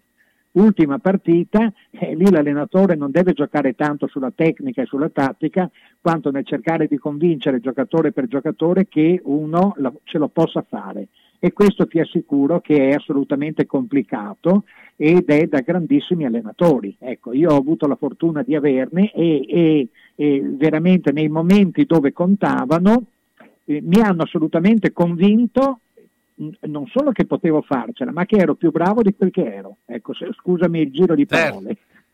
ultima partita, e lì l'allenatore non deve giocare tanto sulla tecnica e sulla tattica, quanto nel cercare di convincere giocatore per giocatore che uno ce lo possa fare. E questo ti assicuro che è assolutamente complicato ed è da grandissimi allenatori. Ecco, io ho avuto la fortuna di averne e, e- e veramente nei momenti dove contavano eh, mi hanno assolutamente convinto non solo che potevo farcela, ma che ero più bravo di quel che ero. Ecco, se- scusami il giro di Certo.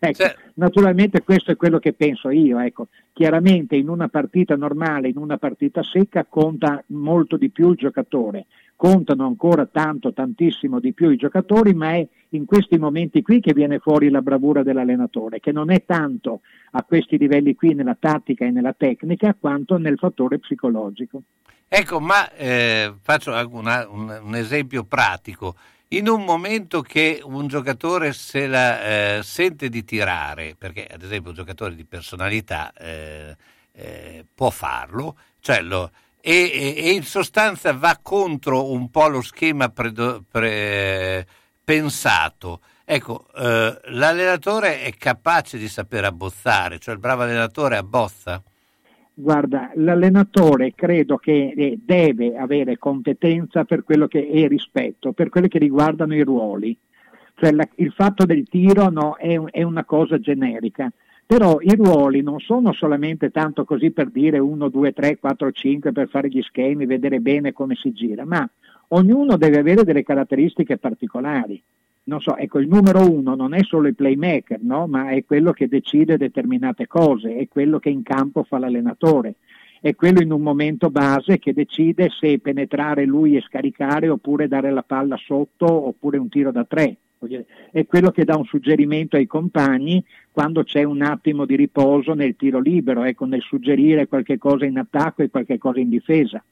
Ecco, Naturalmente questo è quello che penso io. Ecco. Chiaramente in una partita normale, in una partita secca, conta molto di più il giocatore. Contano ancora tanto, tantissimo di più i giocatori, ma è in questi momenti qui che viene fuori la bravura dell'allenatore, che non è tanto a questi livelli qui nella tattica e nella tecnica, quanto nel fattore psicologico. Ecco, ma eh, faccio una- un, un esempio pratico. In un momento che un giocatore se la eh, sente di tirare, perché ad esempio un giocatore di personalità eh, eh, può farlo, cioè lo- e, e- in sostanza va contro un po' lo schema predo- pre- pensato. Ecco, eh, l'allenatore è capace di saper abbozzare, cioè il bravo allenatore abbozza? Guarda, l'allenatore credo che eh, deve avere competenza per quello che è rispetto, per quello che riguardano i ruoli. Cioè la- il fatto del tiro no, è, è una cosa generica, però i ruoli non sono solamente tanto così per dire 1, 2, 3, 4, 5 per fare gli schemi, vedere bene come si gira, ma ognuno deve avere delle caratteristiche particolari. Non so, ecco, il numero uno non è solo il playmaker, no? ma è quello che decide determinate cose, è quello che in campo fa l'allenatore, è quello in un momento base che decide se penetrare lui e scaricare oppure dare la palla sotto oppure un tiro da tre. È quello che dà un suggerimento ai compagni quando c'è un attimo di riposo nel tiro libero, ecco, nel suggerire qualche cosa in attacco e qualche cosa in difesa.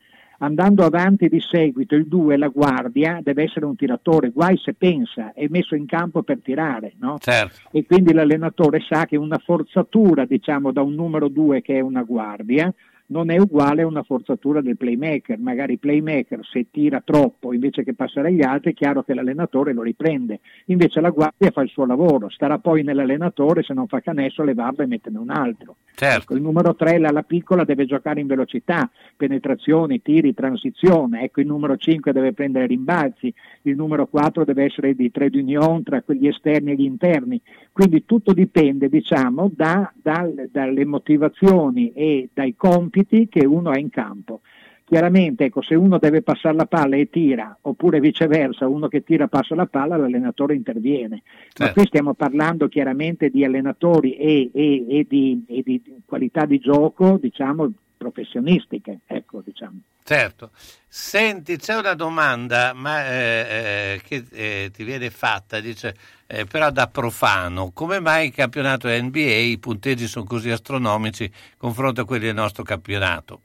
Andando avanti di seguito, il 2, la guardia, deve essere un tiratore, guai se pensa, è messo in campo per tirare, no? Certo. E quindi l'allenatore sa che una forzatura, diciamo, da un numero 2 che è una guardia, non è uguale a una forzatura del playmaker. Magari il playmaker se tira troppo invece che passare agli altri, è chiaro che l'allenatore lo riprende. Invece la guardia fa il suo lavoro, starà poi nell'allenatore, se non fa canestro levarlo e metterne un altro. Ecco, il numero 3, l'ala piccola, deve giocare in velocità, penetrazioni, tiri, transizione. Ecco, il numero 5 deve prendere rimbalzi, il numero 4 deve essere di trade union tra quegli esterni e gli interni. Quindi tutto dipende, diciamo, da- dal- dalle motivazioni e dai compiti che uno ha in campo. Chiaramente, ecco, se uno deve passare la palla e tira, oppure viceversa, uno che tira passa la palla, l'allenatore interviene. Ma qui stiamo parlando chiaramente di allenatori e, e- e di, e di qualità di gioco, diciamo, professionistiche, ecco, diciamo. Certo. Senti, c'è una domanda ma, eh, eh, che eh, ti viene fatta, dice, eh, però da profano, come mai in campionato NBA i punteggi sono così astronomici confronto a quelli del nostro campionato?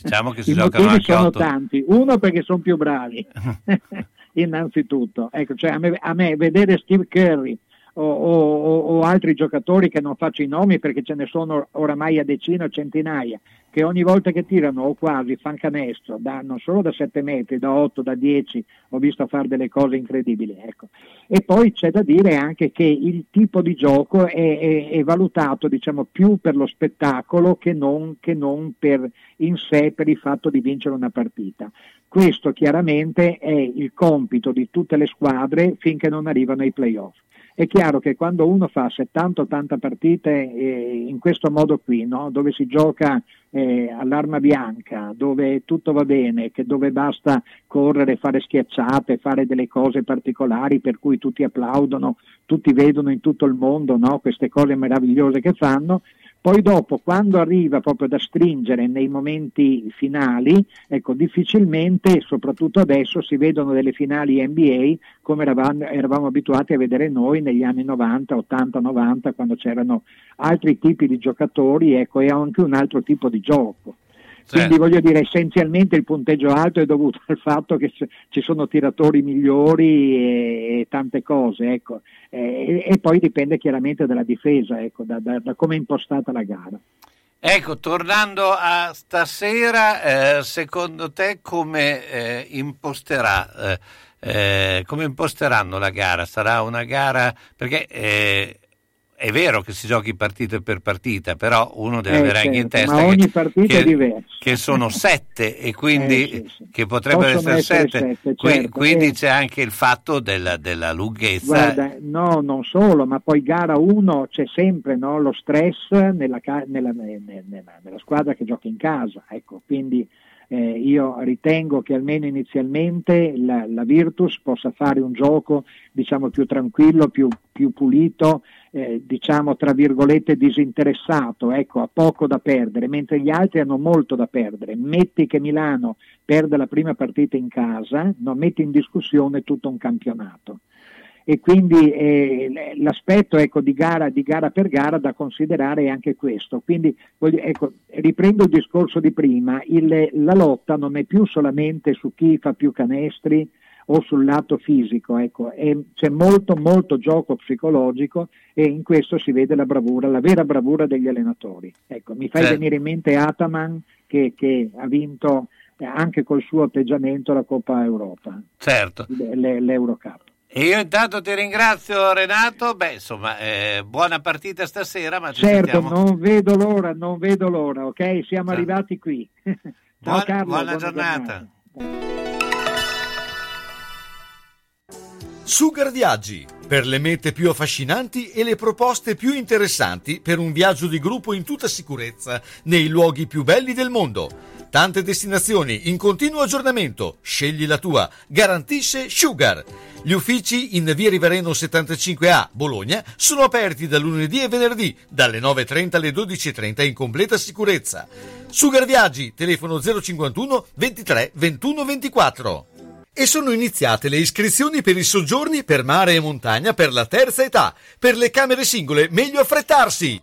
Diciamo che si *laughs* I giocano anche sono otto. tanti. Uno perché sono più bravi, *laughs* *laughs* innanzitutto. Ecco, cioè a, me, a me vedere Steve Curry o, o- o- altri giocatori che non faccio i nomi perché ce ne sono oramai a decine o centinaia, che ogni volta che tirano o quasi fan canestro, da, non solo da 7 metri, da 8, da 10, ho visto fare delle cose incredibili. Ecco. E poi c'è da dire anche che il tipo di gioco è, è- è valutato diciamo, più per lo spettacolo che non, che non per in sé per il fatto di vincere una partita. Questo chiaramente è il compito di tutte le squadre finché non arrivano ai playoff. È chiaro che quando uno fa 70-80 partite eh, in questo modo qui, no? dove si gioca eh, all'arma bianca, dove tutto va bene, dove basta correre, fare schiacciate, fare delle cose particolari per cui tutti applaudono, tutti vedono in tutto il mondo no? queste cose meravigliose che fanno, poi dopo, quando arriva proprio da stringere nei momenti finali, ecco, difficilmente, soprattutto adesso, si vedono delle finali NBA come eravamo, eravamo abituati a vedere noi negli anni 90, 80, 90, quando c'erano altri tipi di giocatori ecco, e anche un altro tipo di gioco. Quindi voglio dire, essenzialmente il punteggio alto è dovuto al fatto che ci sono tiratori migliori e, e tante cose, ecco. E, e poi dipende chiaramente dalla difesa, ecco, da, da- da come è impostata la gara. Ecco, tornando a stasera, eh, secondo te come eh, imposterà, eh, eh, come imposteranno la gara? Sarà una gara perché eh, è vero che si giochi partita per partita, però uno deve Eh, avere anche in certo, testa ma ogni che, partita che- è diversa. che sono sette e *laughs* quindi Eh, sì, sì. che potrebbero essere essere sette. sette, Qui- certo, quindi eh. c'è anche il fatto della, della lunghezza. Guarda, no, non solo, ma poi gara 1 c'è sempre no, lo stress nella, nella- ne- ne- nella- nella squadra che gioca in casa, ecco, quindi Eh, io ritengo che almeno inizialmente la, la Virtus possa fare un gioco diciamo più tranquillo, più, più pulito, eh, diciamo tra virgolette disinteressato, ecco, ha poco da perdere, mentre gli altri hanno molto da perdere. Metti che Milano perde la prima partita in casa, non metti in discussione tutto un campionato e quindi eh, l'aspetto ecco, di, gara, di, gara, per gara da considerare è anche questo. Quindi voglio, ecco, riprendo il discorso di prima, il, la lotta non è più solamente su chi fa più canestri o sul lato fisico, ecco, è, c'è molto molto gioco psicologico e in questo si vede la bravura, la vera bravura degli allenatori. Ecco, mi fai Certo. venire in mente Ataman che, che ha vinto eh, anche col suo atteggiamento la Coppa Europa, Certo. l'Eurocup. E io intanto ti ringrazio Renato, beh insomma eh, buona partita stasera ma ci Certo, sentiamo. non vedo l'ora, non vedo l'ora, ok? Siamo Certo. arrivati qui. *laughs* Ciao Buona- Carlo, buona giornata. Sugar Viaggi, per le mete più affascinanti e le proposte più interessanti per un viaggio di gruppo in tutta sicurezza nei luoghi più belli del mondo. Tante destinazioni in continuo aggiornamento. Scegli la tua. Garantisce Sugar. Gli uffici in via Rivareno 75A, Bologna, sono aperti da lunedì e venerdì, dalle 9.30 alle 12.30 in completa sicurezza. Sugar Viaggi, telefono 051 23 21 24. E sono iniziate le iscrizioni per i soggiorni per mare e montagna per la terza età. Per le camere singole, meglio affrettarsi!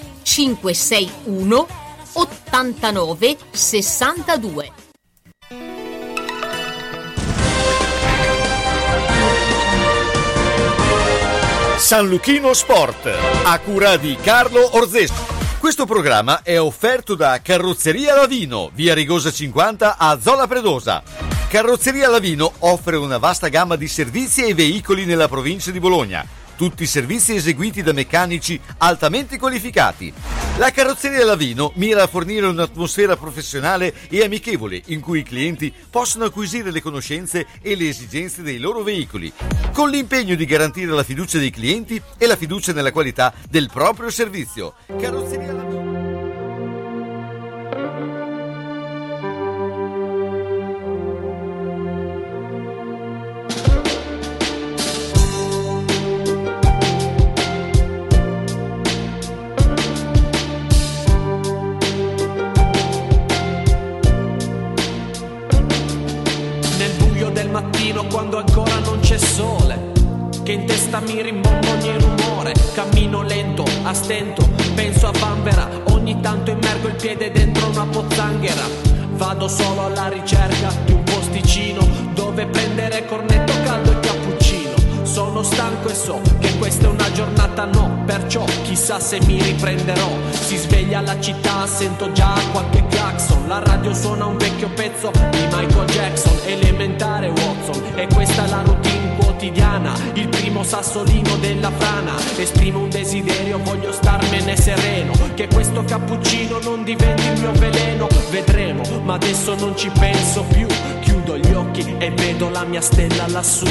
561 89 62. San Luchino Sport, a cura di Carlo Orzesco. Questo programma è offerto da Carrozzeria Lavino, via Rigosa 50 a Zola Predosa. Carrozzeria Lavino offre una vasta gamma di servizi e veicoli nella provincia di Bologna. Tutti servizi eseguiti da meccanici altamente qualificati. La carrozzeria Lavino mira a fornire un'atmosfera professionale e amichevole in cui i clienti possono acquisire le conoscenze e le esigenze dei loro veicoli, con l'impegno di garantire la fiducia dei clienti e la fiducia nella qualità del proprio servizio. Carrozzeria Lavino. Mi rimbombo ogni rumore Cammino lento, a stento, penso a Vanvera Ogni tanto immergo il piede dentro una pozzanghera Vado solo alla ricerca di un posticino Dove prendere cornetto caldo e cappuccino sono stanco e so che questa è una giornata no, perciò chissà se mi riprenderò. Si sveglia la città, sento già qualche clacson. La radio suona un vecchio pezzo di Michael Jackson, elementare Watson. E questa è la routine quotidiana, il primo sassolino della frana. Esprimo un desiderio, voglio starmene sereno. Che questo cappuccino non diventi il mio veleno. Vedremo, ma adesso non ci penso più. Chiudo gli occhi e vedo la mia stella lassù.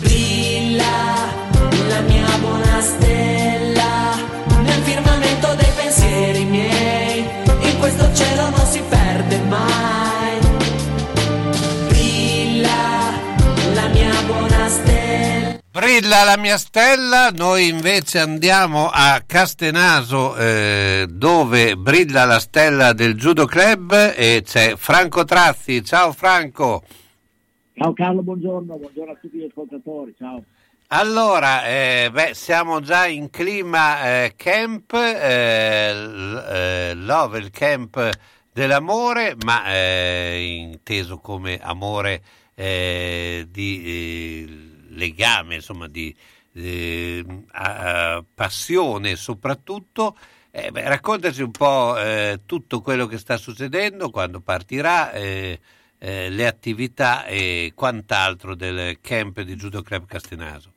Brilla la mia buona stella nel firmamento dei pensieri miei. In questo cielo non si perde mai. Brilla la mia stella, noi invece andiamo a Castenaso eh, dove brilla la stella del Judo Club e c'è Franco Trazzi. Ciao Franco. Ciao Carlo, buongiorno, buongiorno a tutti gli ascoltatori, ciao. Allora, eh, beh, siamo già in clima eh, camp, eh, eh, love, il camp dell'amore, ma eh, inteso come amore di legame, insomma, di eh, a- a passione soprattutto. Eh, beh, raccontaci un po' eh, tutto quello che sta succedendo, quando partirà, eh, eh, le attività e quant'altro del camp di Judo Club Castenaso.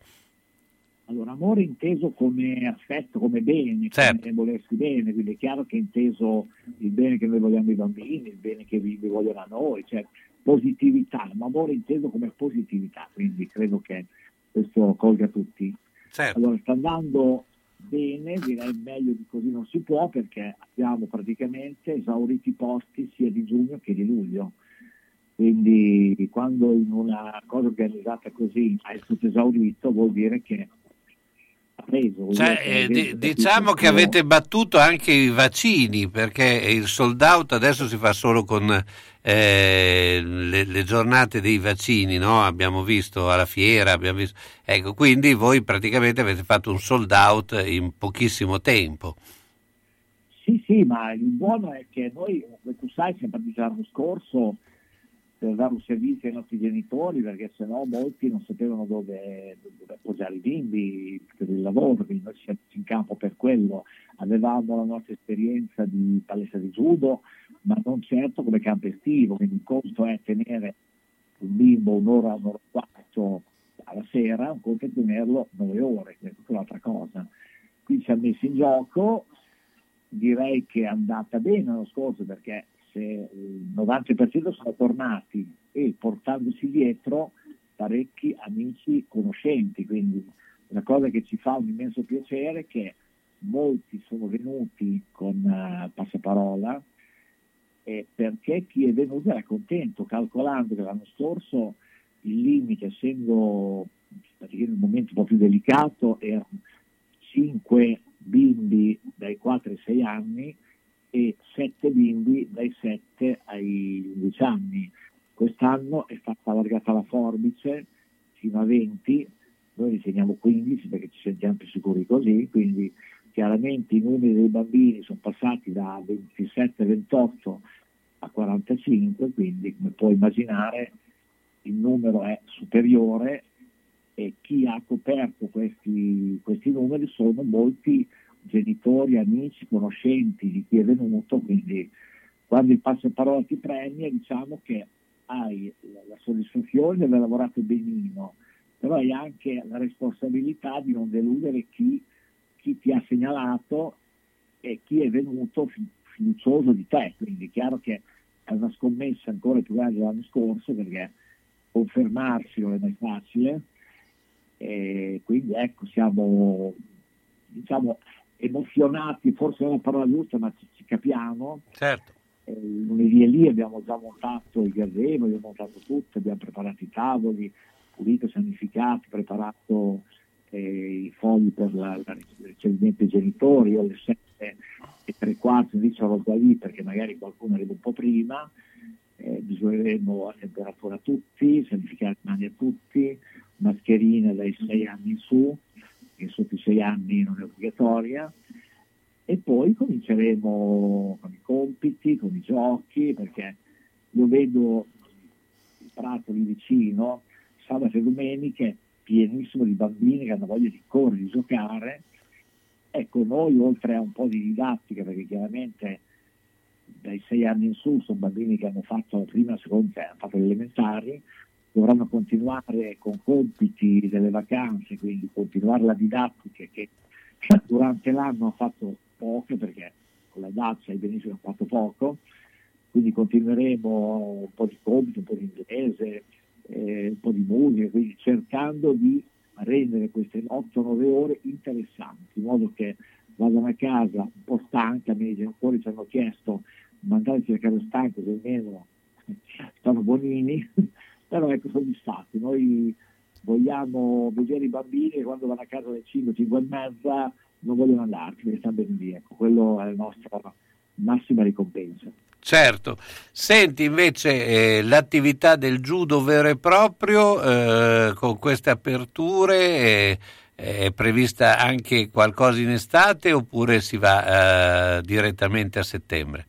Allora, amore inteso come affetto, come bene, Certo. come volersi bene, quindi è chiaro che è inteso il bene che noi vogliamo ai bambini, il bene che vi, vi vogliono a noi, cioè positività, ma amore inteso come positività, quindi credo che questo colga tutti. Certo. Allora, sta andando bene, direi meglio di così non si può perché abbiamo praticamente esauriti i posti sia di giugno che di luglio. Quindi quando in una cosa organizzata così hai tutto esaurito vuol dire che ha preso. Cioè, che eh, capito diciamo che avete battuto anche i vaccini perché il sold out adesso si fa solo con eh, le, le giornate dei vaccini, no? abbiamo visto alla fiera, abbiamo visto... ecco, quindi voi praticamente avete fatto un sold out in pochissimo tempo. Sì, sì, ma il buono è che noi, come tu sai, siamo partiti l'anno scorso per dare un servizio ai nostri genitori, perché sennò molti non sapevano dove, dove appoggiare i bimbi per il lavoro, quindi noi siamo in campo per quello. Avevamo la nostra esperienza di palestra di judo, ma non certo come campo estivo, quindi un conto è tenere un bimbo un'ora, un'ora e quarto alla sera, un conto è tenerlo nove ore, che è tutta un'altra cosa. Qui ci ha messo in gioco, direi che è andata bene l'anno scorso perché se il 90% sono tornati e portandosi dietro parecchi amici conoscenti, quindi una cosa che ci fa un immenso piacere è che molti sono venuti con eh, passaparola eh, perché chi è venuto era contento, calcolando che l'anno scorso il limite, essendo praticamente un momento un po' più delicato, erano 5 bimbi dai 4 ai 6 anni e 7 bimbi dai 7 ai 11 anni. Quest'anno è stata allargata la forbice fino a 20, noi riteniamo 15 perché ci sentiamo più sicuri così, quindi chiaramente i numeri dei bambini sono passati da 27-28 a 45, quindi come puoi immaginare il numero è superiore e chi ha coperto questi, questi numeri sono molti genitori, amici, conoscenti di chi è venuto, quindi quando il passaparola ti premia diciamo che hai la, soddisfazione di aver lavorato benino, però hai anche la responsabilità di non deludere chi, chi ti ha segnalato e chi è venuto fiducioso di te, quindi è chiaro che è una scommessa ancora più grande dell'anno scorso perché confermarsi non è mai facile e quindi ecco siamo diciamo emozionati, forse non è la parola giusta ma ci, ci capiamo Certo. Eh, lunedì e lì abbiamo già montato i gazebo, abbiamo montato tutto, abbiamo preparato i tavoli, pulito, sanificato, preparato eh, i fogli per la, la ricevimento dei genitori, io alle 7 e tre quarti sarò già lì perché magari qualcuno arriva un po' prima, eh, misureremo la temperatura tutti, sanificare le mani a tutti, mascherine dai 6 anni in su che sotto i sei anni non è obbligatoria, e poi cominceremo con i compiti, con i giochi, perché io vedo il prato lì vicino, sabato e domeniche, pienissimo di bambini che hanno voglia di correre, di giocare. Ecco, noi oltre a un po' di didattica, perché chiaramente dai sei anni in su sono bambini che hanno fatto la prima, la seconda, hanno fatto le elementari, dovranno continuare con compiti delle vacanze, quindi continuare la didattica che *laughs* durante l'anno hanno fatto poche perché con la DAT sai benissimo hanno fatto poco, quindi continueremo un po' di compiti, un po' di inglese, eh, un po' di musica, quindi cercando di rendere queste 8-9 ore interessanti, in modo che vadano a casa un po' stanchi, a me i genitori ci hanno chiesto mandarci a casa stanchi, se almeno *laughs* stanno buonini, *laughs* però ecco soddisfatti, noi vogliamo vedere i bambini che quando vanno a casa alle 5, 5 e mezza non vogliono andarci, perché stanno bene lì, ecco, quello è la nostra massima ricompensa. Certo, senti invece eh, l'attività del judo vero e proprio eh, con queste aperture eh, è prevista anche qualcosa in estate oppure si va eh, direttamente a settembre?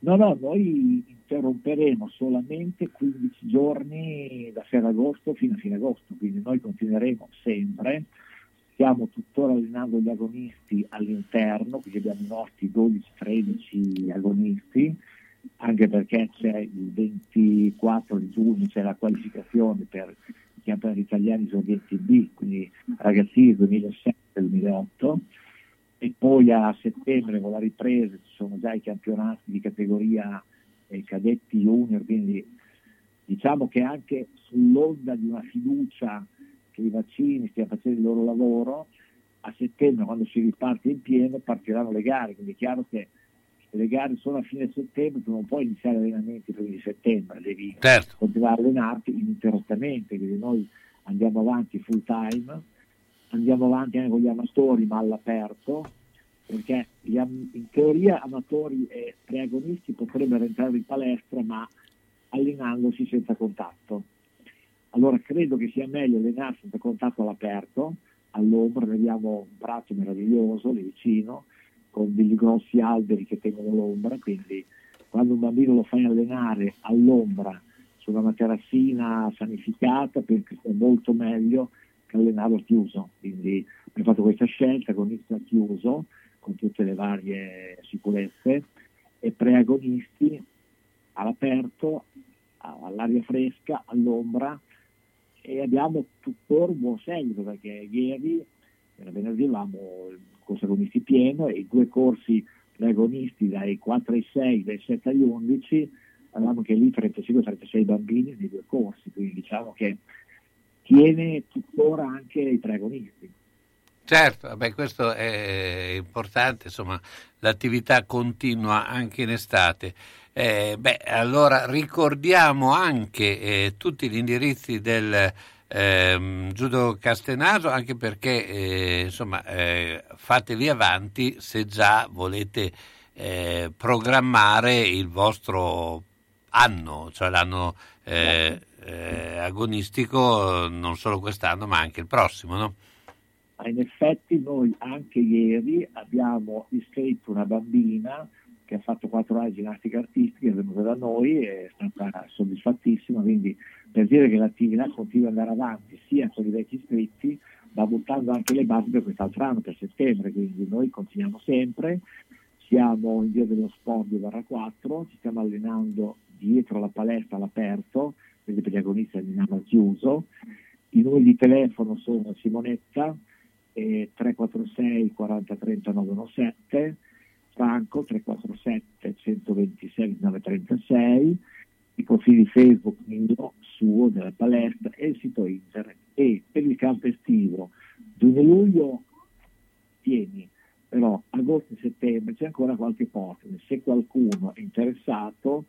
No, no, noi interromperemo solamente 15 giorni da Ferragosto fino a fine agosto, quindi noi continueremo sempre. Stiamo tuttora allenando gli agonisti all'interno, quindi abbiamo i nostri 12-13 agonisti, anche perché c'è il 24 di giugno, c'è la qualificazione per i campionati italiani esordienti B, quindi ragazzini 2007-2008 e poi a settembre con la ripresa ci sono già i campionati di categoria eh, cadetti junior, quindi diciamo che anche sull'onda di una fiducia che i vaccini stiano facendo il loro lavoro, a settembre quando si riparte in pieno partiranno le gare, quindi è chiaro che le gare sono a fine settembre tu non puoi iniziare allenamenti prima di settembre, devi Certo. continuare a allenarti ininterrottamente, quindi noi andiamo avanti full time, andiamo avanti anche con gli amatori ma all'aperto, perché am- in teoria amatori e preagonisti potrebbero entrare in palestra ma allenandosi senza contatto. Allora credo che sia meglio allenarsi senza contatto all'aperto, all'ombra, vediamo un prato meraviglioso lì vicino, con degli grossi alberi che tengono l'ombra, quindi quando un bambino lo fai allenare all'ombra su una materassina sanificata, penso sia molto meglio che allenarlo al chiuso. Quindi abbiamo fatto questa scelta con il chiuso, con tutte le varie sicurezze, e preagonisti all'aperto, all'aria fresca, all'ombra, e abbiamo tuttora un buon seguito perché ieri, venerdì, avevamo il corso agonisti pieno e i due corsi preagonisti dai 4 ai 6, dai 7 agli 11, avevamo che lì 35-36 bambini nei due corsi, quindi diciamo che tiene tuttora anche i preagonisti. Certo, vabbè, questo è importante, insomma, l'attività continua anche in estate. Eh, beh, allora ricordiamo anche eh, tutti gli indirizzi del ehm, Judo Castenaso, anche perché eh, insomma, eh, fatevi avanti se già volete eh, programmare il vostro anno, cioè l'anno eh, eh, agonistico, non solo quest'anno ma anche il prossimo, no? Ma in effetti noi anche ieri abbiamo iscritto una bambina che ha fatto quattro anni di ginnastica artistica, è venuta da noi e è stata soddisfattissima, quindi per dire che l'attività continua ad andare avanti sia con i vecchi iscritti, ma buttando anche le basi per quest'altro anno, per settembre, quindi noi continuiamo sempre, siamo in via dello sport 2-4, ci stiamo allenando dietro la palestra all'aperto, quindi per gli agonisti alleniamo al chiuso, i numeri di telefono sono Simonetta, eh, 346 40 30 917, Franco 347 126 936, i profili Facebook mio, suo, della palestra e il sito internet. E per il campo estivo, giugno luglio, tieni, però agosto e settembre c'è ancora qualche posto. Se qualcuno è interessato,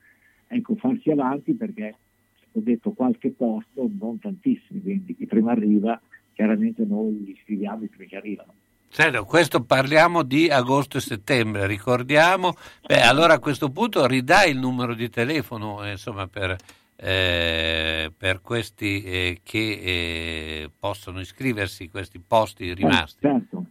ecco, farsi avanti perché ho detto qualche posto, non tantissimi, quindi chi prima arriva, chiaramente noi gli scriviamo i primi che arrivano. Certo, questo parliamo di agosto e settembre, ricordiamo. Beh, allora a questo punto ridai il numero di telefono, eh, insomma, per eh, per questi eh, che eh, possono iscriversi, questi posti rimasti. Eh, certo.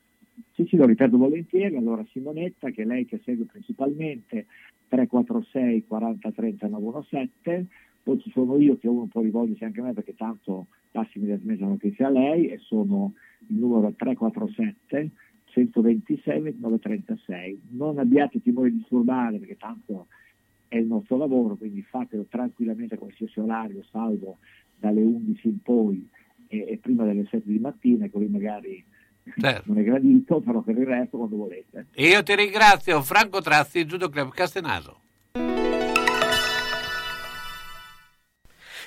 Sì, sì, lo ripeto volentieri. Allora Simonetta, che è lei che segue principalmente 346 40 30 917, poi ci sono io che uno può rivolgersi anche a me perché tanto passi immediatamente la notizia a lei e sono il numero 347 126 936. Non abbiate timore di disturbare perché tanto è il nostro lavoro, quindi fatelo tranquillamente a qualsiasi orario, salvo dalle 11 in poi e, e prima delle 7 di mattina, così magari Certo. non è gradito, però per il resto quando volete. E io ti ringrazio, Franco Trazzi, Judo Club Castenaso.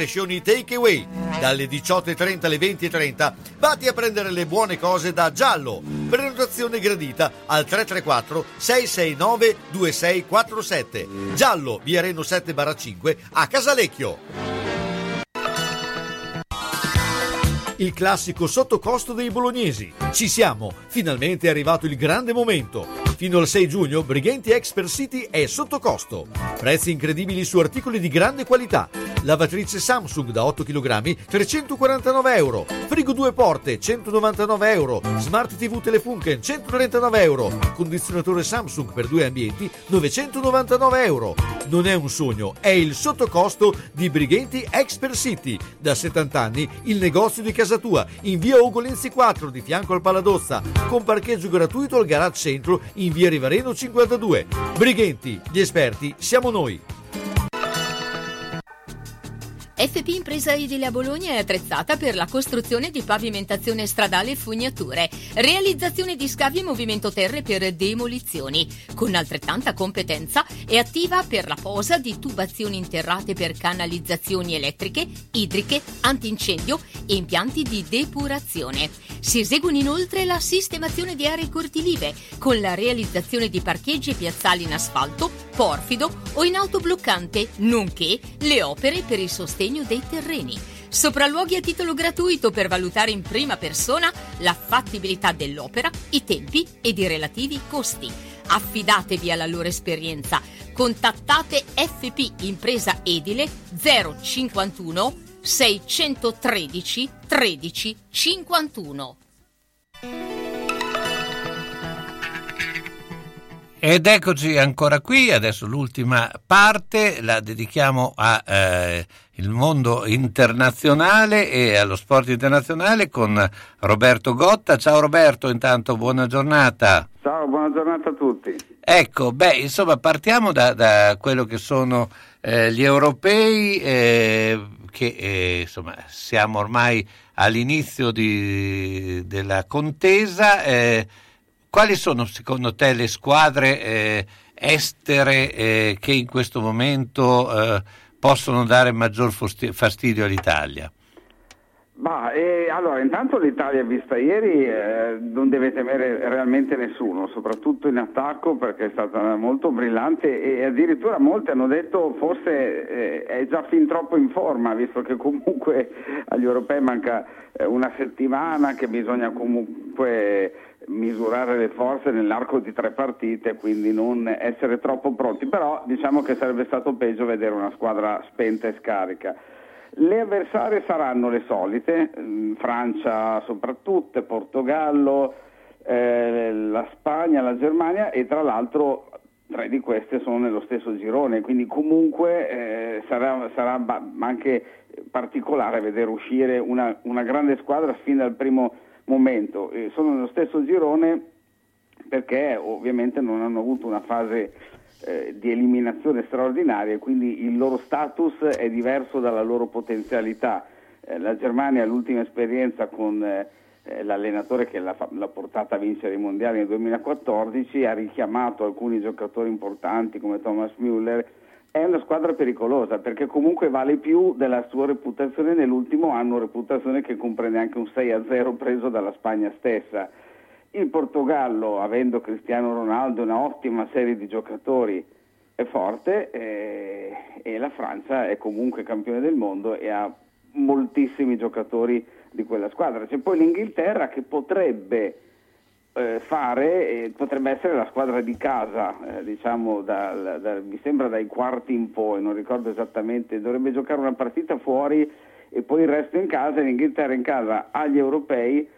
crescioni takeaway. Dalle 18.30 alle 20.30 vatti a prendere le buone cose da Giallo. Prenotazione gradita al 334 669 2647. Giallo, via Reno 7 5 a Casalecchio. Il classico sottocosto dei bolognesi. Ci siamo, finalmente è arrivato il grande momento. Fino al 6 giugno Brighenti Expert City è sotto costo. Prezzi incredibili su articoli di grande qualità. Lavatrice Samsung da 8 kg 349 euro. Frigo due porte 199 euro. Smart TV Telefunken 139 euro. Condizionatore Samsung per due ambienti 999 euro. Non è un sogno, è il sottocosto di Brighenti Expert City. Da 70 anni il negozio di casa tua in via Ugolenzi 4 di fianco al Paladozza con parcheggio gratuito al garage centro in via Rivareno 52. Brighenti, gli esperti siamo noi. FP Impresa Edile a Bologna è attrezzata per la costruzione di pavimentazione stradale e fognature, realizzazione di scavi e movimento terre per demolizioni. Con altrettanta competenza è attiva per la posa di tubazioni interrate per canalizzazioni elettriche, idriche, antincendio e impianti di depurazione. Si eseguono inoltre la sistemazione di aree cortilive con la realizzazione di parcheggi e piazzali in asfalto, porfido o in autobloccante, nonché le opere per il sostegno dei terreni. Sopralluoghi a titolo gratuito per valutare in prima persona la fattibilità dell'opera, i tempi ed i relativi costi. Affidatevi alla loro esperienza. Contattate FP Impresa Edile 051 613 13 51. Ed eccoci ancora qui, adesso l'ultima parte la dedichiamo al mondo internazionale e allo sport internazionale con Roberto Gotta. Ciao Roberto, intanto buona giornata. Ciao, buona giornata a tutti. Ecco, beh, insomma, partiamo da, da quello che sono eh, gli europei, eh, che eh, insomma siamo ormai all'inizio di- della contesa. Quali sono secondo te le squadre eh, estere eh, che in questo momento eh, possono dare maggior fastidio all'Italia? Ma eh, allora, intanto l'Italia vista ieri eh, non deve temere realmente nessuno, soprattutto in attacco perché è stata molto brillante e addirittura molti hanno detto forse eh, è già fin troppo in forma, visto che comunque agli europei manca eh, una settimana, che bisogna comunque misurare le forze nell'arco di tre partite, quindi non essere troppo pronti, però diciamo che sarebbe stato peggio vedere una squadra spenta e scarica. Le avversarie saranno le solite, mm, Francia soprattutto, Portogallo, eh, la Spagna, la Germania e tra l'altro tre di queste sono nello stesso girone, quindi comunque eh, sarà, sarà ba- anche particolare vedere uscire una, una grande squadra fin dal primo momento. Eh, sono nello stesso girone perché ovviamente non hanno avuto una fase eh, di eliminazione straordinaria quindi il loro status è diverso dalla loro potenzialità. Eh, la Germania l'ultima esperienza con eh, eh, l'allenatore che l'ha, l'ha portata a vincere i mondiali nel 2014 ha richiamato alcuni giocatori importanti come Thomas Müller. È una squadra pericolosa perché comunque vale più della sua reputazione nell'ultimo anno, reputazione che comprende anche un 6-0 preso dalla Spagna stessa. Il Portogallo, avendo Cristiano Ronaldo e una ottima serie di giocatori, è forte eh, e la Francia è comunque campione del mondo e ha moltissimi giocatori di quella squadra. C'è poi l'Inghilterra che potrebbe eh, fare, eh, potrebbe essere la squadra di casa, eh, diciamo, dal- dal- mi sembra dai quarti in poi, non ricordo esattamente, dovrebbe giocare una partita fuori e poi il resto in casa, l'Inghilterra in casa agli europei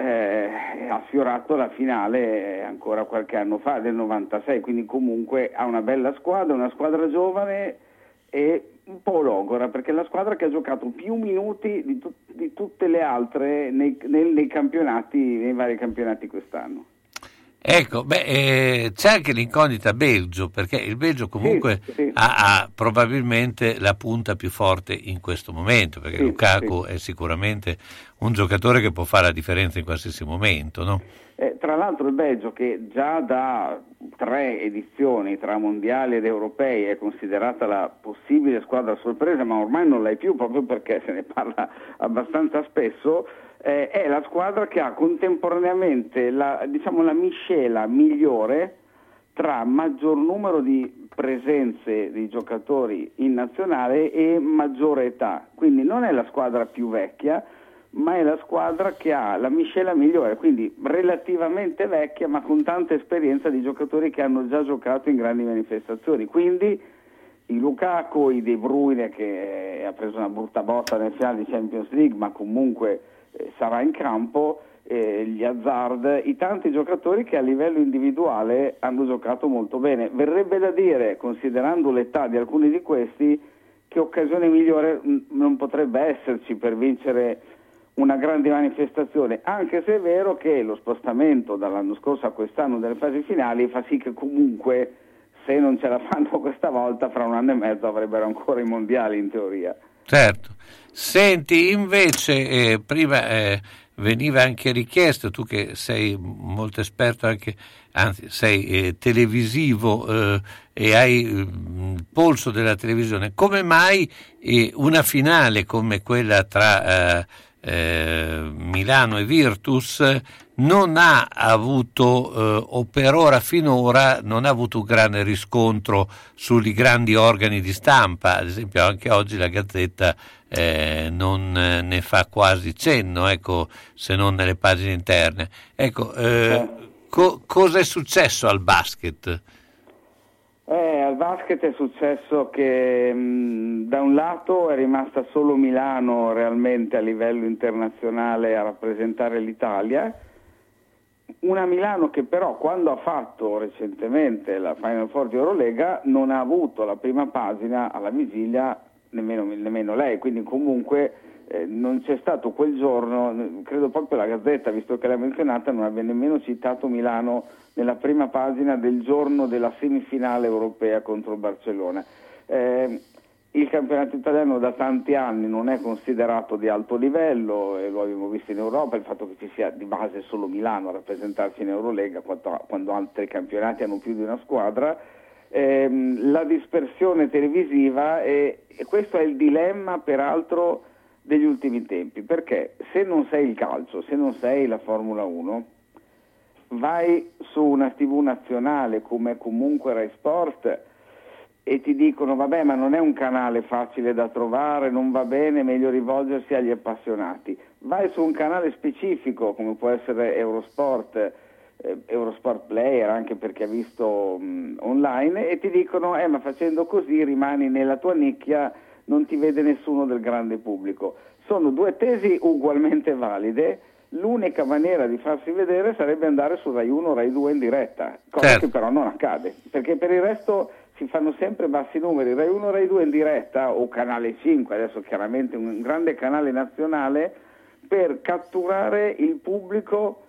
eh, ha sfiorato la finale eh, ancora qualche anno fa, del 96, quindi comunque ha una bella squadra, una squadra giovane e un po' logora, perché è la squadra che ha giocato più minuti di, tu- di tutte le altre nei, nei- nei campionati, nei vari campionati quest'anno. Ecco, beh, eh, c'è anche l'incognita Belgio, perché il Belgio comunque Sì, sì. Ha, ha probabilmente la punta più forte in questo momento, perché Sì, Lukaku è sicuramente un giocatore che può fare la differenza in qualsiasi momento, no? Eh, tra l'altro il Belgio che già da tre edizioni tra mondiali ed europei è considerata la possibile squadra sorpresa, ma ormai non l'è più proprio perché se ne parla abbastanza spesso, eh, è la squadra che ha contemporaneamente la, diciamo, la miscela migliore tra maggior numero di presenze di giocatori in nazionale e maggiore età. Quindi non è la squadra più vecchia, ma è la squadra che ha la miscela migliore, quindi relativamente vecchia, ma con tanta esperienza di giocatori che hanno già giocato in grandi manifestazioni. Quindi i Lukaku, i De Bruyne che eh, ha preso una brutta botta nel finale di Champions League, ma comunque sarà in campo, eh, gli Hazard, i tanti giocatori che a livello individuale hanno giocato molto bene. Verrebbe da dire, considerando l'età di alcuni di questi, che occasione migliore mh, non potrebbe esserci per vincere una grande manifestazione, anche se è vero che lo spostamento dall'anno scorso a quest'anno delle fasi finali fa sì che comunque se non ce la fanno *laughs* questa volta fra un anno e mezzo avrebbero ancora i mondiali in teoria. Certo. Senti, invece, eh, prima eh, veniva anche richiesto, tu che sei molto esperto anche, anzi sei eh, televisivo eh, e hai mm, il polso della televisione, come mai eh, una finale come quella tra eh, Milano e Virtus non ha avuto, eh, o per ora finora, non ha avuto un grande riscontro sui grandi organi di stampa, ad esempio anche oggi la Gazzetta eh, non eh, ne fa quasi cenno, ecco, se non nelle pagine interne. Ecco, eh, co- cosa è successo al basket? Eh, al basket è successo che mh, da un lato è rimasta solo Milano realmente a livello internazionale a rappresentare l'Italia, Una Milano che però quando ha fatto recentemente la Final Four di Eurolega non ha avuto la prima pagina alla vigilia nemmeno, nemmeno lei, quindi comunque eh, non c'è stato quel giorno, credo proprio la Gazzetta, visto che l'ha menzionata, non abbia nemmeno citato Milano nella prima pagina del giorno della semifinale europea contro il Barcellona. Eh, il campionato italiano da tanti anni non è considerato di alto livello e lo abbiamo visto in Europa, il fatto che ci sia di base solo Milano a rappresentarsi in Eurolega quando, altri campionati hanno più di una squadra, ehm, la dispersione televisiva e, e questo è il dilemma peraltro degli ultimi tempi, perché se non sei il calcio, se non sei la Formula 1, vai su una TV nazionale come comunque Rai Sport e ti dicono vabbè ma non è un canale facile da trovare, non va bene, meglio rivolgersi agli appassionati. Vai su un canale specifico come può essere Eurosport, eh, Eurosport Player anche perché ha visto mh, online e ti dicono eh ma facendo così rimani nella tua nicchia, non ti vede nessuno del grande pubblico. Sono due tesi ugualmente valide. L'unica maniera di farsi vedere sarebbe andare su Rai 1 o Rai 2 in diretta, cosa Certo. che però non accade, perché per il resto si fanno sempre bassi numeri. Rai 1 Rai 2 in diretta o Canale 5, adesso chiaramente un grande canale nazionale, per catturare il pubblico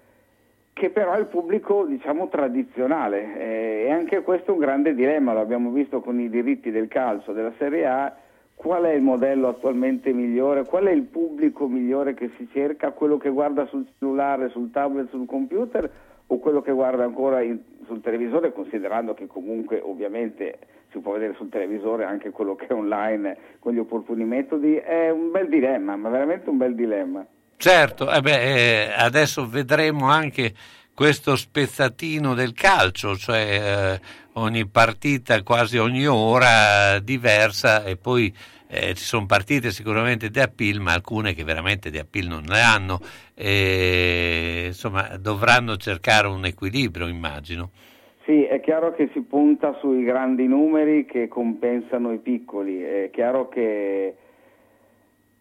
che però è il pubblico diciamo tradizionale. Eh, e anche questo è un grande dilemma, lo abbiamo visto con i diritti del calcio della Serie A, qual è il modello attualmente migliore, qual è il pubblico migliore che si cerca, quello che guarda sul cellulare, sul tablet, sul computer o quello che guarda ancora in- sul televisore, considerando che comunque ovviamente si può vedere sul televisore anche quello che è online con gli opportuni metodi, è un bel dilemma, ma veramente un bel dilemma. Certo, eh beh, eh, adesso vedremo anche questo spezzatino del calcio, cioè eh, ogni partita, quasi ogni ora diversa e poi eh, ci sono partite sicuramente di appeal, ma alcune che veramente di appeal non ne hanno, e, insomma dovranno cercare un equilibrio, immagino. Sì, è chiaro che si punta sui grandi numeri che compensano i piccoli, è chiaro che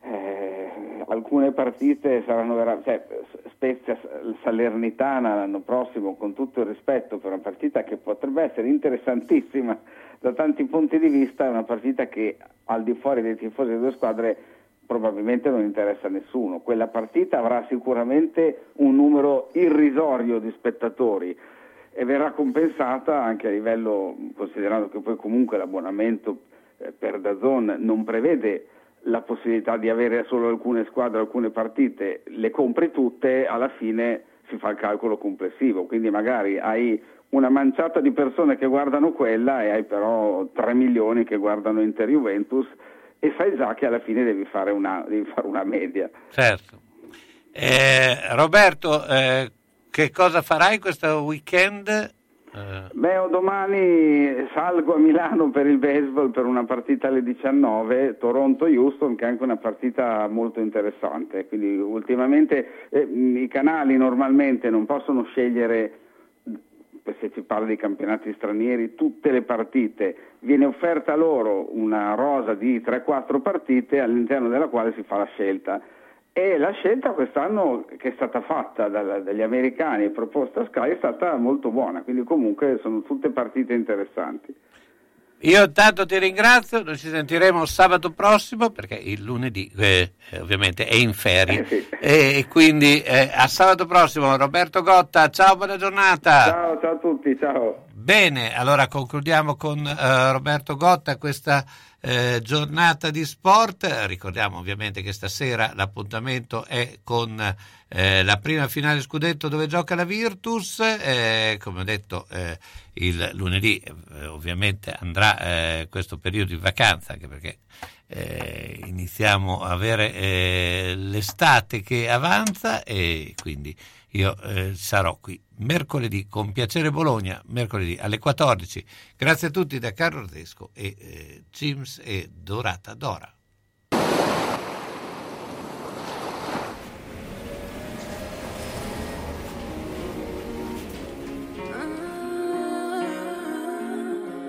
eh, alcune partite saranno veramente, cioè, Spezia Salernitana l'anno prossimo, con tutto il rispetto per una partita che potrebbe essere interessantissima da tanti punti di vista, è una partita che al di fuori dei tifosi delle due squadre probabilmente non interessa a nessuno. Quella partita avrà sicuramente un numero irrisorio di spettatori e verrà compensata anche a livello, considerando che poi comunque l'abbonamento eh, per Dazon non prevede la possibilità di avere solo alcune squadre, alcune partite, le compri tutte, alla fine si fa il calcolo complessivo, quindi magari hai una manciata di persone che guardano quella e hai però 3 milioni che guardano Inter Juventus e sai già che alla fine devi fare una, devi fare una media. Certo. Eh, Roberto, eh, che cosa farai questo weekend? Eh, Beh, domani salgo a Milano per il baseball per una partita alle 19, Toronto-Houston, che è anche una partita molto interessante. Quindi ultimamente eh, i canali normalmente non possono scegliere, se si parla di campionati stranieri, tutte le partite. Viene offerta loro una rosa di 3-4 partite all'interno della quale si fa la scelta. E la scelta quest'anno che è stata fatta dal- dagli americani e proposta a Sky è stata molto buona, quindi comunque sono tutte partite interessanti. Io intanto ti ringrazio, noi ci sentiremo sabato prossimo perché il lunedì eh, eh, ovviamente è in ferie e quindi eh, a sabato prossimo Roberto Gotta, ciao, buona giornata. Ciao, ciao a tutti, ciao. Bene, allora concludiamo con eh, Roberto Gotta questa eh, giornata di sport. Ricordiamo ovviamente che stasera l'appuntamento è con eh, la prima finale scudetto dove gioca la Virtus. Eh, come ho detto, eh, il lunedì eh, ovviamente andrà questo periodo di vacanza, anche perché iniziamo a avere l'estate che avanza e quindi io sarò qui mercoledì con Piacere Bologna, mercoledì alle 14. Grazie a tutti da Carlo Ordesco e eh, James e Dorata Dora.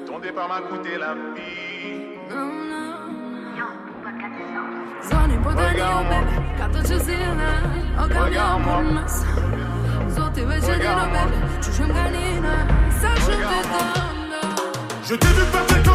Ton départ m'a coûté la vie. Zvoni po dalje u bebe, kad to će présenter tu joues je te donne. Je t'ai vu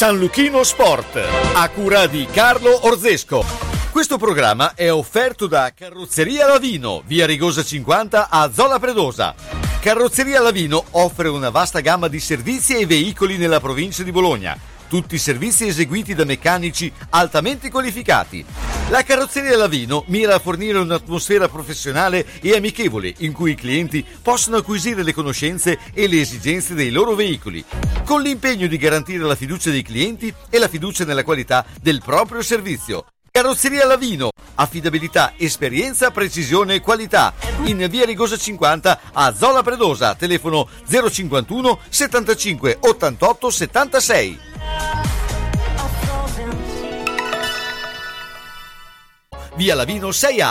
San Luchino Sport, a cura di Carlo Orzesco. Questo programma è offerto da Carrozzeria Lavino, via Rigosa 50 a Zola Predosa. Carrozzeria Lavino offre una vasta gamma di servizi e veicoli nella provincia di Bologna. Tutti servizi eseguiti da meccanici altamente qualificati. La carrozzeria Lavino mira a fornire un'atmosfera professionale e amichevole in cui i clienti possono acquisire le conoscenze e le esigenze dei loro veicoli, con l'impegno di garantire la fiducia dei clienti e la fiducia nella qualità del proprio servizio. Carrozzeria Lavino, affidabilità, esperienza, precisione e qualità. In via Rigosa 50 a Zola Predosa, telefono 051 75 88 76. Via Lavino 6A,